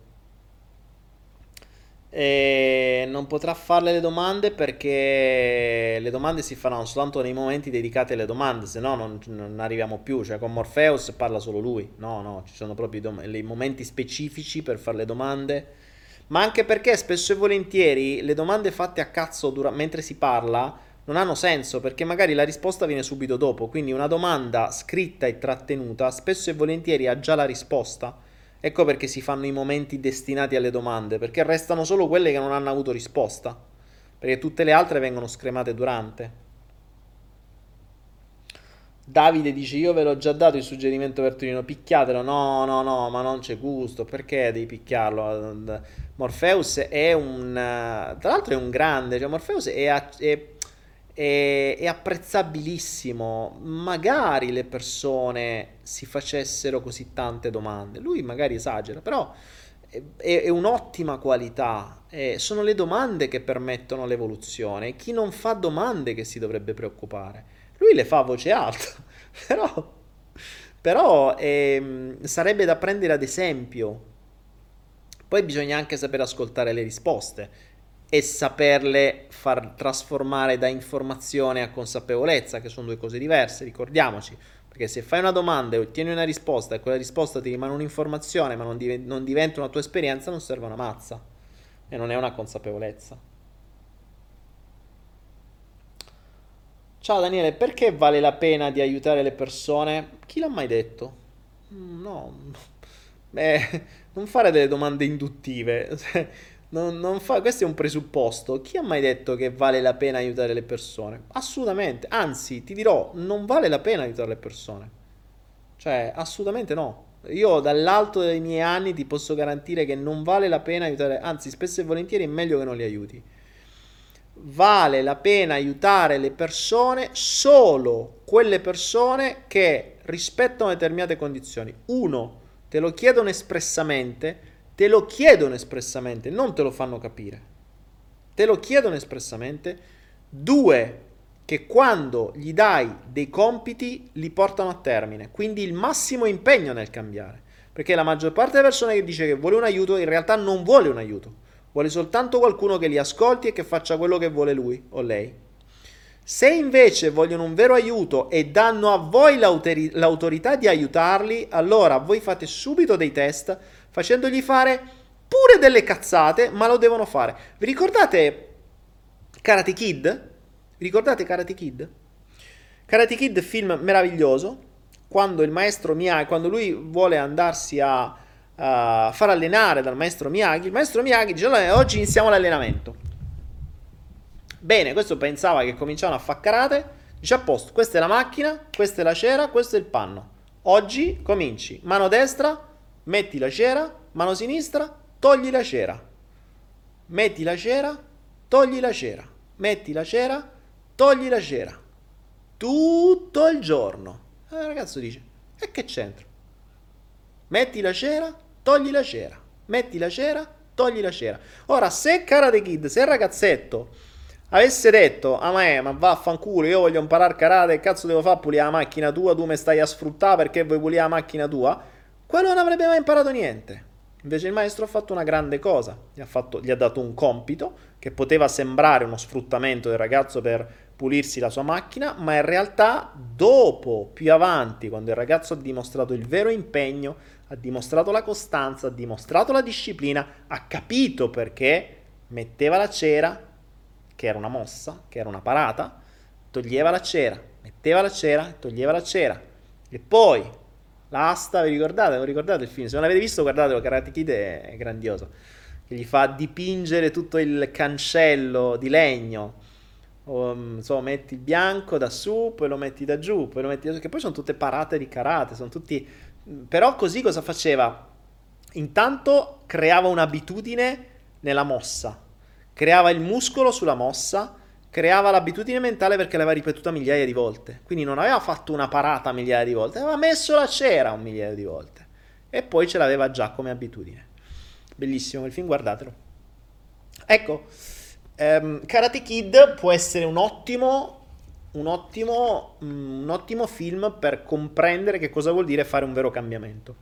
E non potrà farle le domande perché le domande si faranno soltanto nei momenti dedicati alle domande, se no non, non arriviamo più. Cioè, con Morpheus parla solo lui. No, no, ci sono proprio i, dom- i momenti specifici per fare le domande. Ma anche perché spesso e volentieri le domande fatte a cazzo dura- mentre si parla non hanno senso perché magari la risposta viene subito dopo. Quindi una domanda scritta e trattenuta spesso e volentieri ha già la risposta Ecco perché si fanno i momenti destinati alle domande, perché restano solo quelle che non hanno avuto risposta, perché tutte le altre vengono scremate durante. Davide dice io ve l'ho già dato il suggerimento per Torino, picchiatelo, no no no, ma non c'è gusto, perché devi picchiarlo? Morpheus è un... tra l'altro è un grande, cioè Morpheus è, è è, è apprezzabilissimo. Magari le persone si facessero così tante domande. Lui magari esagera, però è, un'ottima qualità. Eh, sono le domande che permettono l'evoluzione. Chi non fa domande che si dovrebbe preoccupare. Lui le fa a voce alta, [LAUGHS] però, però eh, sarebbe da prendere ad esempio. Poi bisogna anche sapere ascoltare le risposte e saperle far trasformare da informazione a consapevolezza, che sono due cose diverse, ricordiamoci, perché se fai una domanda e ottieni una risposta e quella risposta ti rimane un'informazione ma non, div- non diventa una tua esperienza, non serve una mazza e non è una consapevolezza. Ciao Daniele, perché vale la pena di aiutare le persone? Chi l'ha mai detto? Mm, no, [LAUGHS] beh, non fare delle domande induttive. [LAUGHS] Non, non fa, questo è un presupposto. Chi ha mai detto che vale la pena aiutare le persone? Assolutamente. Anzi, ti dirò, non vale la pena aiutare le persone. Cioè, assolutamente no. Io dall'alto dei miei anni ti posso garantire che non vale la pena aiutare, anzi, spesso e volentieri è meglio che non li aiuti. Vale la pena aiutare le persone solo quelle persone che rispettano determinate condizioni. Uno, te lo chiedono espressamente Te lo chiedono espressamente, non te lo fanno capire. Te lo chiedono espressamente. Due, che quando gli dai dei compiti li portano a termine, quindi il massimo impegno nel cambiare. Perché la maggior parte delle persone che dice che vuole un aiuto in realtà non vuole un aiuto, vuole soltanto qualcuno che li ascolti e che faccia quello che vuole lui o lei. Se invece vogliono un vero aiuto e danno a voi l'autorità di aiutarli, allora voi fate subito dei test facendogli fare pure delle cazzate, ma lo devono fare. Vi ricordate Karate Kid? Vi ricordate Karate Kid? Karate Kid, film meraviglioso, quando il maestro Miyagi, quando lui vuole andarsi a, a far allenare dal maestro Miyagi, il maestro Miyagi dice allora, oggi iniziamo l'allenamento. Bene, questo pensava che cominciavano a fare karate, dice a posto, questa è la macchina, questa è la cera, questo è il panno. Oggi cominci, mano destra, metti la cera, mano sinistra, togli la cera. Metti la cera, togli la cera. Metti la cera, togli la cera. Tutto il giorno. E il ragazzo dice, e che c'entra? Metti la cera, togli la cera. Metti la cera, togli la cera. Ora, se Karate Kid, se il ragazzetto avesse detto, ah ma, ma vaffanculo, io voglio imparare karate, cazzo devo fare? Pulire la macchina tua, tu mi stai a sfruttare perché vuoi pulire la macchina tua? Quello non avrebbe mai imparato niente. Invece il maestro ha fatto una grande cosa, gli ha, fatto, gli ha, dato un compito che poteva sembrare uno sfruttamento del ragazzo per pulirsi la sua macchina, ma in realtà dopo, più avanti, quando il ragazzo ha dimostrato il vero impegno, ha dimostrato la costanza, ha dimostrato la disciplina, ha capito perché metteva la cera, che era una mossa, che era una parata, toglieva la cera, metteva la cera, toglieva la cera. E poi L'asta, vi ricordate? Non ricordate il film? Se non l'avete visto, guardatelo, Karate Kid è, grandioso. Che gli fa dipingere tutto il cancello di legno. O, mm, so, metti il bianco da su, poi lo metti da giù, poi lo metti da giù, che poi sono tutte parate di karate, sono tutti... Però così cosa faceva? Intanto creava un'abitudine nella mossa, creava il muscolo sulla mossa creava l'abitudine mentale perché l'aveva ripetuta migliaia di volte. Quindi non aveva fatto una parata migliaia di volte, aveva messo la cera un migliaio di volte. E poi ce l'aveva già come abitudine. Bellissimo il film, guardatelo. Ecco, um, Karate Kid può essere un ottimo un ottimo, un ottimo film per comprendere che cosa vuol dire fare un vero cambiamento.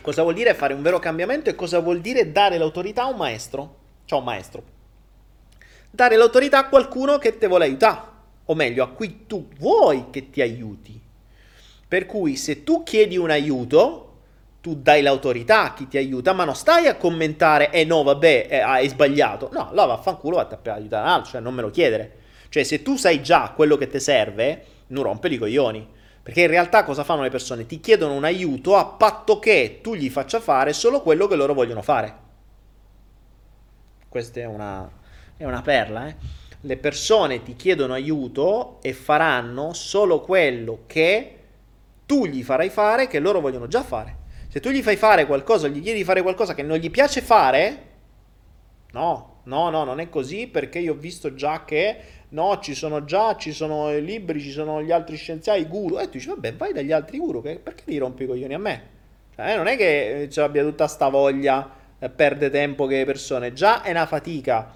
Cosa vuol dire fare un vero cambiamento e cosa vuol dire dare l'autorità a un maestro? Cioè un maestro. Dare l'autorità a qualcuno che ti vuole aiutare, o meglio, a cui tu vuoi che ti aiuti. Per cui se tu chiedi un aiuto, tu dai l'autorità a chi ti aiuta, ma non stai a commentare, eh no, vabbè, eh, hai sbagliato. No, allora vaffanculo, vatti a aiutare un altro, cioè non me lo chiedere. Cioè, se tu sai già quello che ti serve, non rompere i coglioni. Perché in realtà cosa fanno le persone? Ti chiedono un aiuto a patto che tu gli faccia fare solo quello che loro vogliono fare. Questa è una, è una perla, eh? Le persone ti chiedono aiuto e faranno solo quello che tu gli farai fare che loro vogliono già fare. Se tu gli fai fare qualcosa, gli chiedi di fare qualcosa che non gli piace fare, no, no, no, non è così perché io ho visto già che no, ci sono già, ci sono i libri, ci sono gli altri scienziati, i guru. E tu dici, vabbè, vai dagli altri guru, che, perché li rompi i coglioni a me? Cioè, non è che ci abbia tutta sta voglia, eh, perde tempo che le persone. Già è una fatica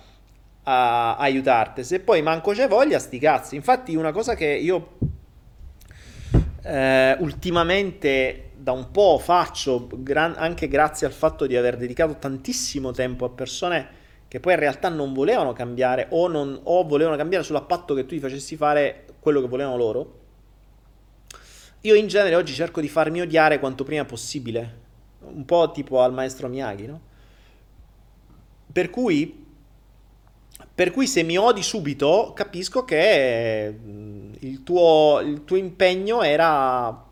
a aiutarti. Se poi manco c'è voglia, sti cazzi. Infatti, una cosa che io eh, ultimamente da un po' faccio, gran, anche grazie al fatto di aver dedicato tantissimo tempo a persone che poi in realtà non volevano cambiare o, non, o volevano cambiare solo a patto che tu gli facessi fare quello che volevano loro. Io in genere oggi cerco di farmi odiare quanto prima possibile, un po' tipo al maestro Miyagi, no? Per cui, per cui se mi odi subito, capisco che mm, il tuo, il tuo impegno era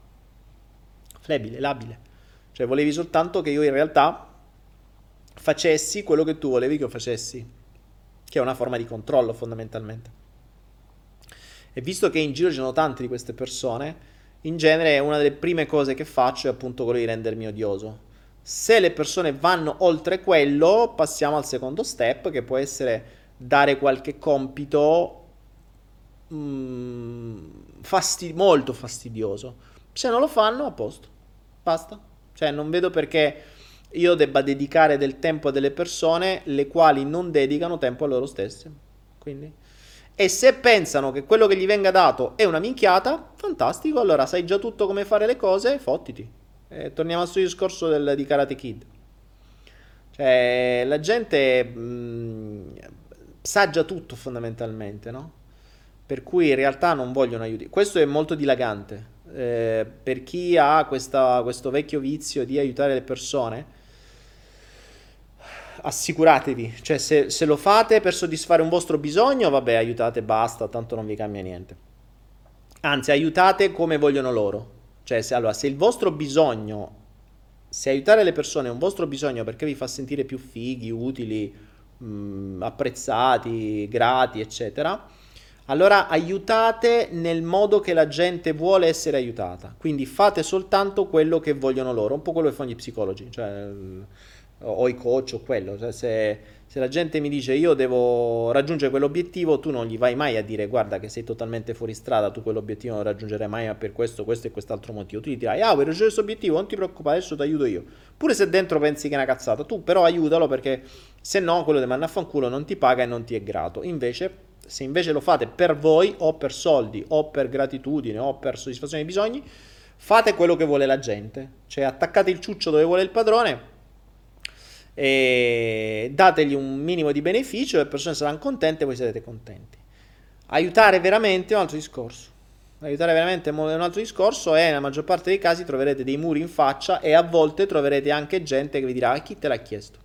flebile, labile. Cioè volevi soltanto che io in realtà facessi quello che tu volevi che io facessi, che è una forma di controllo fondamentalmente. E visto che in giro ci sono tante di queste persone, in genere una delle prime cose che faccio è appunto quello di rendermi odioso. Se le persone vanno oltre quello, passiamo al secondo step, che può essere dare qualche compito mm, fastid- molto fastidioso. Se non lo fanno, a posto. Basta. Cioè, non vedo perché io debba dedicare del tempo a delle persone le quali non dedicano tempo a loro stesse. Quindi. E se pensano che quello che gli venga dato è una minchiata, fantastico, allora sai già tutto come fare le cose, fottiti. E torniamo al suo discorso del, di Karate Kid. Cioè, la gente mh, mm, sa già tutto fondamentalmente, no? Per cui in realtà non vogliono aiuti. Questo è molto dilagante eh, per chi ha questa, questo vecchio vizio di aiutare le persone, assicuratevi, cioè se, se, lo fate per soddisfare un vostro bisogno, vabbè, aiutate, basta, tanto non vi cambia niente. Anzi, aiutate come vogliono loro. Cioè, se, allora, se il vostro bisogno, se aiutare le persone è un vostro bisogno perché vi fa sentire più fighi, utili, mh, mm, apprezzati, grati, eccetera, allora aiutate nel modo che la gente vuole essere aiutata. Quindi fate soltanto quello che vogliono loro, un po' quello che fanno gli psicologi, cioè, o i coach o quello. Cioè, se, se, la gente mi dice io devo raggiungere quell'obiettivo, tu non gli vai mai a dire guarda che sei totalmente fuori strada, tu quell'obiettivo non raggiungerai mai per questo, questo e quest'altro motivo. Tu gli dirai ah vuoi raggiungere questo obiettivo, non ti preoccupare, adesso ti aiuto io. Pure se dentro pensi che è una cazzata, tu però aiutalo perché se no quello ti manda a fanculo non ti paga e non ti è grato. Invece se invece lo fate per voi o per soldi o per gratitudine o per soddisfazione dei bisogni, fate quello che vuole la gente. Cioè attaccate il ciuccio dove vuole il padrone e dategli un minimo di beneficio, le persone saranno contente e voi sarete contenti. Aiutare veramente è un altro discorso. Aiutare veramente è un altro discorso e nella maggior parte dei casi troverete dei muri in faccia e a volte troverete anche gente che vi dirà chi te l'ha chiesto.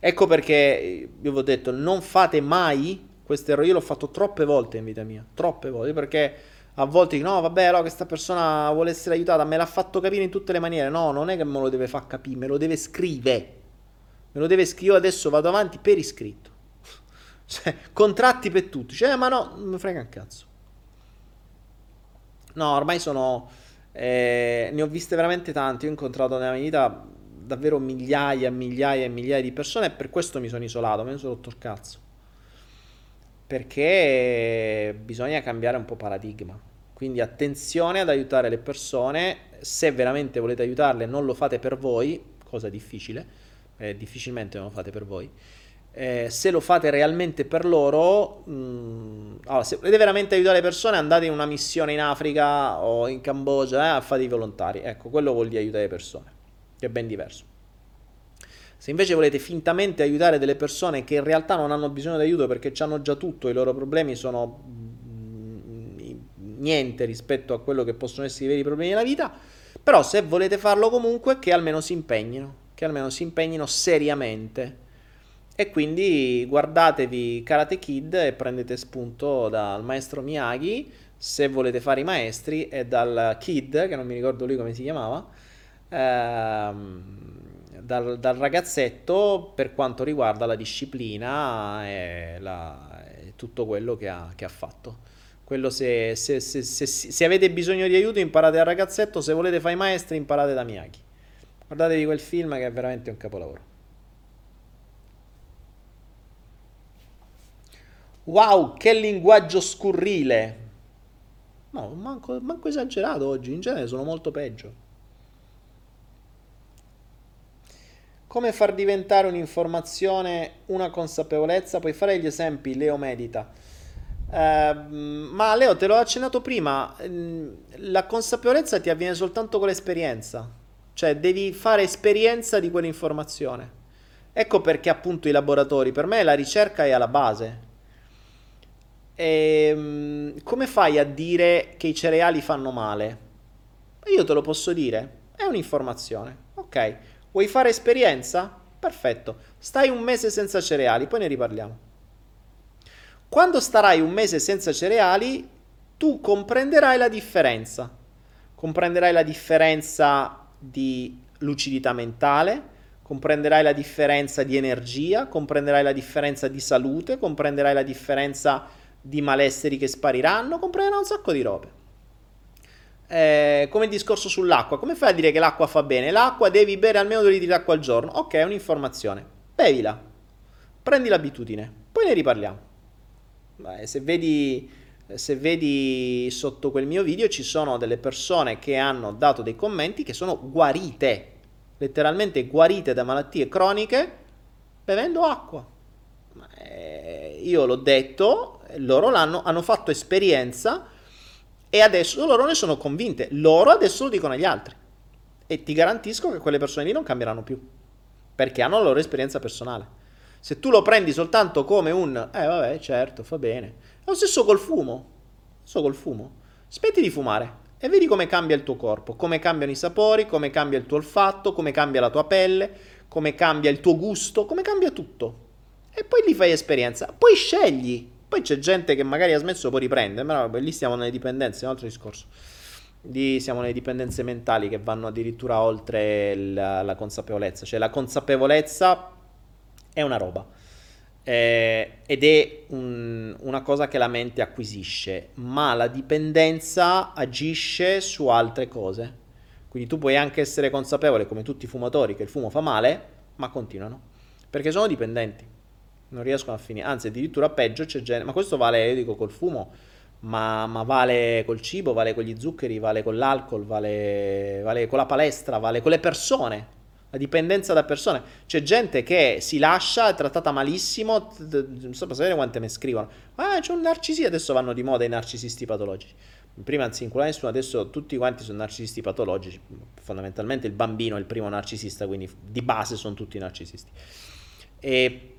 Ecco perché vi ho detto non fate mai questo errore io l'ho fatto troppe volte in vita mia, troppe volte, perché a volte dico, no, vabbè, allora questa persona vuole essere aiutata, me l'ha fatto capire in tutte le maniere. No, non è che me lo deve far capire, me lo deve scrivere. Me lo deve scrivere, io adesso vado avanti per iscritto. [LAUGHS] cioè, contratti per tutti. Cioè, ma no, non mi frega un cazzo. No, ormai sono... Eh, ne ho viste veramente tante. Ho incontrato nella mia vita davvero migliaia, migliaia e migliaia di persone e per questo mi sono isolato, me ne sono rotto il cazzo. Perché bisogna cambiare un po' paradigma. Quindi attenzione ad aiutare le persone, se veramente volete aiutarle non lo fate per voi, cosa difficile, eh, difficilmente lo fate per voi. Eh, se lo fate realmente per loro, mh, mm, allora, se volete veramente aiutare le persone, andate in una missione in Africa o in Cambogia eh, fate i volontari. Ecco, quello vuol dire aiutare le persone, che è ben diverso. Se invece volete fintamente aiutare delle persone che in realtà non hanno bisogno di aiuto perché hanno già tutto, i loro problemi sono niente rispetto a quello che possono essere i veri problemi della vita, però se volete farlo comunque che almeno si impegnino, che almeno si impegnino seriamente. E quindi guardatevi Karate Kid e prendete spunto dal maestro Miyagi, se volete fare i maestri, e dal Kid, che non mi ricordo lui come si chiamava, ehm, dal, dal, ragazzetto per quanto riguarda la disciplina e, la, e tutto quello che ha, che ha fatto. Se, se, se, se, avete bisogno di aiuto imparate al ragazzetto, se volete fare i maestri imparate da Miyagi. Guardatevi quel film che è veramente un capolavoro. Wow, che linguaggio scurrile! No, manco, manco esagerato oggi, in genere sono molto peggio. Come far diventare un'informazione una consapevolezza? Puoi fare gli esempi, Leo medita. Ehm, ma Leo, te l'ho accennato prima, mm, la consapevolezza ti avviene soltanto con l'esperienza, cioè devi fare esperienza di quell'informazione. Ecco perché appunto i laboratori, per me la ricerca è alla base. E, ehm, come fai a dire che i cereali fanno male? Io te lo posso dire, è un'informazione. Ok, vuoi fare esperienza? Perfetto, stai un mese senza cereali, poi ne riparliamo. Quando starai un mese senza cereali, tu comprenderai la differenza. Comprenderai la differenza di lucidità mentale, comprenderai la differenza di energia, comprenderai la differenza di salute, comprenderai la differenza di malesseri che spariranno, comprenderai un sacco di robe. Eh, come il discorso sull'acqua, come fai a dire che l'acqua fa bene? L'acqua devi bere almeno 2 litri d'acqua al giorno. Ok, è un'informazione. Bevila. Prendi l'abitudine. Poi ne riparliamo. Se vedi, se vedi sotto quel mio video ci sono delle persone che hanno dato dei commenti che sono guarite, letteralmente guarite da malattie croniche bevendo acqua. Eh, io l'ho detto, loro l'hanno, hanno fatto esperienza e adesso loro ne sono convinte. Loro adesso lo dicono agli altri. E ti garantisco che quelle persone lì non cambieranno più. Perché hanno la loro esperienza personale. Se tu lo prendi soltanto come un, eh vabbè, certo, fa bene. Lo stesso col fumo. Lo stesso col fumo. Smetti di fumare e vedi come cambia il tuo corpo, come cambiano i sapori, come cambia il tuo olfatto, come cambia la tua pelle, come cambia il tuo gusto, come cambia tutto. E poi lì fai esperienza. Poi scegli. Poi c'è gente che magari ha smesso, poi riprende. Ma no, lì stiamo nelle dipendenze, è un altro discorso. Lì siamo nelle dipendenze mentali che vanno addirittura oltre la, la consapevolezza. Cioè la consapevolezza è una roba. Eh, ed è un, una cosa che la mente acquisisce, ma la dipendenza agisce su altre cose. Quindi tu puoi anche essere consapevole, come tutti i fumatori, che il fumo fa male, ma continuano. Perché sono dipendenti. Non riescono a finire. Anzi, addirittura peggio c'è gente. Ma questo vale, io dico, col fumo, ma, ma, vale col cibo, vale con gli zuccheri, vale con l'alcol, vale, vale con la palestra, vale con le persone la dipendenza da persone. C'è gente che si lascia, è trattata malissimo. Non so sapere quante mi scrivono. Ah, c'è un narcisista. Adesso vanno di moda i narcisisti patologici. Prima non si inculava nessuno, adesso tutti quanti sono narcisisti patologici. Fondamentalmente il bambino è il primo narcisista, quindi di base sono tutti narcisisti. E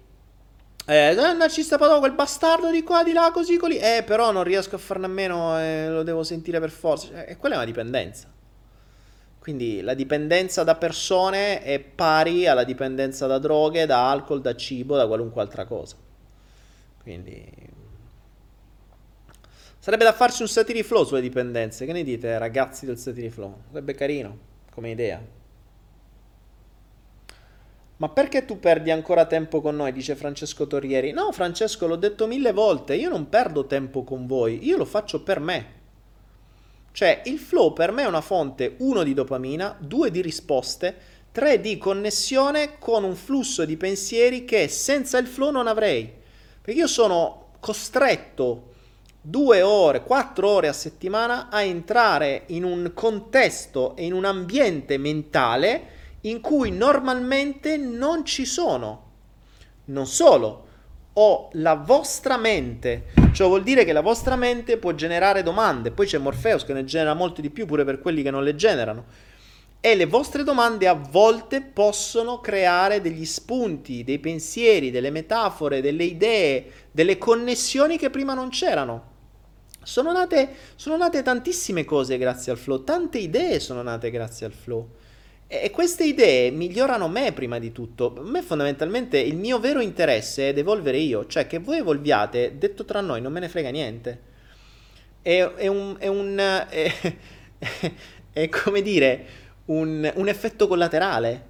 eh, il narcisista patologico, quel bastardo di qua, di là, così, così. Eh, però non riesco a farne a meno, eh, lo devo sentire per forza. E quella è una dipendenza. Quindi la dipendenza da persone è pari alla dipendenza da droghe, da alcol, da cibo, da qualunque altra cosa. Quindi sarebbe da farci un satiri flow sulle dipendenze. Che ne dite, ragazzi del satiri flow? Sarebbe carino come idea. Ma perché tu perdi ancora tempo con noi? Dice Francesco Torrieri. No, Francesco, l'ho detto mille volte, io non perdo tempo con voi, io lo faccio per me. Cioè il flow per me è una fonte, uno, di dopamina, due, di risposte, 3 di connessione con un flusso di pensieri che senza il flow non avrei. Perché io sono costretto due ore, quattro ore a settimana a entrare in un contesto e in un ambiente mentale in cui normalmente non ci sono. Non solo, ho la vostra mente, cioè vuol dire che la vostra mente può generare domande, poi c'è Morpheus che ne genera molte di più pure per quelli che non le generano. E le vostre domande a volte possono creare degli spunti, dei pensieri, delle metafore, delle idee, delle connessioni che prima non c'erano. Sono nate, sono nate tantissime cose grazie al flow, tante idee sono nate grazie al flow. E queste idee migliorano me prima di tutto. A me fondamentalmente il mio vero interesse è evolvere io, cioè che voi evolviate, detto tra noi, non me ne frega niente. È, è un... È, un è, [LAUGHS] è come dire, un, un effetto collaterale.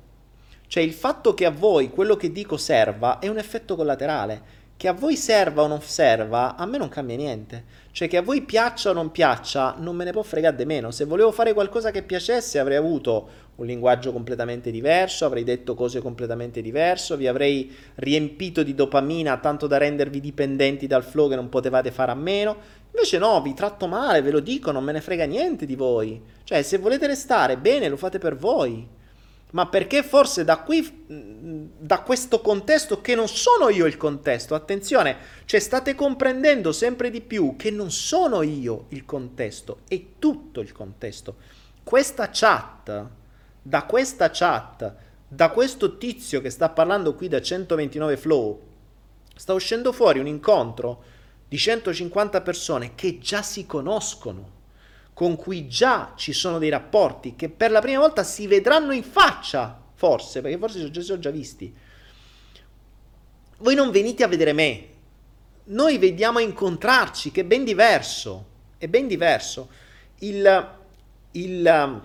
Cioè il fatto che a voi quello che dico serva è un effetto collaterale. Che a voi serva o non serva, a me non cambia niente. Cioè che a voi piaccia o non piaccia, non me ne può fregare di meno. Se volevo fare qualcosa che piacesse, avrei avuto un linguaggio completamente diverso, avrei detto cose completamente diverse, vi avrei riempito di dopamina tanto da rendervi dipendenti dal flow che non potevate fare a meno. Invece no, vi tratto male, ve lo dico, non me ne frega niente di voi. Cioè, se volete restare, bene, lo fate per voi ma perché forse da qui, da questo contesto, che non sono io il contesto, attenzione, cioè state comprendendo sempre di più che non sono io il contesto, è tutto il contesto. Questa chat, da questa chat, da questo tizio che sta parlando qui da 129 flow, sta uscendo fuori un incontro di 150 persone che già si conoscono con cui già ci sono dei rapporti che per la prima volta si vedranno in faccia, forse, perché forse si sono già visti. Voi non venite a vedere me, noi vediamo a incontrarci, che è ben diverso, è ben diverso. Il, il,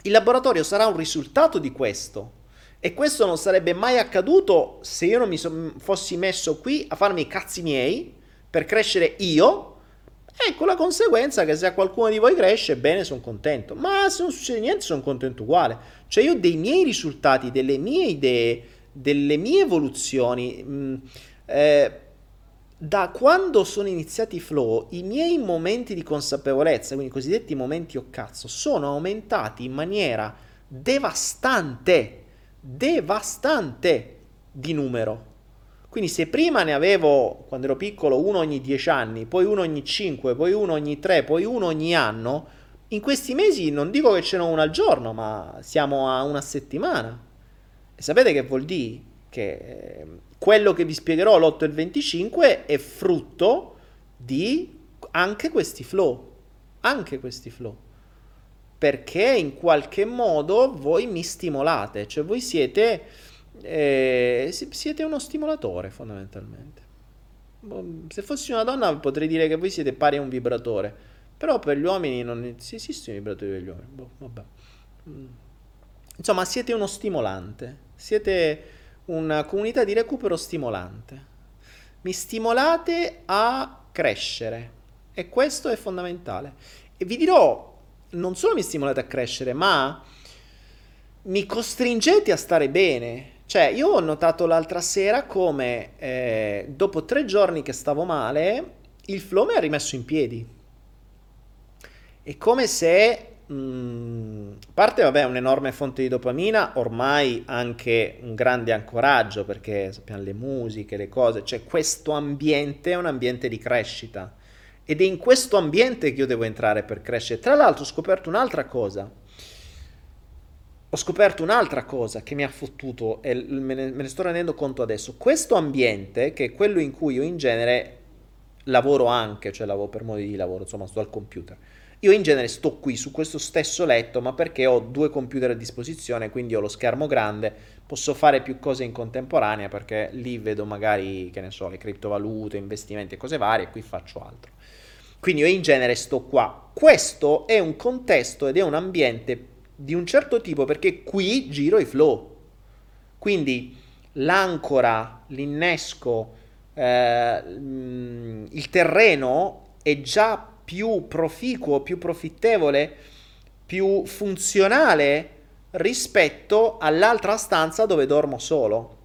il laboratorio sarà un risultato di questo. E questo non sarebbe mai accaduto se io non mi so, fossi messo qui a farmi i cazzi miei per crescere io e con la conseguenza che se a qualcuno di voi cresce, bene, sono contento. Ma se non succede niente, sono contento uguale. Cioè io dei miei risultati, delle mie idee, delle mie evoluzioni, mh, mm, eh, da quando sono iniziati i flow, i miei momenti di consapevolezza, quindi i cosiddetti momenti o cazzo, sono aumentati in maniera devastante, devastante di numero. Quindi se prima ne avevo, quando ero piccolo, uno ogni 10 anni, poi uno ogni 5, poi uno ogni 3, poi uno ogni anno, in questi mesi non dico che ce n'ho uno al giorno, ma siamo a una settimana. E sapete che vuol dire? Che eh, quello che vi spiegherò l'8 e il 25 è frutto di anche questi flow. Anche questi flow. Perché in qualche modo voi mi stimolate, cioè voi siete e siete uno stimolatore fondamentalmente. Boh, se fossi una donna potrei dire che voi siete pari a un vibratore, però per gli uomini non esistono i vibratori per uomini. Boh, vabbè. Mm. Insomma, siete uno stimolante, siete una comunità di recupero stimolante. Mi stimolate a crescere e questo è fondamentale. E vi dirò, non solo mi stimolate a crescere, ma mi costringete a stare bene. Cioè, io ho notato l'altra sera come eh, dopo tre giorni che stavo male, il flow mi ha rimesso in piedi. È come se, mh, mm, a parte, vabbè, un'enorme fonte di dopamina, ormai anche un grande ancoraggio, perché sappiamo le musiche, le cose, cioè questo ambiente è un ambiente di crescita. Ed è in questo ambiente che io devo entrare per crescere. Tra l'altro ho scoperto un'altra cosa ho scoperto un'altra cosa che mi ha fottuto e me ne, me ne, sto rendendo conto adesso. Questo ambiente, che è quello in cui io in genere lavoro anche, cioè lavoro per modo di lavoro, insomma sto al computer. Io in genere sto qui su questo stesso letto, ma perché ho due computer a disposizione, quindi ho lo schermo grande, posso fare più cose in contemporanea perché lì vedo magari, che ne so, le criptovalute, investimenti e cose varie, e qui faccio altro. Quindi io in genere sto qua. Questo è un contesto ed è un ambiente di un certo tipo perché qui giro i flow. Quindi l'ancora, l'innesco, eh, il terreno è già più proficuo, più profittevole, più funzionale rispetto all'altra stanza dove dormo solo.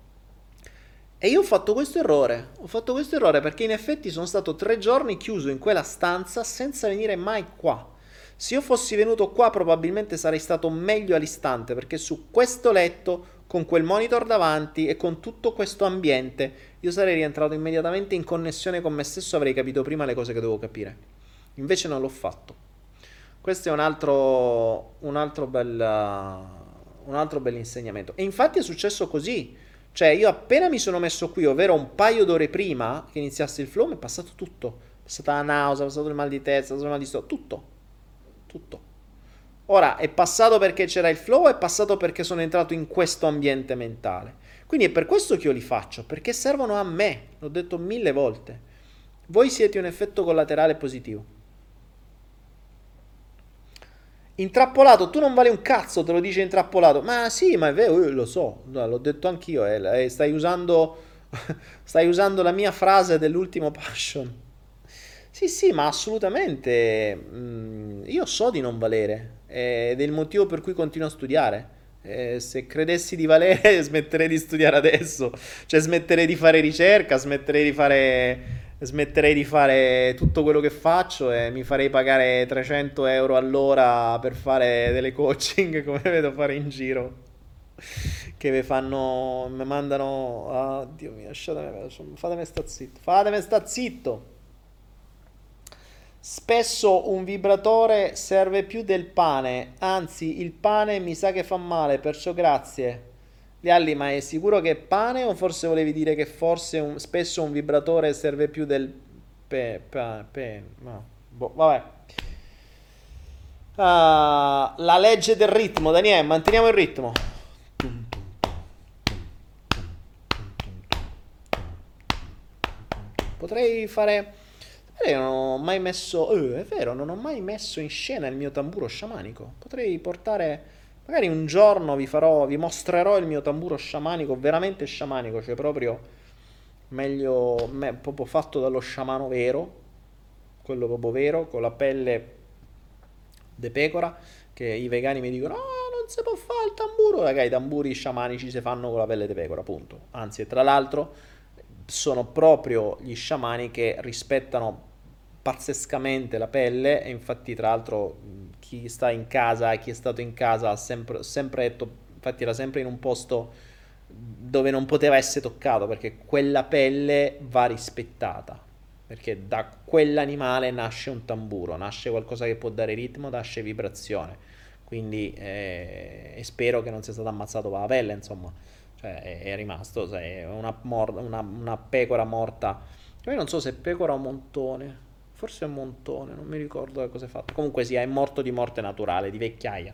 E io ho fatto questo errore, ho fatto questo errore perché in effetti sono stato tre giorni chiuso in quella stanza senza venire mai qua. Se io fossi venuto qua probabilmente sarei stato meglio all'istante perché su questo letto, con quel monitor davanti e con tutto questo ambiente, io sarei rientrato immediatamente in connessione con me stesso avrei capito prima le cose che dovevo capire. Invece non l'ho fatto. Questo è un altro, un altro bel, un altro bel insegnamento. E infatti è successo così. Cioè, io appena mi sono messo qui, ovvero un paio d'ore prima che iniziasse il flow, mi è passato tutto. È passata la nausea, è passato il mal di testa, è passato il mal di stomaco, tutto. Tutto. Ora, è passato perché c'era il flow, è passato perché sono entrato in questo ambiente mentale. Quindi è per questo che io li faccio, perché servono a me, l'ho detto mille volte. Voi siete un effetto collaterale positivo. Intrappolato, tu non vale un cazzo, te lo dice intrappolato. Ma sì, ma è vero, io lo so, l'ho detto anch'io, eh, stai usando [LAUGHS] stai usando la mia frase dell'ultimo [LAUGHS] passion. Sì, sì, ma assolutamente mm, io so di non valere ed è il motivo per cui continuo a studiare. Eh, se credessi di valere [LAUGHS] smetterei di studiare adesso, cioè smetterei di fare ricerca, smetterei di fare smetterei di fare tutto quello che faccio e mi farei pagare 300 euro all'ora per fare delle coaching [LAUGHS] come vedo fare in giro che mi fanno mi mandano oh, Dio mio lasciatemi fatemi sta zitto fatemi sta zitto spesso un vibratore serve più del pane anzi il pane mi sa che fa male perciò grazie Lialli, ma è sicuro che è pane o forse volevi dire che forse un, spesso un vibratore serve più del pe, pe, pe no. boh, vabbè. Uh, la legge del ritmo, Daniele, manteniamo il ritmo. Potrei fare... Eh, non ho mai messo... Eh, è vero, non ho mai messo in scena il mio tamburo sciamanico. Potrei portare Magari un giorno vi farò, vi mostrerò il mio tamburo sciamanico, veramente sciamanico, cioè proprio meglio, me, proprio fatto dallo sciamano vero, quello proprio vero, con la pelle de pecora, che i vegani mi dicono, oh, non si può fare il tamburo, ragazzi, i tamburi sciamanici si fanno con la pelle de pecora, appunto. Anzi, tra l'altro, sono proprio gli sciamani che rispettano pazzescamente la pelle e infatti tra l'altro chi sta in casa, chi è stato in casa ha sempre, sempre detto, infatti era sempre in un posto dove non poteva essere toccato perché quella pelle va rispettata perché da quell'animale nasce un tamburo, nasce qualcosa che può dare ritmo, nasce vibrazione. Quindi eh, e spero che non sia stato ammazzato per la pelle insomma cioè è, è rimasto sai, una, mor- una, una pecora morta io non so se è pecora o montone Forse è un montone, non mi ricordo cosa è fatto. Comunque sia, è morto di morte naturale, di vecchiaia.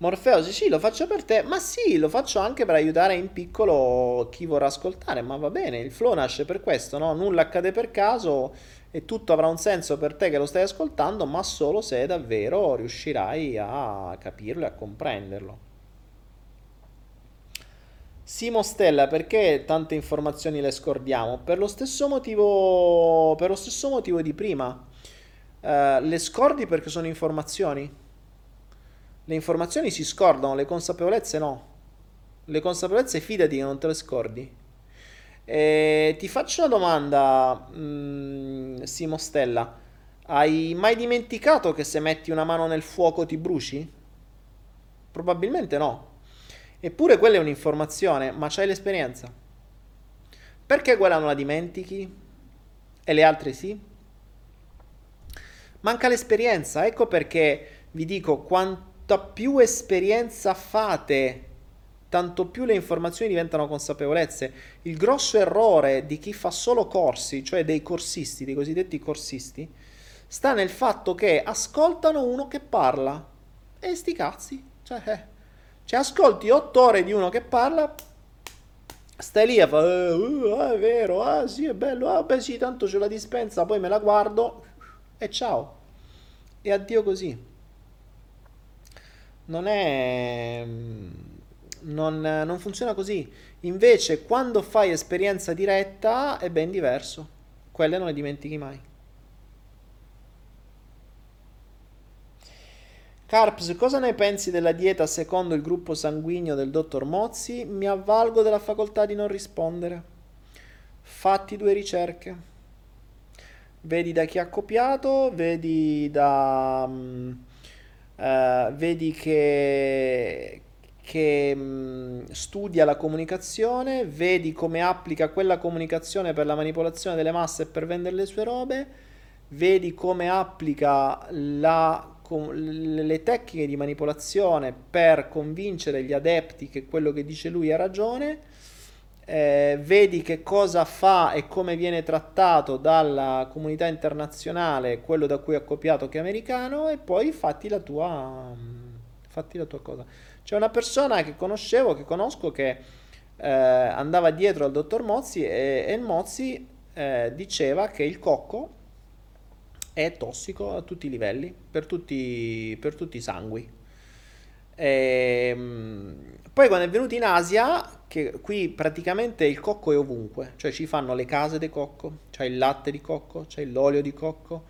Morfeo, sì, sì, lo faccio per te, ma sì, lo faccio anche per aiutare in piccolo chi vorrà ascoltare, ma va bene, il flow nasce per questo, no? Nulla accade per caso e tutto avrà un senso per te che lo stai ascoltando, ma solo se davvero riuscirai a capirlo e a comprenderlo. Simo Stella, perché tante informazioni le scordiamo? Per lo stesso motivo, lo stesso motivo di prima. Uh, le scordi perché sono informazioni. Le informazioni si scordano, le consapevolezze no. Le consapevolezze fidati che non te le scordi. E ti faccio una domanda, mm, Simo Stella. Hai mai dimenticato che se metti una mano nel fuoco ti bruci? Probabilmente no. Eppure quella è un'informazione, ma c'hai l'esperienza. Perché quella non la dimentichi e le altre sì? Manca l'esperienza, ecco perché vi dico quanta più esperienza fate, tanto più le informazioni diventano consapevolezze. Il grosso errore di chi fa solo corsi, cioè dei corsisti, dei cosiddetti corsisti, sta nel fatto che ascoltano uno che parla. E sti cazzi, cioè... Eh cioè, ascolti otto ore di uno che parla, stai lì a fare, uh, ah, è vero, ah sì, è bello, ah beh sì, tanto c'è la dispensa, poi me la guardo e ciao. E addio così. Non è non, non funziona così. Invece, quando fai esperienza diretta è ben diverso. Quelle non le dimentichi mai. Carps, cosa ne pensi della dieta secondo il gruppo sanguigno del dottor Mozzi? Mi avvalgo della facoltà di non rispondere. Fatti due ricerche. Vedi da chi ha copiato, vedi da... Um, uh, vedi che, che um, studia la comunicazione, vedi come applica quella comunicazione per la manipolazione delle masse e per vendere le sue robe, vedi come applica la le tecniche di manipolazione per convincere gli adepti che quello che dice lui ha ragione, eh, vedi che cosa fa e come viene trattato dalla comunità internazionale quello da cui ha copiato che è americano e poi fatti la tua, fatti la tua cosa. C'è una persona che conoscevo, che conosco, che eh, andava dietro al dottor Mozzi e, e il Mozzi eh, diceva che il cocco è tossico a tutti i livelli, per tutti, per tutti i sangui. E, ehm, poi quando è venuto in Asia, che qui praticamente il cocco è ovunque, cioè ci fanno le case di cocco, c'è il latte di cocco, c'è l'olio di cocco,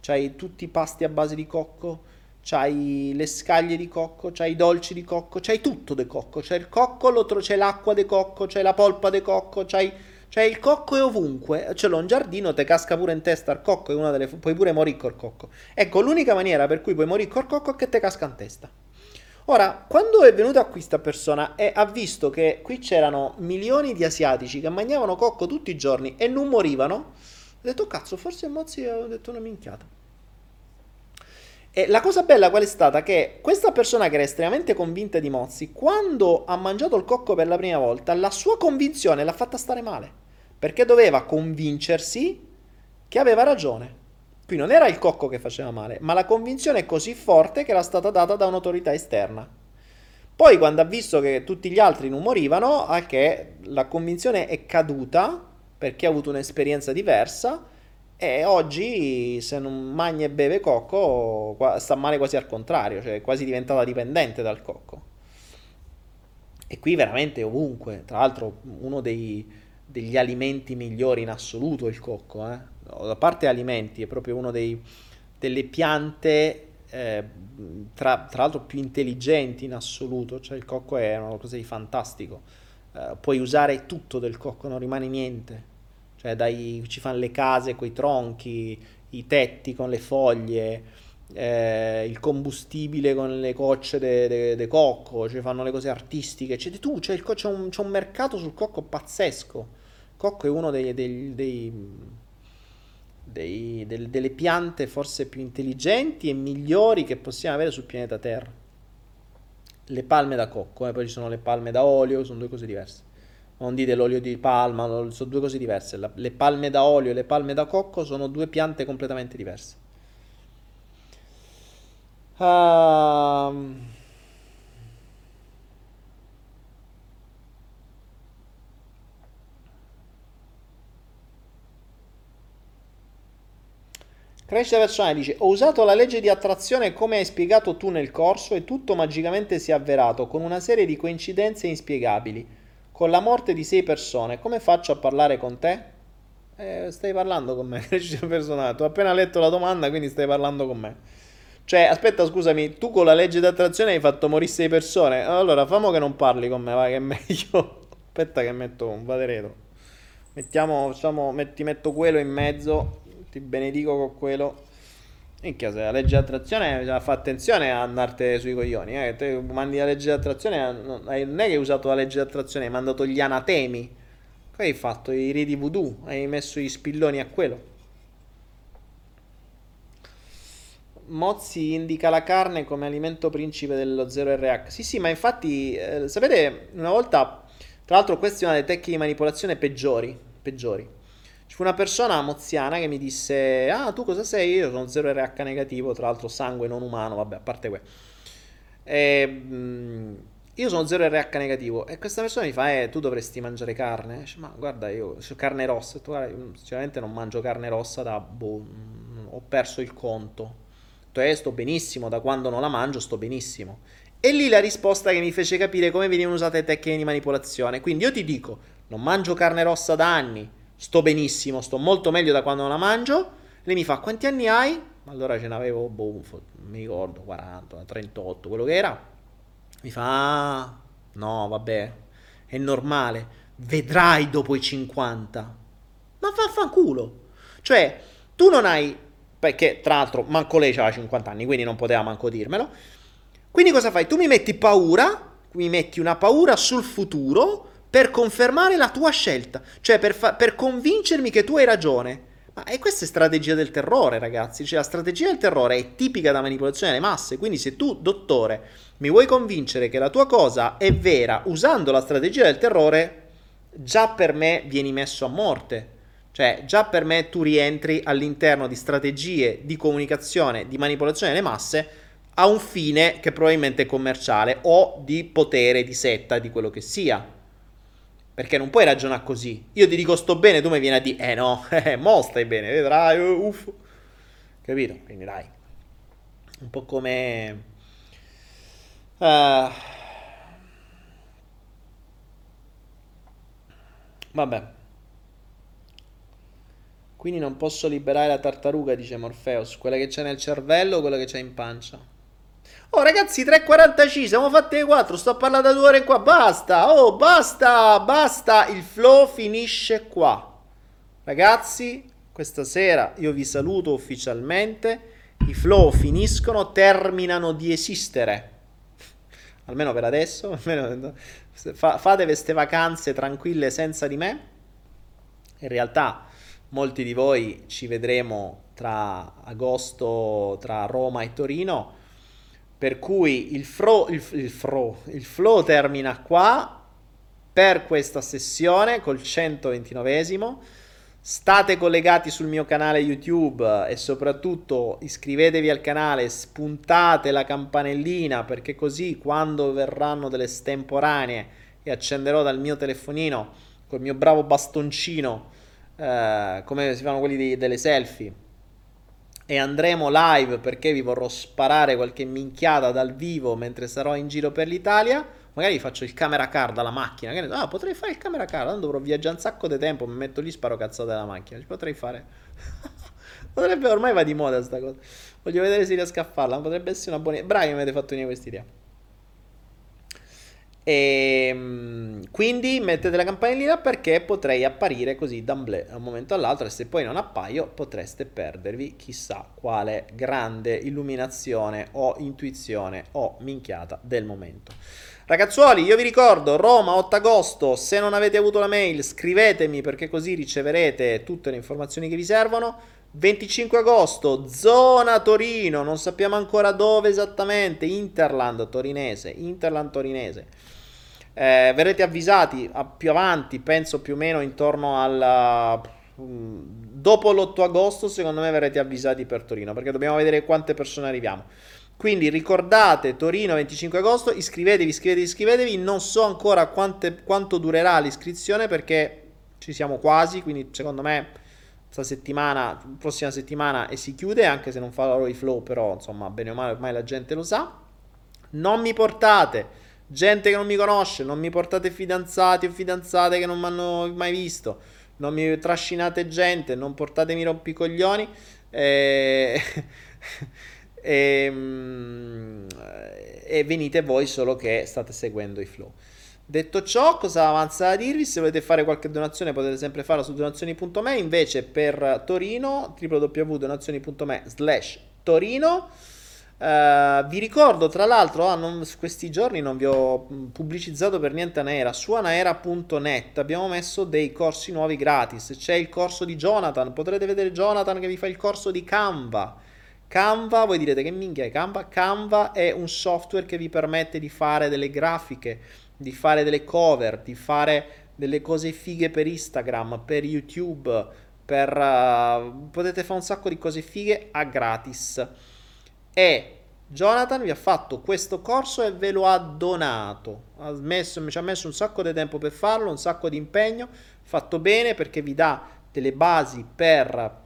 c'hai tutti i pasti a base di cocco, c'hai le scaglie di cocco, c'hai i dolci di cocco, c'hai tutto di cocco, c'è il cocco, c'è l'acqua di cocco, c'è la polpa di cocco, c'hai cioè il cocco è ovunque, ce l'ho in giardino, te casca pure in testa il cocco, è una delle, puoi pure morire col cocco. Ecco, l'unica maniera per cui puoi morire col cocco è che te casca in testa. Ora, quando è venuta qui questa persona e ha visto che qui c'erano milioni di asiatici che mangiavano cocco tutti i giorni e non morivano, ha detto cazzo, forse Mozzi ha detto una minchiata. E la cosa bella qual è stata? Che questa persona che era estremamente convinta di Mozzi, quando ha mangiato il cocco per la prima volta, la sua convinzione l'ha fatta stare male perché doveva convincersi che aveva ragione. Qui non era il cocco che faceva male, ma la convinzione è così forte che era stata data da un'autorità esterna. Poi quando ha visto che tutti gli altri non morivano, a che la convinzione è caduta perché ha avuto un'esperienza diversa e oggi se non mangia e beve cocco sta male quasi al contrario, cioè è quasi diventata dipendente dal cocco. E qui veramente ovunque, tra l'altro uno dei, degli alimenti migliori in assoluto il cocco, eh? a parte alimenti, è proprio una delle piante eh, tra, tra, l'altro più intelligenti in assoluto, cioè il cocco è una cosa di fantastico, eh, puoi usare tutto del cocco, non rimane niente, cioè dai, ci fanno le case con i tronchi, i tetti con le foglie, eh, il combustibile con le cocce de, de, de cocco, cioè fanno le cose artistiche, di tu, c'è, il, c'è, un, c'è un mercato sul cocco pazzesco. Cocco è uno dei, dei, dei, dei, delle piante forse più intelligenti e migliori che possiamo avere sul pianeta Terra. Le palme da cocco, eh, poi ci sono le palme da olio, sono due cose diverse. Non dite l'olio di palma, sono due cose diverse. Le palme da olio e le palme da cocco sono due piante completamente diverse. Uh, Crescita personale dice: Ho usato la legge di attrazione come hai spiegato tu nel corso e tutto magicamente si è avverato con una serie di coincidenze inspiegabili. Con la morte di sei persone, come faccio a parlare con te? Eh, stai parlando con me. [LAUGHS] Tu hai appena letto la domanda, quindi stai parlando con me. Cioè, aspetta, scusami, tu con la legge di attrazione hai fatto morire sei persone. Allora, famo che non parli con me, va che è meglio. [LAUGHS] aspetta che metto un vadereto. Mettiamo, facciamo, metti, metto quello in mezzo ti benedico con quello. Minchia, se la legge di attrazione fa attenzione a andarti sui coglioni. Eh? Te mandi la legge di attrazione, non è che hai usato la legge di attrazione, hai mandato gli anatemi. Poi hai fatto i riti voodoo, hai messo i spilloni a quello. Mozzi indica la carne come alimento principe dello 0RH. Sì, sì, ma infatti, eh, sapete, una volta, tra l'altro, questa è una delle tecniche di manipolazione peggiori. peggiori. Fu una persona moziana che mi disse: Ah, tu cosa sei? Io sono 0 RH negativo, tra l'altro sangue non umano, vabbè, a parte quello. E, mh, io sono 0 RH negativo e questa persona mi fa: Eh, tu dovresti mangiare carne. Dice, Ma guarda, io su carne rossa. Tu, guarda, io sinceramente non mangio carne rossa da boh, ho perso il conto. Cioè, sto benissimo, da quando non la mangio sto benissimo. E lì la risposta che mi fece capire come venivano usate le tecniche di manipolazione. Quindi io ti dico: non mangio carne rossa da anni sto benissimo, sto molto meglio da quando non la mangio. Lei mi fa, quanti anni hai? allora ce n'avevo, boh, mi ricordo, 40, 38, quello che era. Mi fa, ah, no, vabbè, è normale, vedrai dopo i 50. Ma vaffanculo. Cioè, tu non hai, perché tra l'altro manco lei aveva 50 anni, quindi non poteva manco dirmelo. Quindi cosa fai? Tu mi metti paura, mi metti una paura sul futuro per confermare la tua scelta, cioè per, fa- per convincermi che tu hai ragione. Ma e questa è strategia del terrore, ragazzi. Cioè, la strategia del terrore è tipica da manipolazione delle masse. Quindi, se tu, dottore, mi vuoi convincere che la tua cosa è vera usando la strategia del terrore, già per me vieni messo a morte. Cioè, già per me tu rientri all'interno di strategie di comunicazione, di manipolazione delle masse a un fine che probabilmente è commerciale o di potere, di setta, di quello che sia. Perché non puoi ragionare così. Io ti dico sto bene, tu mi vieni a dire, eh no, [LAUGHS] eh, mo stai bene, vedrai, uh, uff. Capito? Quindi dai. Un po' come... Uh... Vabbè. Quindi non posso liberare la tartaruga, dice Morpheus. Quella che c'è nel cervello o quella che c'è in pancia? Oh ragazzi 3.45 siamo fatti le 4 Sto da due ore qua Basta Oh basta Basta Il flow finisce qua. Ragazzi Questa sera io vi saluto ufficialmente I flow finiscono Terminano di esistere. [LAUGHS] Almeno per adesso Almeno, Fate queste vacanze tranquille senza di me. In realtà Molti di voi ci vedremo tra agosto Tra Roma e Torino per cui il, fro, il, il, fro, il flow termina qua per questa sessione col 129esimo. State collegati sul mio canale YouTube e soprattutto iscrivetevi al canale, spuntate la campanellina perché così quando verranno delle estemporanee e accenderò dal mio telefonino col mio bravo bastoncino eh, come si fanno quelli di, delle selfie e andremo live perché vi vorrò sparare qualche minchiata dal vivo mentre sarò in giro per l'Italia. Magari faccio il camera car dalla macchina. Che ah, potrei fare il camera car, tanto dovrò viaggiare un sacco di tempo, mi metto lì sparo cazzate dalla macchina. Ci potrei fare. [LAUGHS] potrebbe ormai va di moda sta cosa. Voglio vedere se riesco a farla, potrebbe essere una buona Bravi mi avete fatto venire questa idea. E ehm, quindi mettete la campanellina perché potrei apparire così d'amblè da un momento all'altro e se poi non appaio potreste perdervi chissà quale grande illuminazione o intuizione o minchiata del momento. Ragazzuoli, io vi ricordo Roma 8 agosto, se non avete avuto la mail scrivetemi perché così riceverete tutte le informazioni che vi servono. 25 agosto, zona Torino, non sappiamo ancora dove esattamente, Interland torinese, Interland torinese. Eh, verrete avvisati a più avanti, penso più o meno intorno al... Mm, dopo l'8 agosto, secondo me verrete avvisati per Torino, perché dobbiamo vedere quante persone arriviamo. Quindi ricordate Torino 25 agosto, iscrivetevi, iscrivetevi, iscrivetevi. Non so ancora quante, quanto durerà l'iscrizione perché ci siamo quasi, quindi secondo me questa settimana, prossima settimana e si chiude, anche se non farò i flow, però insomma bene o male ormai la gente lo sa. Non mi portate gente che non mi conosce, non mi portate fidanzati o fidanzate che non mi hanno mai visto, non mi trascinate gente, non portatemi rompicoglioni e, e, mm, e venite voi solo che state seguendo i flow. Detto ciò, cosa avanza da dirvi? Se volete fare qualche donazione potete sempre farla su donazioni.me, invece per Torino www.donazioni.me slash Torino Uh, vi ricordo tra l'altro, ah, non, questi giorni non vi ho mm, pubblicizzato per niente Anaera. Su anaera.net abbiamo messo dei corsi nuovi gratis. C'è il corso di Jonathan, potrete vedere Jonathan che vi fa il corso di Canva. Canva, voi direte che minchia è Canva? Canva è un software che vi permette di fare delle grafiche, di fare delle cover, di fare delle cose fighe per Instagram, per YouTube, per, uh, potete fare un sacco di cose fighe a gratis e Jonathan vi ha fatto questo corso e ve lo ha donato. Ha messo, ci ha messo un sacco di tempo per farlo, un sacco di impegno, fatto bene perché vi dà delle basi per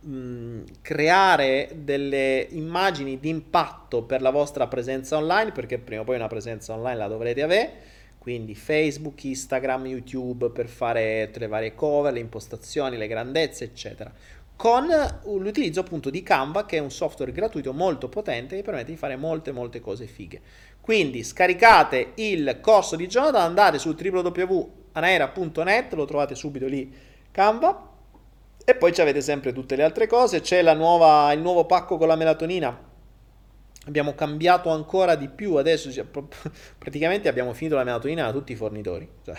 mh, mm, creare delle immagini di impatto per la vostra presenza online, perché prima o poi una presenza online la dovrete avere. Quindi Facebook, Instagram, YouTube per fare le varie cover, le impostazioni, le grandezze, eccetera con l'utilizzo appunto di Canva che è un software gratuito molto potente che permette di fare molte molte cose fighe. Quindi scaricate il corso di Jonathan, andate su www.anaera.net, lo trovate subito lì Canva e poi ci avete sempre tutte le altre cose, c'è nuova, il nuovo pacco con la melatonina. Abbiamo cambiato ancora di più adesso [LAUGHS] praticamente abbiamo finito la melatonina da tutti i fornitori. Cioè,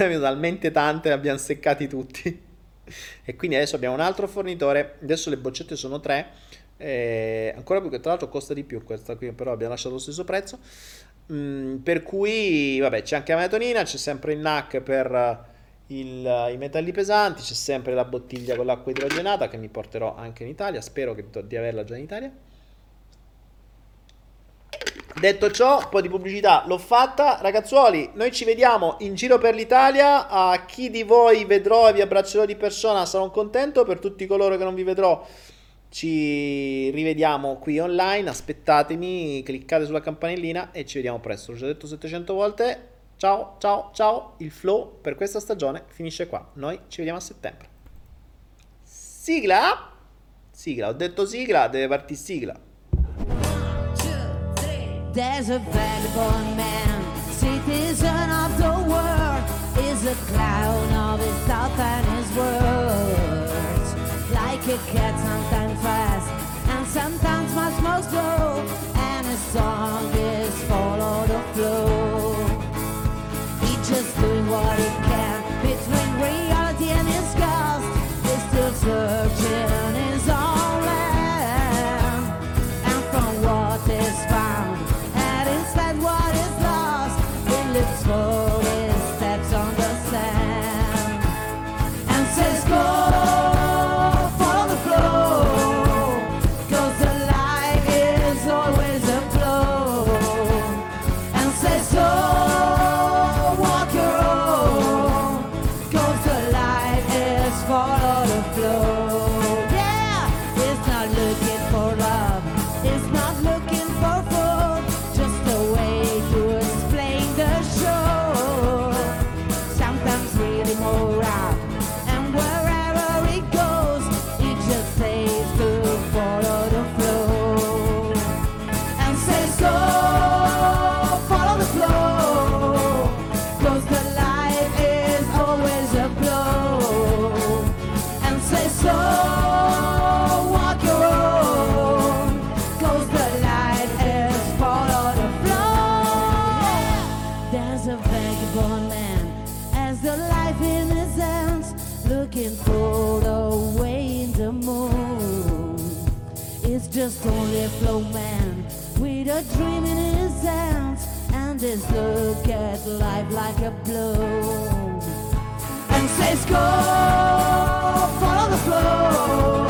[LAUGHS] abbiamo talmente tante abbiamo seccati tutti e quindi adesso abbiamo un altro fornitore. Adesso le boccette sono tre. Eh, ancora più che tra l'altro costa di più questa qui però abbiamo lasciato lo stesso prezzo. Mm, per cui vabbè c'è anche la melatonina c'è sempre il NAC per il, i metalli pesanti c'è sempre la bottiglia con l'acqua idrogenata che mi porterò anche in Italia. Spero che, di averla già in Italia Detto ciò, un po' di pubblicità l'ho fatta. Ragazzuoli, noi ci vediamo in giro per l'Italia. A chi di voi vedrò e vi abbraccerò di persona sarò contento. Per tutti coloro che non vi vedrò, ci rivediamo qui online. Aspettatemi, cliccate sulla campanellina e ci vediamo presto. L'ho già detto 700 volte. Ciao, ciao, ciao. Il flow per questa stagione finisce qua. Noi ci vediamo a settembre. Sigla? Sigla, ho detto sigla, deve partire sigla. There's a vagabond man, citizen of the world, is a clown of his thoughts and his words. Like a cat, sometimes fast and sometimes much more slow, and his song is follow the flow. He's just doing what he the dreaming is out, and this look at life like a blow, and says go, follow the flow.